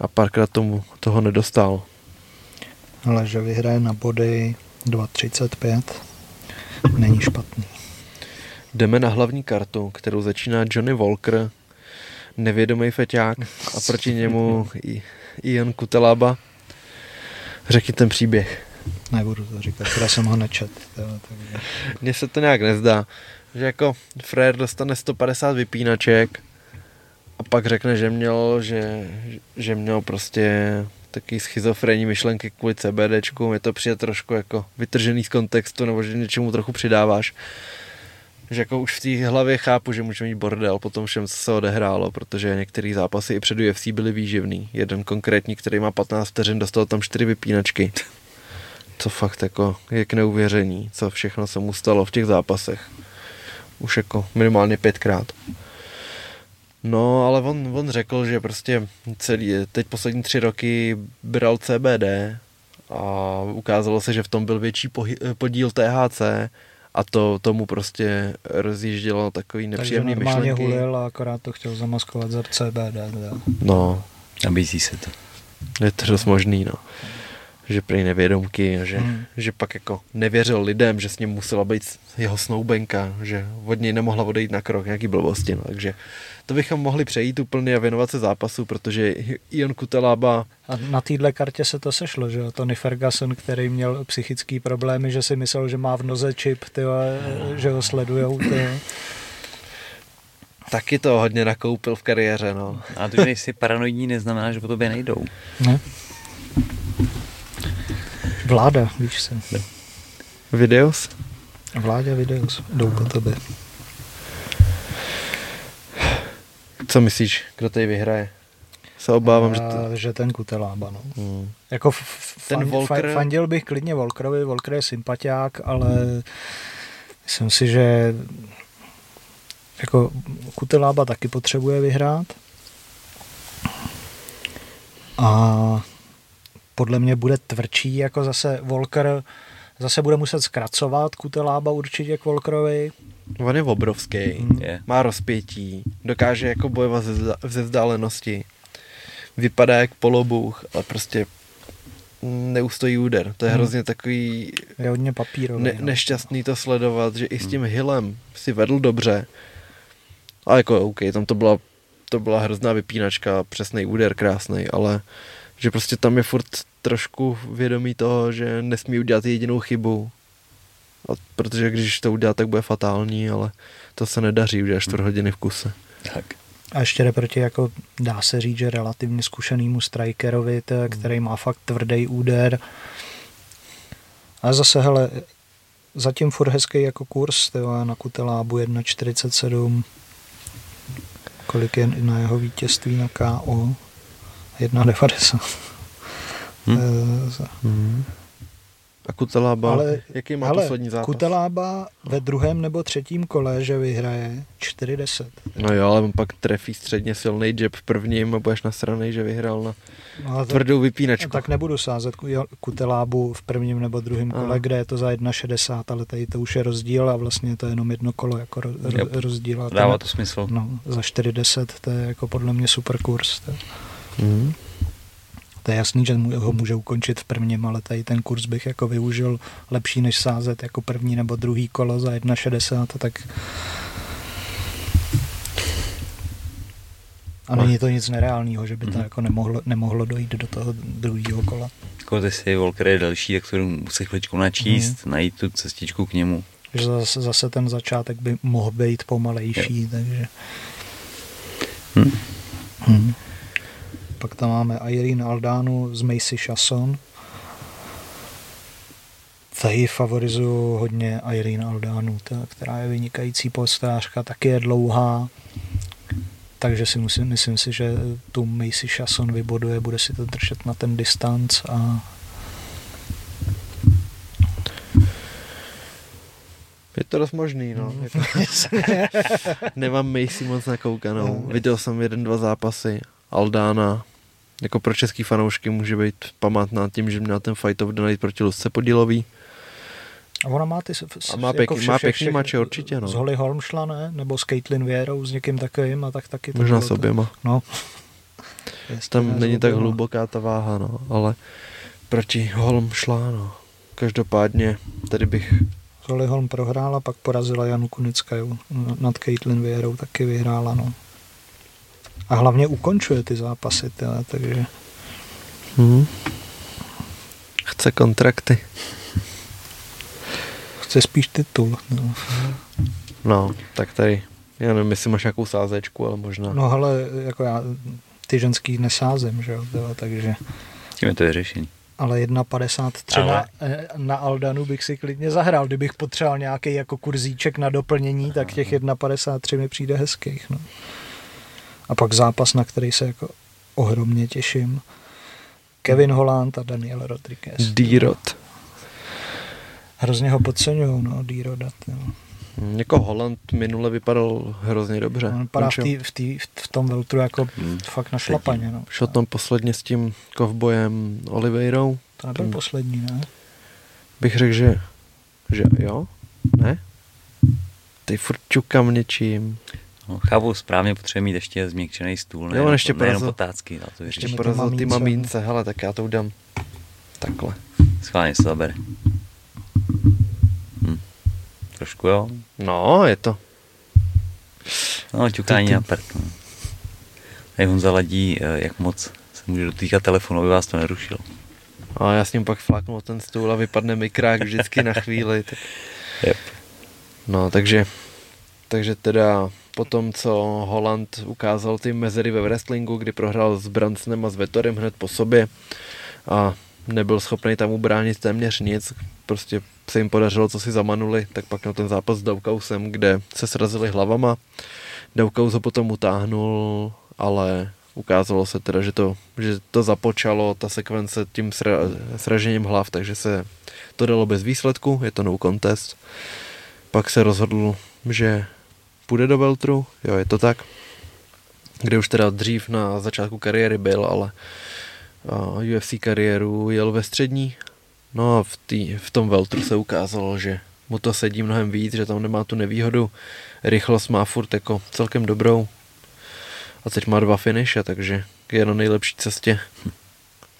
a párkrát tomu toho nedostal. Ale že vyhraje na body 2.35 není špatný. Jdeme na hlavní kartu, kterou začíná Johnny Walker, nevědomý feťák a proti němu Ian Kutelaba. Řekni ten příběh. Nebudu to říkat, já jsem ho nečet. Mně se to nějak nezdá, že jako Frér dostane 150 vypínaček a pak řekne, že měl, že, že měl prostě taky schizofrenní myšlenky kvůli CBDčku, je to přijde trošku jako vytržený z kontextu, nebo že něčemu trochu přidáváš. Že jako už v té hlavě chápu, že může mít bordel po tom všem, co se odehrálo, protože některé zápasy i před UFC byly výživný. Jeden konkrétní, který má 15 vteřin, dostal tam 4 vypínačky co fakt jako je k neuvěření, co všechno se mu stalo v těch zápasech. Už jako minimálně pětkrát. No, ale on, on řekl, že prostě celý, teď poslední tři roky bral CBD a ukázalo se, že v tom byl větší podíl THC a to tomu prostě rozjíždělo takový nepříjemný Takže normálně myšlenky. hulil a akorát to chtěl zamaskovat za CBD. No. Nabízí se to. Je to dost možný, no že prý nevědomky, že, hmm. že pak jako nevěřil lidem, že s ním musela být jeho snoubenka, že od něj nemohla odejít na krok, nějaký blbosti, no, takže to bychom mohli přejít úplně a věnovat se zápasu, protože Ion Kutelába... A na téhle kartě se to sešlo, že Tony Ferguson, který měl psychické problémy, že si myslel, že má v noze čip, tyjo, že ho sledujou, tyjo. Taky to hodně nakoupil v kariéře, no. A to, že jsi paranoidní, neznamená, že po tobě nejdou. Ne? Vláda, víš se. Videos? Vládě videos, jdou po tobě. Co myslíš, kdo tady vyhraje? Se obávám, A, že to... Že ten Kutelába, no. Hmm. Jako f- ten fan, Volker... fandil bych klidně Volkerovi, Volker je sympatiák, ale myslím si, že jako Kutelába taky potřebuje vyhrát. A podle mě bude tvrdší, jako zase Volker zase bude muset zkracovat Kutelába určitě k Volkerovi. On je obrovský, mm. má rozpětí, dokáže jako bojovat ze vzdálenosti, vypadá jak polobůh, ale prostě neustojí úder. To je mm. hrozně takový... Je hodně papírový. Ne, no. nešťastný to sledovat, že i s tím mm. Hillem si vedl dobře. A jako OK, tam to byla, to byla hrozná vypínačka, přesný úder, krásný, ale že prostě tam je furt trošku vědomí toho, že nesmí udělat jedinou chybu. A protože když to udělá, tak bude fatální, ale to se nedaří udělat čtvrt hodiny v kuse. Tak. A ještě jde proti, jako dá se říct, že relativně zkušenému strikerovi, to, který má fakt tvrdý úder. A zase, hele, zatím furt hezký jako kurz, tyjo, na Kutelábu 1,47. Kolik je na jeho vítězství na KO? 1,90. Hmm. hmm. A Kutelába, ale, jaký má ale poslední zápas? Kutelába ve druhém nebo třetím kole, že vyhraje 4-10. No jo, ale on pak trefí středně silný jab v prvním a budeš nasranej, že vyhrál na no, tvrdou vypínačku. Tak nebudu sázet Kutelábu v prvním nebo druhém kole, a. kde je to za 1,60, ale tady to už je rozdíl a vlastně je to jenom jedno kolo jako ro, yep. rozdíl. Dává to smysl. No, za 4,10 to je jako podle mě super kurz. To. Mm. To je jasný, že ho může ukončit v prvním, ale tady ten kurz bych jako využil lepší než sázet jako první nebo druhý kolo za 1,60, tak A není to nic nereálního, že by to mm. jako nemohlo, nemohlo dojít do toho druhého kola. Jako ty si Volker je delší, tak to musí chvíličku načíst, mm. najít tu cestičku k němu. Že zase, zase ten začátek by mohl být pomalejší, je. takže... Hmm. Hmm. Pak tam máme Irene Aldanu z Macy Chasson. Tady favorizuju hodně Irene Aldanu, která je vynikající postářka, taky je dlouhá, takže si musím, myslím si, že tu Macy Chasson vyboduje, bude si to držet na ten distanc a Je to dost možný, no. Mm. *laughs* Nemám Macy moc nakoukanou. Mm. Viděl jsem jeden, dva zápasy. Aldana, jako pro český fanoušky může být památná tím, že měl ten fight of the night proti Lusce Podílový. A ona má ty... A má, pěkný, vše, má pěkný mače určitě, no. Z Holly Holm šla, ne? Nebo s Caitlin Vierou, s někým takovým a tak taky. Možná s oběma. No. *laughs* Tam není tak hluboká ta váha, no, ale proti Holm šla, no. Každopádně tady bych Holly Holm prohrála, pak porazila Janu Kunickou nad Caitlin Vierou, taky vyhrála, no. A hlavně ukončuje ty zápasy, tyhle, takže... Hmm. Chce kontrakty. Chce spíš titul. No, no tak tady, já nevím, jestli máš nějakou sázečku, ale možná. No ale jako já ty ženský nesázem, že jo, takže... Tím je to vyřešení ale 1,53 ale... na, na Aldanu bych si klidně zahrál. Kdybych potřeboval nějaký jako kurzíček na doplnění, tak těch 1,53 mi přijde hezkých. No. A pak zápas, na který se jako ohromně těším. Kevin Holland a Daniel Rodriguez. D-Rod. Hrozně ho podceňují, no, D-Roda. No. Jako Holland minule vypadal hrozně dobře. On vypadá v, tý, v, tý, v tom veltru jako hmm. fakt na šlapaně. No. Šel tam posledně s tím kovbojem Oliveirou. To nebyl tam poslední, ne? Bych řekl, že, že jo? Ne? Ty furt čukám něčím. No, chápu, správně potřebuje mít ještě změkčený stůl, ne, jo, on ještě porazil, potácky. To ještě porazil ty mamínce, hele, tak já to udám takhle. Schválně se zabere. Trošku jo. No, je to. No, ťukání na prd. No. Tady Honza ladí, eh, jak moc se může dotýkat telefonu, aby vás to nerušilo. A já s ním pak fláknu ten stůl a vypadne mikrák vždycky na chvíli. Tak... *laughs* Yep. No, takže, takže teda po tom, co Holland ukázal ty mezery ve wrestlingu, kdy prohrál s Bransonem a s Vetorem hned po sobě a nebyl schopný tam ubránit téměř nic, prostě se jim podařilo, co si zamanuli, tak pak na ten zápas s Daukausem, kde se srazili hlavama. Daukaus ho potom utáhnul, ale ukázalo se teda, že to, že to započalo, ta sekvence tím sra, sražením hlav, takže se to dalo bez výsledku, je to no contest. Pak se rozhodl, že půjde do Veltru, jo, je to tak, kde už teda dřív na začátku kariéry byl, ale UFC kariéru jel ve střední No a v, tý, v tom Veltru se ukázalo, že mu to sedí mnohem víc, že tam nemá tu nevýhodu. Rychlost má furt jako celkem dobrou. A teď má dva finiše, takže je na nejlepší cestě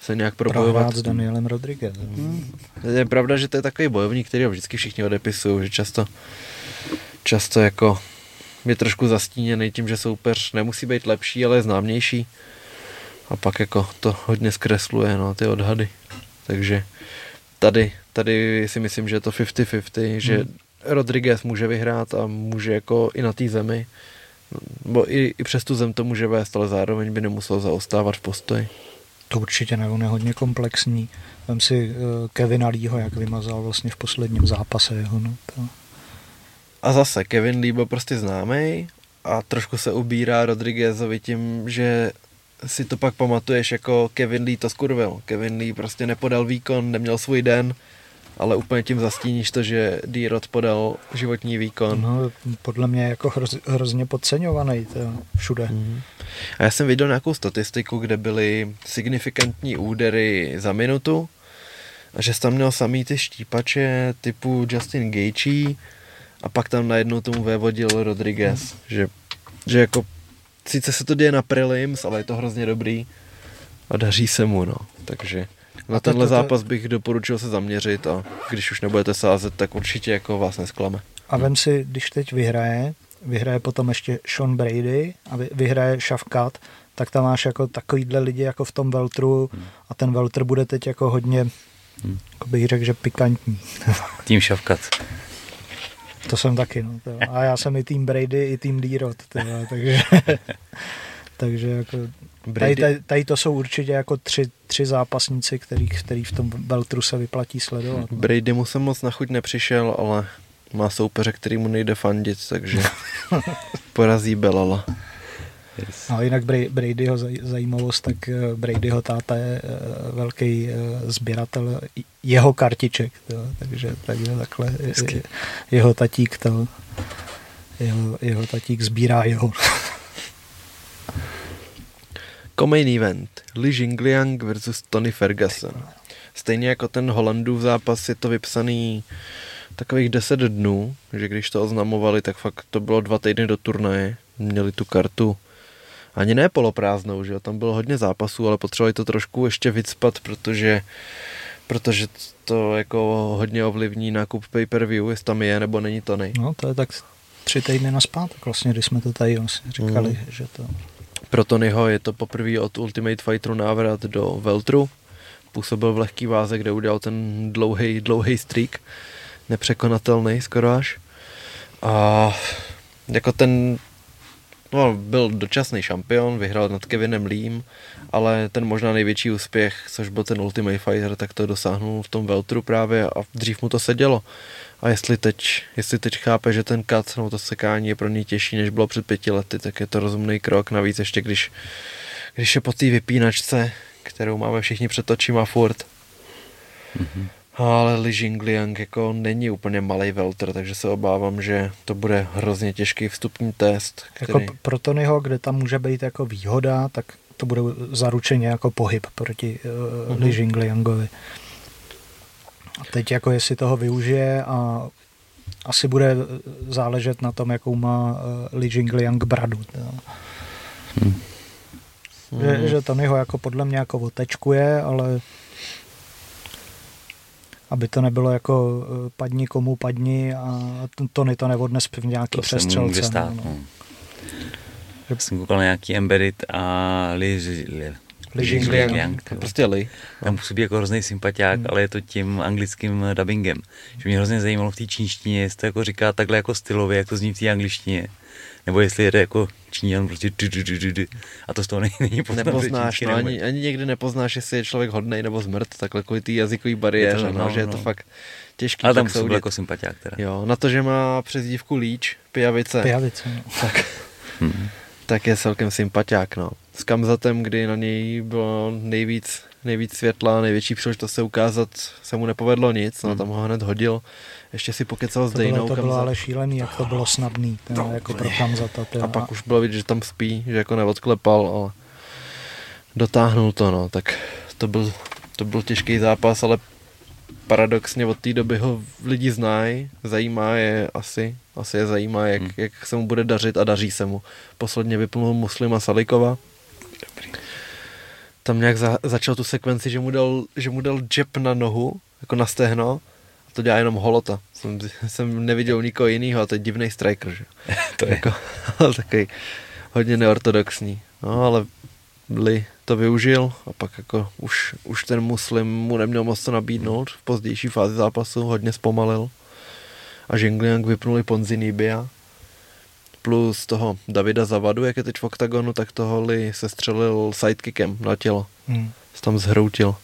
se nějak probojovat. S Danielem Rodriguezem. Hmm. Je pravda, že to je takový bojovník, který ho vždycky všichni odepisují, že často, často jako je trošku zastíněný tím, že soupeř nemusí být lepší, ale je známější. A pak jako to hodně zkresluje, no, ty odhady. Takže tady, tady si myslím, že je to 50-50, že hmm. Rodriguez může vyhrát a může jako i na té zemi, bo i, i přes tu zem to může vést, ale zároveň by nemusel zaostávat v postoji. To určitě ne, on je hodně komplexní. Vem si uh, Kevina Leeho, jak vymazal vlastně v posledním zápase jeho. No, to... A zase, Kevin Lee byl prostě známý a trošku se ubírá Rodriguezovi tím, že si to pak pamatuješ jako Kevin Lee to skurvil. Kevin Lee prostě nepodal výkon, neměl svůj den, ale úplně tím zastíníš to, že D-Rod podal životní výkon. No, podle mě jako hroz, hrozně podceňovaný to všude. Mm. A já jsem viděl nějakou statistiku, kde byly signifikantní údery za minutu a že jsi tam měl samý ty štípače typu Justin Gaethje a pak tam najednou tomu vévodil Rodriguez, mm. že, že jako sice se to děje na prelims, ale je to hrozně dobrý a daří se mu, no. Takže na tenhle to, to, zápas bych doporučil se zaměřit a když už nebudete sázet, tak určitě jako vás nesklame. A vem si, když teď vyhraje vyhraje potom ještě Sean Brady a vyhraje Shavkat, tak tam máš jako takovýhle lidi jako v tom Veltru a ten Veltr bude teď jako hodně, hmm. jako bych řekl, že pikantní. Tým Shavkat. To jsem taky, no. To. A já jsem i tým Brady, i tým D-Rod, takže, *laughs* takže jako Tady, tady, tady, to jsou určitě jako tři, tři zápasníci, který, který v tom Veltru se vyplatí sledovat. No. Brady mu se moc na chuť nepřišel, ale má soupeře, který mu nejde fandit, takže *laughs* porazí Belala. Yes. No, jinak Bradyho zajímavost, tak eh, Bradyho táta je eh, velký eh, sběratel jeho kartiček, to, takže, takže takhle je, jeho tatík to, jeho, jeho tatík sbírá jeho. *laughs* Komain event. Li Jingliang versus Tony Ferguson. Stejně jako ten Holandův zápas je to vypsaný takových 10 dnů, že když to oznamovali, tak fakt to bylo dva týdny do turnaje. Měli tu kartu ani ne poloprázdnou, že jo? tam bylo hodně zápasů, ale potřebovali to trošku ještě vycpat, protože, protože to jako hodně ovlivní nákup pay-per-view, jestli tam je nebo není to nej. No to je tak tři týdny na zpátek vlastně, když jsme to tady vlastně říkali, mm. že to... Pro Tonyho je to poprvé od Ultimate Fighteru návrat do Veltru. Působil v lehký váze, kde udělal ten dlouhý, dlouhý streak. Nepřekonatelný skoro až. A jako ten No, byl dočasný šampion, vyhrál nad Kevinem Leem, ale ten možná největší úspěch, což byl ten Ultimate Fighter, tak to dosáhnul v tom Veltru právě a dřív mu to sedělo. A jestli teď, jestli teď chápe, že ten kat nebo to sekání je pro něj těžší, než bylo před pěti lety, tak je to rozumný krok. Navíc ještě, když, když je po té vypínačce, kterou máme všichni před očima furt. Mm-hmm. Ale Li Jingliang jako není úplně malý veltr, takže se obávám, že to bude hrozně těžký vstupní test. Který... Jako pro Tonyho, kde tam může být jako výhoda, tak to bude zaručeně jako pohyb proti uh. Li Jingliangovi. A teď jako jestli toho využije a asi bude záležet na tom, jakou má uh, Li Jingliang bradu. Hmm. Že, že Tonyho jako podle mě jako otečkuje, ale aby to nebylo jako eh, padni komu padni a Tony to neodnes v nějaký to přestřelce. může stát, no. no. Že... Jsem koukal na nějaký Embedded a Li, Li, prostě Li. Tam působí jako hrozný sympatiák, hmm. ale je to tím anglickým dubbingem. Že mě hrozně zajímalo v té čínštině, jestli to jako říká takhle jako stylově, jak to zní v té angličtině nebo jestli jede jako Číňan prostě du, du, du, du, du, a to z toho není poznat. Nepoznáš, no, ani, ani, někdy nepoznáš, jestli je člověk hodnej nebo zmrt, takhle kvůli ty jazykový bariéře, no, no, že je to no. fakt těžký. Ale tam byl jako sympatiák teda. Jo, na to, že má přezdívku Líč, pijavice. Pijavice, no. *laughs* Tak, hmm. tak je celkem sympatiák, no. S Kamzatem, kdy na něj bylo nejvíc, nejvíc světla, největší příležitost se ukázat, se mu nepovedlo nic, no, hmm. tam ho hned hodil ještě si pokecal s Dejnou. To bylo ale šílený, jak to bylo snadný, ten, to, jako pro Kamzata. A pak už bylo vidět, že tam spí, že jako neodklepal, ale dotáhnul to, no, tak to byl, to byl těžký zápas, ale paradoxně od té doby ho lidi znají, zajímá je asi, asi je zajímá, jak, hmm. jak se mu bude dařit a daří se mu. Posledně vyplnul Muslima Salikova. Dobrý. Tam nějak za, začal tu sekvenci, že mu dal, že mu dal jab na nohu, jako na stehno, to dělá jenom Holota. Jsem, jsem neviděl nikoho jiného a to je divný striker, že? *laughs* to je jako, takový hodně neortodoxní. No, ale Lee to využil a pak jako už, už ten muslim mu neměl moc to nabídnout v pozdější fázi zápasu, hodně zpomalil. A Jingliang vypnuli Ponzi Nibia. Plus toho Davida Zavadu, jak je teď v oktagonu, tak toho Lee se střelil sidekickem na tělo. Hmm. Se tam zhroutil.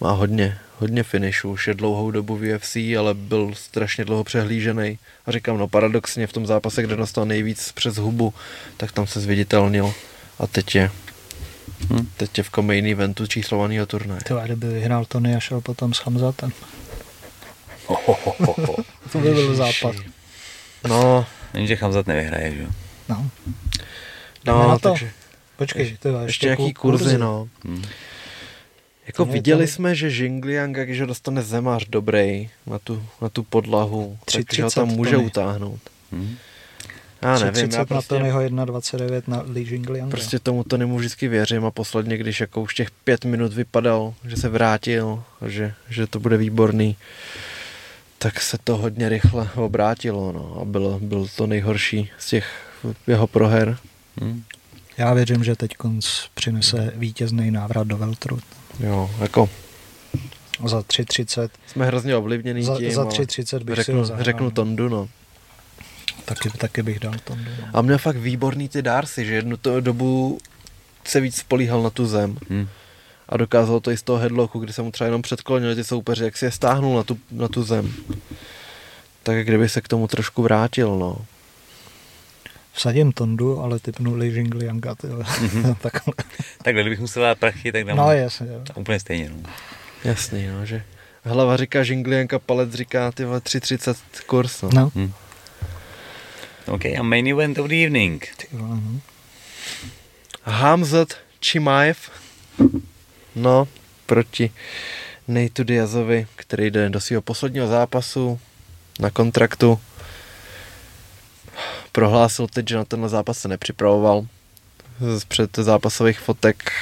Má hodně, hodně finishů, už je dlouhou dobu v UFC, ale byl strašně dlouho přehlížený. A říkám, no paradoxně v tom zápase, kde dostal nejvíc přes hubu, tak tam se zviditelnil. A teď je, hmm. teď je v main eventu číslovaného turnaje. To kdyby vyhrál Tony a šel potom s Hamzatem. to by byl západ. No. Není, že Hamzat nevyhraje, že jo? No. No, na to. takže... Počkej, to je ještě, ještě nějaký kurzy, kurzy, no. Hmm. Jako viděli to... jsme, že Jingliang, když ho dostane zemář dobrý na tu, na tu podlahu, takže ho tam může tony. utáhnout. Hmm. Já nevím, já prostě, na Tonyho 1.29 na Li Jingliang. Prostě tomu to nemůžu vždycky věřím a posledně, když jako už těch pět minut vypadal, že se vrátil, že, že to bude výborný, tak se to hodně rychle obrátilo, no, a bylo, byl to nejhorší z těch jeho proher. Hmm. Já věřím, že teď přinese vítězný návrat do Veltru. Jo, jako Za 3.30. jsme hrozně ovlivněný Za, tím, za ale 3.30 bych si řeknu, ho zahrál. řeknu Tondu, no. Taky, taky bych dal Tondu. no. A měl fakt výborný ty dárcy, že jednu to dobu se víc spolíhal na tu zem Hmm. A dokázal to i z toho headlocku, kdy se mu třeba jenom předklonili ty soupeři, jak si je stáhnul na tu, na tu zem. Tak kdyby se k tomu trošku vrátil, no. Vsadím Tondu, ale typnu Li Jinglianga. Mm-hmm. *laughs* Takhle. Takhle, kdybych musel dát prachy, tak dám No jasně. Jo. úplně stejně. No. Jasný, no, že hlava říká žinglienka, palec říká ty vole 3.30 kurz, no. No. Hmm. OK, a main event of the evening. Ty no. Hamzat Chimaev, no, proti Nate Diazovi, který jde do svého posledního zápasu na kontraktu. Prohlásil teď, že na tenhle zápas se nepřipravoval. Z před zápasových fotek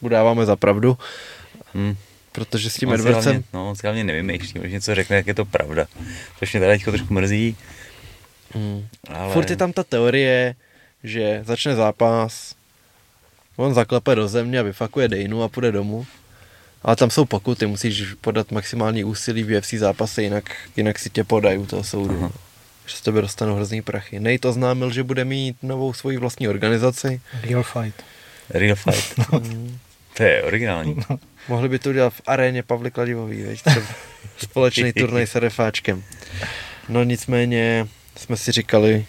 udáváme za pravdu, Hmm. protože s tím On si Edwardsem hlavně, no, on si hlavně nevymýšlí, když něco řekne, jak je to pravda. Což mě teda trošku mrzí, Hmm. ale... Furt je tam ta teorie, že začne zápas, on zaklepe do země a vyfakuje Dejnu a půjde domů. Ale tam jsou pokuty, musíš podat maximální úsilí v UFC zápase, jinak, jinak si tě podají u toho soudu. Aha. Že z tebe dostanou hrozný prachy. Nate oznámil, že bude mít novou svoji vlastní organizaci. Real fight. Real fight. *laughs* to je originální. Mohli by to udělat v aréně Pavly Kladivový, veď, společný turnaj s RFáčkem. No nicméně jsme si říkali,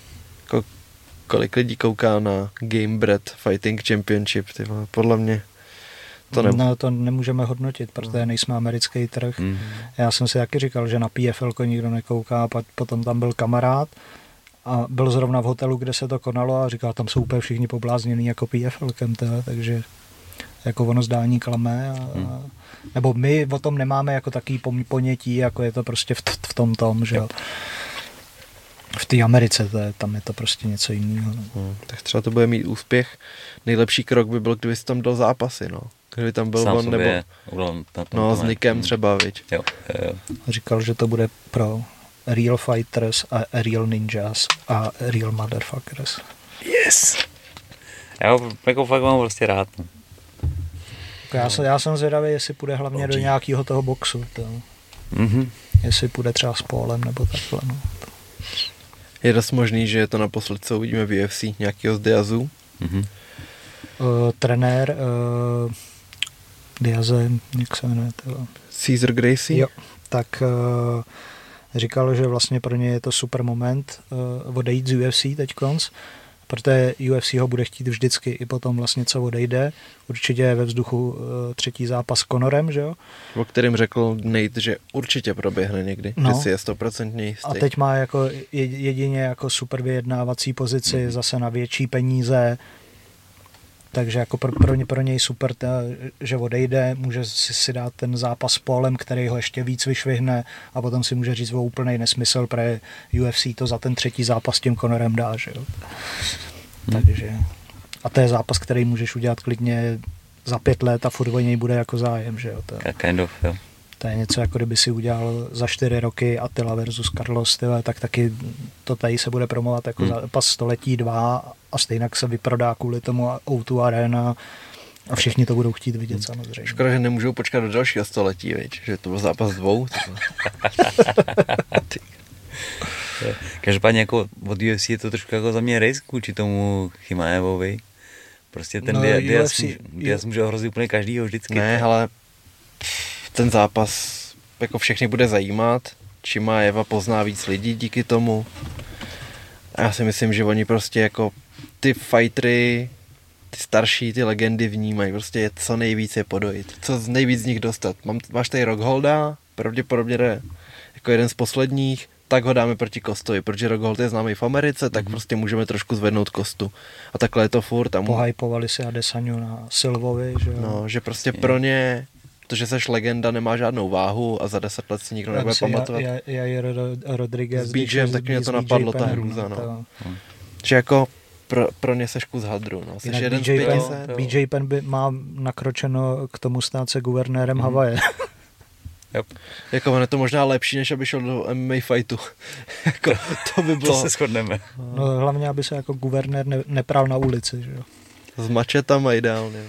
kolik lidí kouká na Game Bread Fighting Championship, ty vole, podle mě to ne... No, to nemůžeme hodnotit, protože nejsme americký trh. Hmm. Já jsem si taky říkal, že na PFL nikdo nekouká, potom tam byl kamarád a byl zrovna v hotelu, kde se to konalo a říkal, tam jsou úplně všichni poblázněný jako PFL, teda, takže jako ono zdání klame. A, a, nebo my o tom nemáme jako taký pom- ponětí, jako je to prostě v, v tom tom, že jo. V té Americe, to je, tam je to prostě něco jiného. No. Hmm, tak třeba to bude mít úspěch. Nejlepší krok by byl, kdyby si tam dal zápasy, no. Kdyby tam byl Sám on, nebo udělal na tom no, s Nikem Hmm. třeba, viď. Jo, jo, jo. A Říkal, že to bude pro Real Fighters a Real Ninjas a Real Motherfuckers. Yes! Já ho jako fakt mám prostě rád. No. Já, jsem, já jsem zvědavý, jestli půjde hlavně do OG. nějakého toho boxu. To, Mhm. jestli půjde třeba s Polem nebo takhle. No. Je dost možný, že je to naposled, co uvidíme v UFC, nějakého z Diazů. Mhm. Uh, trenér uh, Diaze, jak se jmenuje, to, Caesar Gracie? jo, tak uh, říkal, že vlastně pro ně je to super moment uh, odejít z UFC teď konc, protože UFC ho bude chtít vždycky i potom vlastně, co odejde. Určitě je ve vzduchu uh, třetí zápas s Conorem, že jo? O kterém řekl Nate, že určitě proběhne někdy, No. že si je stoprocentně jistý. A teď má jako je- jedině jako super vyjednávací pozici, Mhm. mm-hmm. zase na větší peníze, takže jako pro, pro, ně, pro něj super, ta, že odejde, může si, si dát ten zápas s Polem, který ho ještě víc vyšvihne a potom si může říct o úplný nesmysl, protože UFC to za ten třetí zápas s tím Conorem dá, že jo. Hmm. Takže, a to je zápas, který můžeš udělat klidně za pět let a furt o něj bude jako zájem, že jo. To, Kind of, jo. to je něco, jako kdyby si udělal za čtyři roky Attila versus Carlos, tyhle, tak taky to tady se bude promovat jako hmm. zápas století dva a stejně se vyprodá kvůli tomu O2 Arena a všichni to budou chtít vidět samozřejmě. Škoda, že nemůžou počkat do dalšího století, viď? že to byl zápas dvou. *laughs* Každopádně jako od UFC je to trošku jako za mě risk vůči tomu Chimaevovi. Prostě ten No, Diaz, UFC může, Diaz může ohrozit úplně každýho vždycky. Ne, ale ten zápas jako všechny bude zajímat. Čima Eva pozná víc lidí díky tomu. A já si myslím, že oni prostě jako ty fightery, ty starší, ty legendy vnímají. Prostě je co nejvíc je podojit. Co z nejvíc z nich dostat. Mám, máš tady Rockholda, pravděpodobně jde jako jeden z posledních, tak ho dáme proti Kostovi, protože Rockhold je známý v Americe, tak prostě můžeme trošku zvednout Kostu. A takhle je to furt. A mu- Pohypovali si Adesanyu na Silvovi, že jo. No, že prostě pro ně to, že seš legenda, nemá žádnou váhu a za deset let si nikdo nebude si pamatovat. Ja- Ja- Jair Ro- Rodriguez. S je tak mě to napadlo, ta hrůza, no. to- Že jako pro, pro ně seš kus hadru, no. Seš Jinak jeden z BJ Penn, 500. jo. BJ Penn by má nakročeno k tomu stát se guvernérem Havaje. *laughs* Yep. Jako on je to možná lepší, než aby šel do MMA fightu. *laughs* jako, to by To bylo se shodneme. No, hlavně, aby se jako guvernér ne, nepral na ulici, že jo. s mačetama ideálně.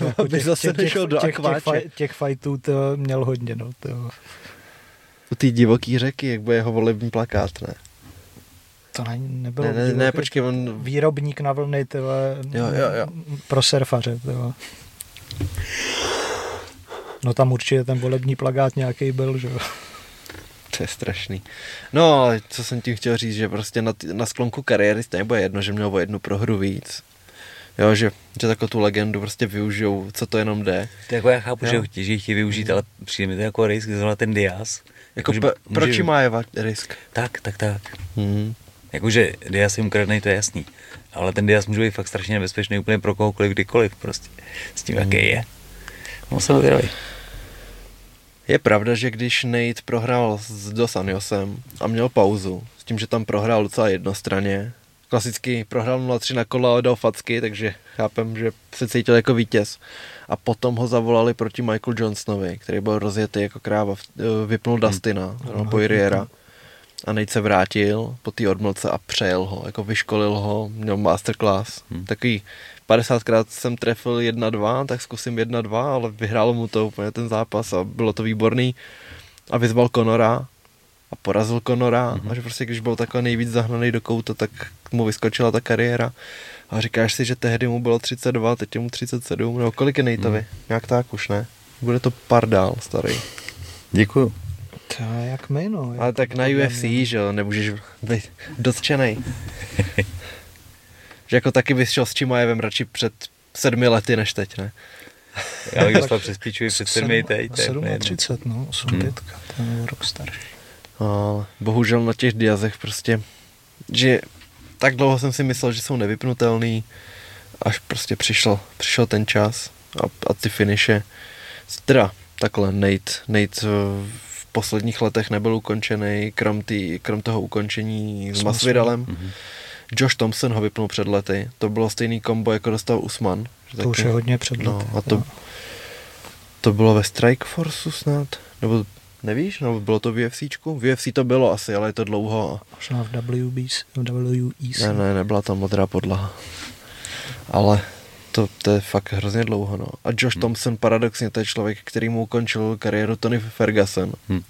no. *laughs* aby zase nešel do těch, těch, akváče. faj, těch fightů to měl hodně, no. To, U té divoký řeky, jak bude jeho volební plakát, ne? To ne, nebylo Ne, ne, ne, divoký- počkej, on... Výrobník na vlny, ty vole, Jo, jo, jo. pro surfaře, ty vole. No tam určitě ten volební plagát nějaký byl, že jo. To je strašný. No, ale co jsem tím chtěl říct, že prostě na, na sklonku kariéry stejně bude jedno, že měl o jednu prohru víc. Jo, že, že takovou tu legendu prostě využijou, co to jenom jde. To jako já chápu, Jo. že ho chtějí, že ji chtějí využít, ale přijde mi to jako risk, zrovna ten Diaz. Jako že pe, může- proč má je risk? Tak, tak, tak. Hmm. Jakože Diaz je ukradnej, to je jasný. Ale ten Diaz může být fakt strašně nebezpečný úplně pro kohokoliv, kdykoliv prostě. S tím, jaký je. No jsem zvědavý. Je pravda, že když Nate prohrál s Dos Anjosem a měl pauzu, s tím, že tam prohrál docela jednostranně, klasicky prohrál 0-3 na kola a dal facky, takže chápem, že se cítil jako vítěz. A potom ho zavolali proti Michael Johnsonovi, který byl rozjetý jako kráva, eh, vypnul Dustina, no, Poiriera. A Nate se vrátil po té odmlce a přejel ho, jako vyškolil ho, měl masterclass. Hmm. Takový 50krát jsem trefil 1-2, tak zkusím 1-2, ale vyhrálo mu to úplně ten zápas a bylo to výborný. A vyzval Conora a porazil Conora Mhm. a že prostě když byl takhle nejvíc zahnaný do kouta, tak mu vyskočila ta kariéra. A říkáš si, že tehdy mu bylo 32, teď je mu 37, nebo kolik je Nateovi? Mhm. Nějak tak už, ne? Bude to pardál starý. Děkuju. To je jak my, no. Ale tak na UFC, mě. že jo, nemůžeš být dotčenej. že jako taky bys šel s Čimajevem radši před sedmi lety než teď, ne? Já bych *laughs* dostal přes píčovi před sedmi teď. to je úplně jedno. 37, no, 8 Hmm. pětka, ten je rok starší. No, ale bohužel na těch diazech prostě, že tak dlouho jsem si myslel, že jsou nevypnutelný, až prostě přišel, přišel ten čas a, a ty finiše. Teda takhle Nate, Nate eh, posledních letech nebyl ukončený, krom, tý, krom toho ukončení s Masvidalem. Mhm. Josh Thompson ho vypnul před lety. To bylo stejný kombo, jako dostal Usman. To už taky- je hodně před No, lety, a to, jo. to bylo ve Strikeforceu snad? Nebo nevíš? Nebo bylo to v UFCčku? V UFC to bylo asi, ale je to dlouho. Možná v WBC, v WEC. Ne, ne, nebyla tam modrá podlaha. Ale to, to je fakt hrozně dlouho, no. A Josh Hmm. Thompson paradoxně, to je člověk, který mu ukončil kariéru Tony Ferguson. Hm.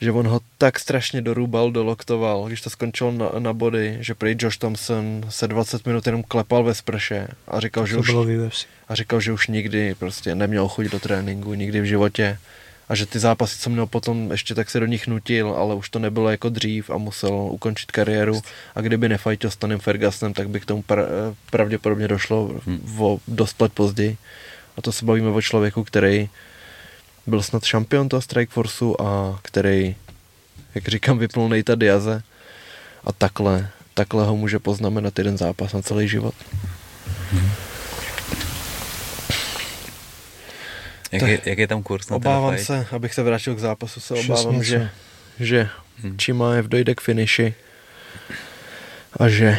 Že on ho tak strašně dorůbal, doloktoval, když to skončilo na, na body, že prý Josh Thompson se 20 minut jenom klepal ve sprše a říkal, že to už bylo v UFC. a říkal, že už nikdy prostě neměl chuť do tréninku, nikdy v životě. A že ty zápasy, co měl potom, ještě tak se do nich nutil, ale už to nebylo jako dřív a musel ukončit kariéru. A kdyby nefajtil s Tonym Fergusonem, tak by k tomu pra- pravděpodobně došlo Hmm. o dost let později. A to se bavíme o člověku, který byl snad šampion toho Strikeforceu a který, jak říkám, vypnul Nejta Diaze a takhle, takhle ho může poznamenat jeden zápas na celý život. Jak, je, jak je tam kurz na Obávám se, abych se vrátil k zápasu, se obávám, něco. že, že Hm. Čimaev dojde k finiši a že,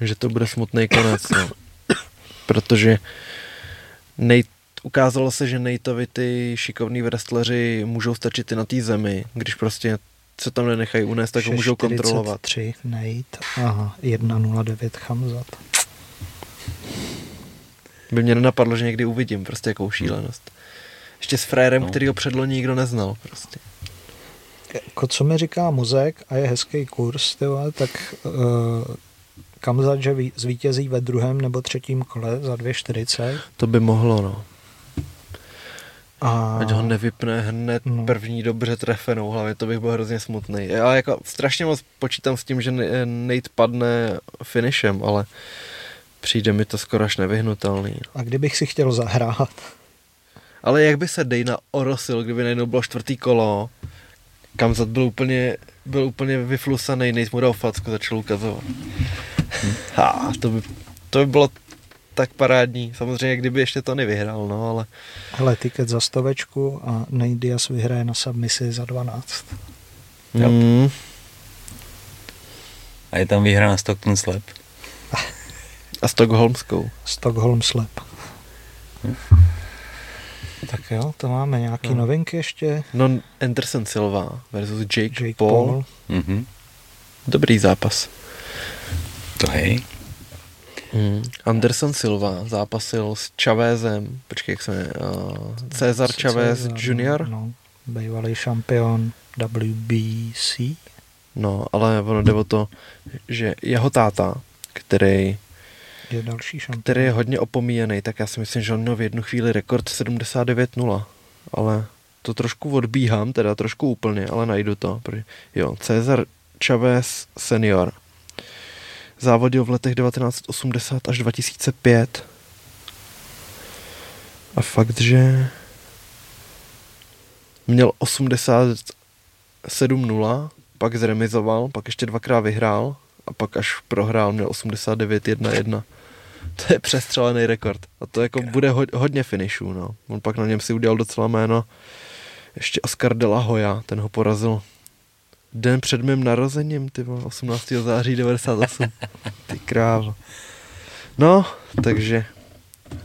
že to bude smutný konec, no. Protože Nate, ukázalo se, že Nateovi ty šikovní wrestleri můžou stačit i na té zemi, když prostě se tam nenechají unést, tak ho můžou kontrolovat. 3 Nate, aha, 1.09 Chamzat. By mě nenapadlo, že někdy uvidím prostě jakou šílenost. Ještě s frérem, No. který ho předloni nikdo neznal prostě. Jako co mi říká mozek a je hezký kurz, ty vole, tak uh, Kamzat, že ví- zvítězí ve druhém nebo třetím kole za 2.40 To by mohlo, no. a Ať ho nevypne hned No. první dobře trefenou, hlavně to bych byl hrozně smutný. Já jako strašně moc počítám s tím, že Nate padne finishem, ale přijde mi to skoro až nevyhnutelný. a kdybych si chtěl zahrát, Ale jak by se Dejna orosil, kdyby najednou bylo čtvrtý kolo, Kamzat byl úplně, byl úplně vyflusaný, Nate mu dal facku, začal ukazovat. Ha, to by, to by bylo tak parádní. Samozřejmě, kdyby ještě to nevyhrál, no, ale hele, tiket za stovečku a Nate Diaz vyhraje na submisi za 12. Jo. mm, A je tam výhra na Stockton Slap. a Stockholmskou. Stockholm Slap. Tak jo, to máme nějaký No. novinky ještě. No, Anderson Silva versus Jake, Jake Paul. Paul. Mhm. Dobrý zápas. To hej. Hmm. Anderson Silva zápasil s Chavezem, počkej, jak se jmenuje, uh, Cezar Chavez Cezar, Jr. No, bývalý šampion WBC. No, ale ono jde o to, že jeho táta, který, Je další šampion. který je hodně opomíjený, tak já si myslím, že on měl v jednu chvíli rekord 79-0, ale to trošku odbíhám, teda trošku úplně, ale najdu to. Jo, Cezar Chavez senior závodil v letech 1980 až 2005 a fakt, že měl 87-0, pak zremizoval, pak ještě dvakrát vyhrál a pak až prohrál, měl 89-1-1. To je přestřelený rekord. A to jako bude ho, hodně finishů, no. On pak na něm si udělal docela jméno. Ještě Oscar de la Hoya, ten ho porazil den před mým narozením, ty vole, 18. září 98. *laughs* Ty krávo. No, takže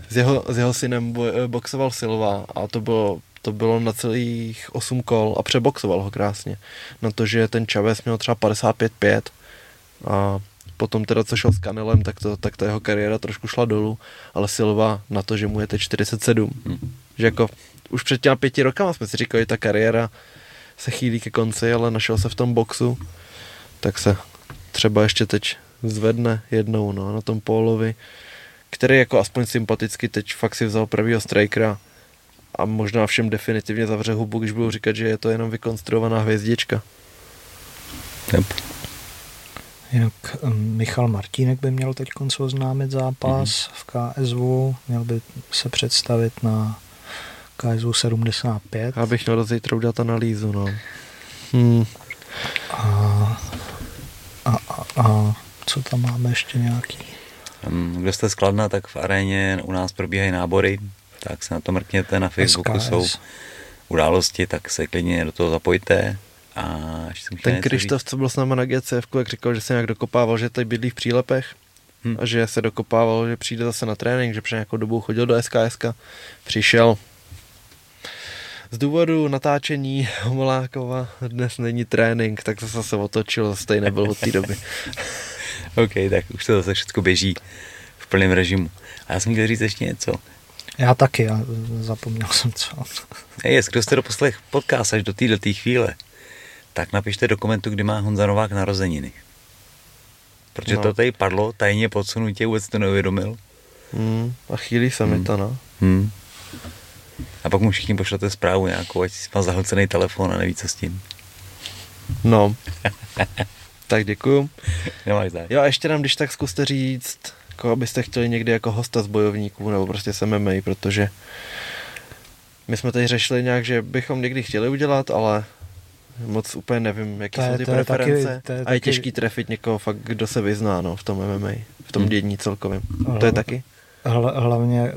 s jeho, s jeho synem eh, boxoval Silva a to bylo, to bylo na celých 8 kol a přeboxoval ho krásně. Na to, že ten Chavez měl třeba 55-5 a potom teda co šel s Kanelem, tak, to, tak ta jeho kariéra trošku šla dolů, ale Silva na to, že mu je teď 47. Hm. Že jako už před těma pěti rokama jsme si říkali, že ta kariéra se chýlí ke konci, ale našel se v tom boxu, tak se třeba ještě teď zvedne jednou no, na tom Pólovi, který jako aspoň sympaticky teď fakt si vzal pravýho strikera a možná všem definitivně zavře hubu, když budou říkat, že je to jenom vykonstruovaná hvězdička. Yep. Jinak Michal Martínek by měl teď oznámit zápas Mhm. v KSV. Měl by se představit na KSV 75. Já bych měl do zítra udělat analýzu, no. Hmm. A, a, a, a co tam máme ještě nějaký? Kdo jste skladna, tak v aréně u nás probíhají nábory, tak se na to mrkněte, na Facebooku SKS. jsou události, tak se klidně do toho zapojte. A Ten Krištof, co byl s náma na GCF, jak říkal, že se nějak dokopával, že tady bydlí v přílepech Hm. a že se dokopával, že přijde zase na trénink, že před nějakou dobou chodil do SKS, přišel. Z důvodu natáčení *laughs* Homolákova dnes není trénink, tak se zase otočil, zase nebyl od té doby. *laughs* OK, tak už to zase všechno běží v plném režimu. A já jsem chtěl říct ještě něco. Já taky, já zapomněl jsem co. Hej, kdo jste doposlech podcast až do této chvíle, tak napište do komentu, kdy má Honza Novák narozeniny. Protože No. to tady padlo, tajně podsunutě, vůbec to neuvědomil. Hmm, a chýlí se mi Hmm. to, no. Hmm. A pak mu všichni pošlete zprávu nějakou, ať má zahlcený telefon a neví, co s tím. No. *laughs* tak děkuju. Nemáš zájem. Jo a ještě nám, když tak zkuste říct, jako abyste chtěli někdy jako hosta z bojovníků, nebo prostě s MMA, protože my jsme tady řešili nějak, že bychom někdy chtěli udělat, ale moc úplně nevím, jaké To jsou ty to je taky- preference. to je a je taky- těžký trefit někoho fakt, kdo se vyzná no, v tom MMA, v tom Hmm. dění celkovém. Ale- To je taky? Hla, hlavně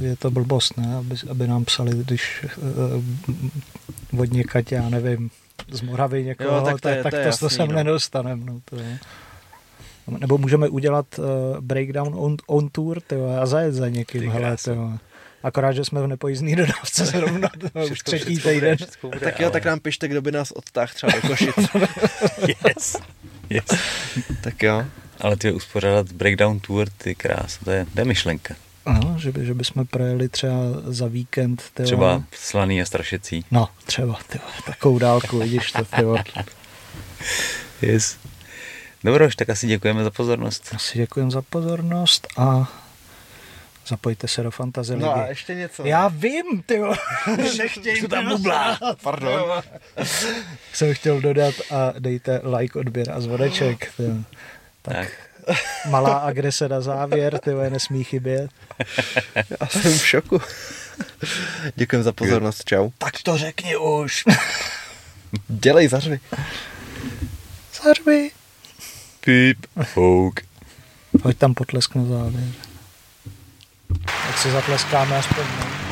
je to blbost, ne? Aby, aby nám psali, když uh, od někať, já nevím, z Moravy někoho, Jo, tak to je- tak to je to, jasný, sem no. nedostaneme. No, to je. Nebo můžeme udělat uh, breakdown on, on tour tyjo, a zajet za někým. Hele, tyjo. Akorát, že jsme v nepojízdný dodávce zrovna *laughs* tyjo, už třetí týden. Tak jo, ale- tak nám pište, kdo by nás odtáhl třeba do Košic. *laughs* Yes. yes. tak jo. Ale ty uspořádat breakdown tour, ty krás, to je, to je myšlenka. Ano, že, by, že bychom projeli třeba za víkend. Tyjo. Třeba slaný a strašecí. No, třeba, tyjo, takovou dálku, vidíš to, tyjo. Yes. Dobroš, tak asi děkujeme za pozornost. Asi děkujem za pozornost a zapojte se do Fantasy No a ještě něco. Já vím, ty *laughs* Nechtěj to tam bublá. Pardon. *laughs* Jsem chtěl dodat a dejte like, odběr a zvoneček. tyjo. Tak, Tak. malá agrese na závěr, ty nesmí chybět. *laughs* Já jsem v šoku. Děkujem za pozornost, čau. Tak to řekni už. Dělej zařvi. Zařvi. Píp. Fouk. Pojď tam potlesk na závěr. Tak si zatleskáme aspoň. No.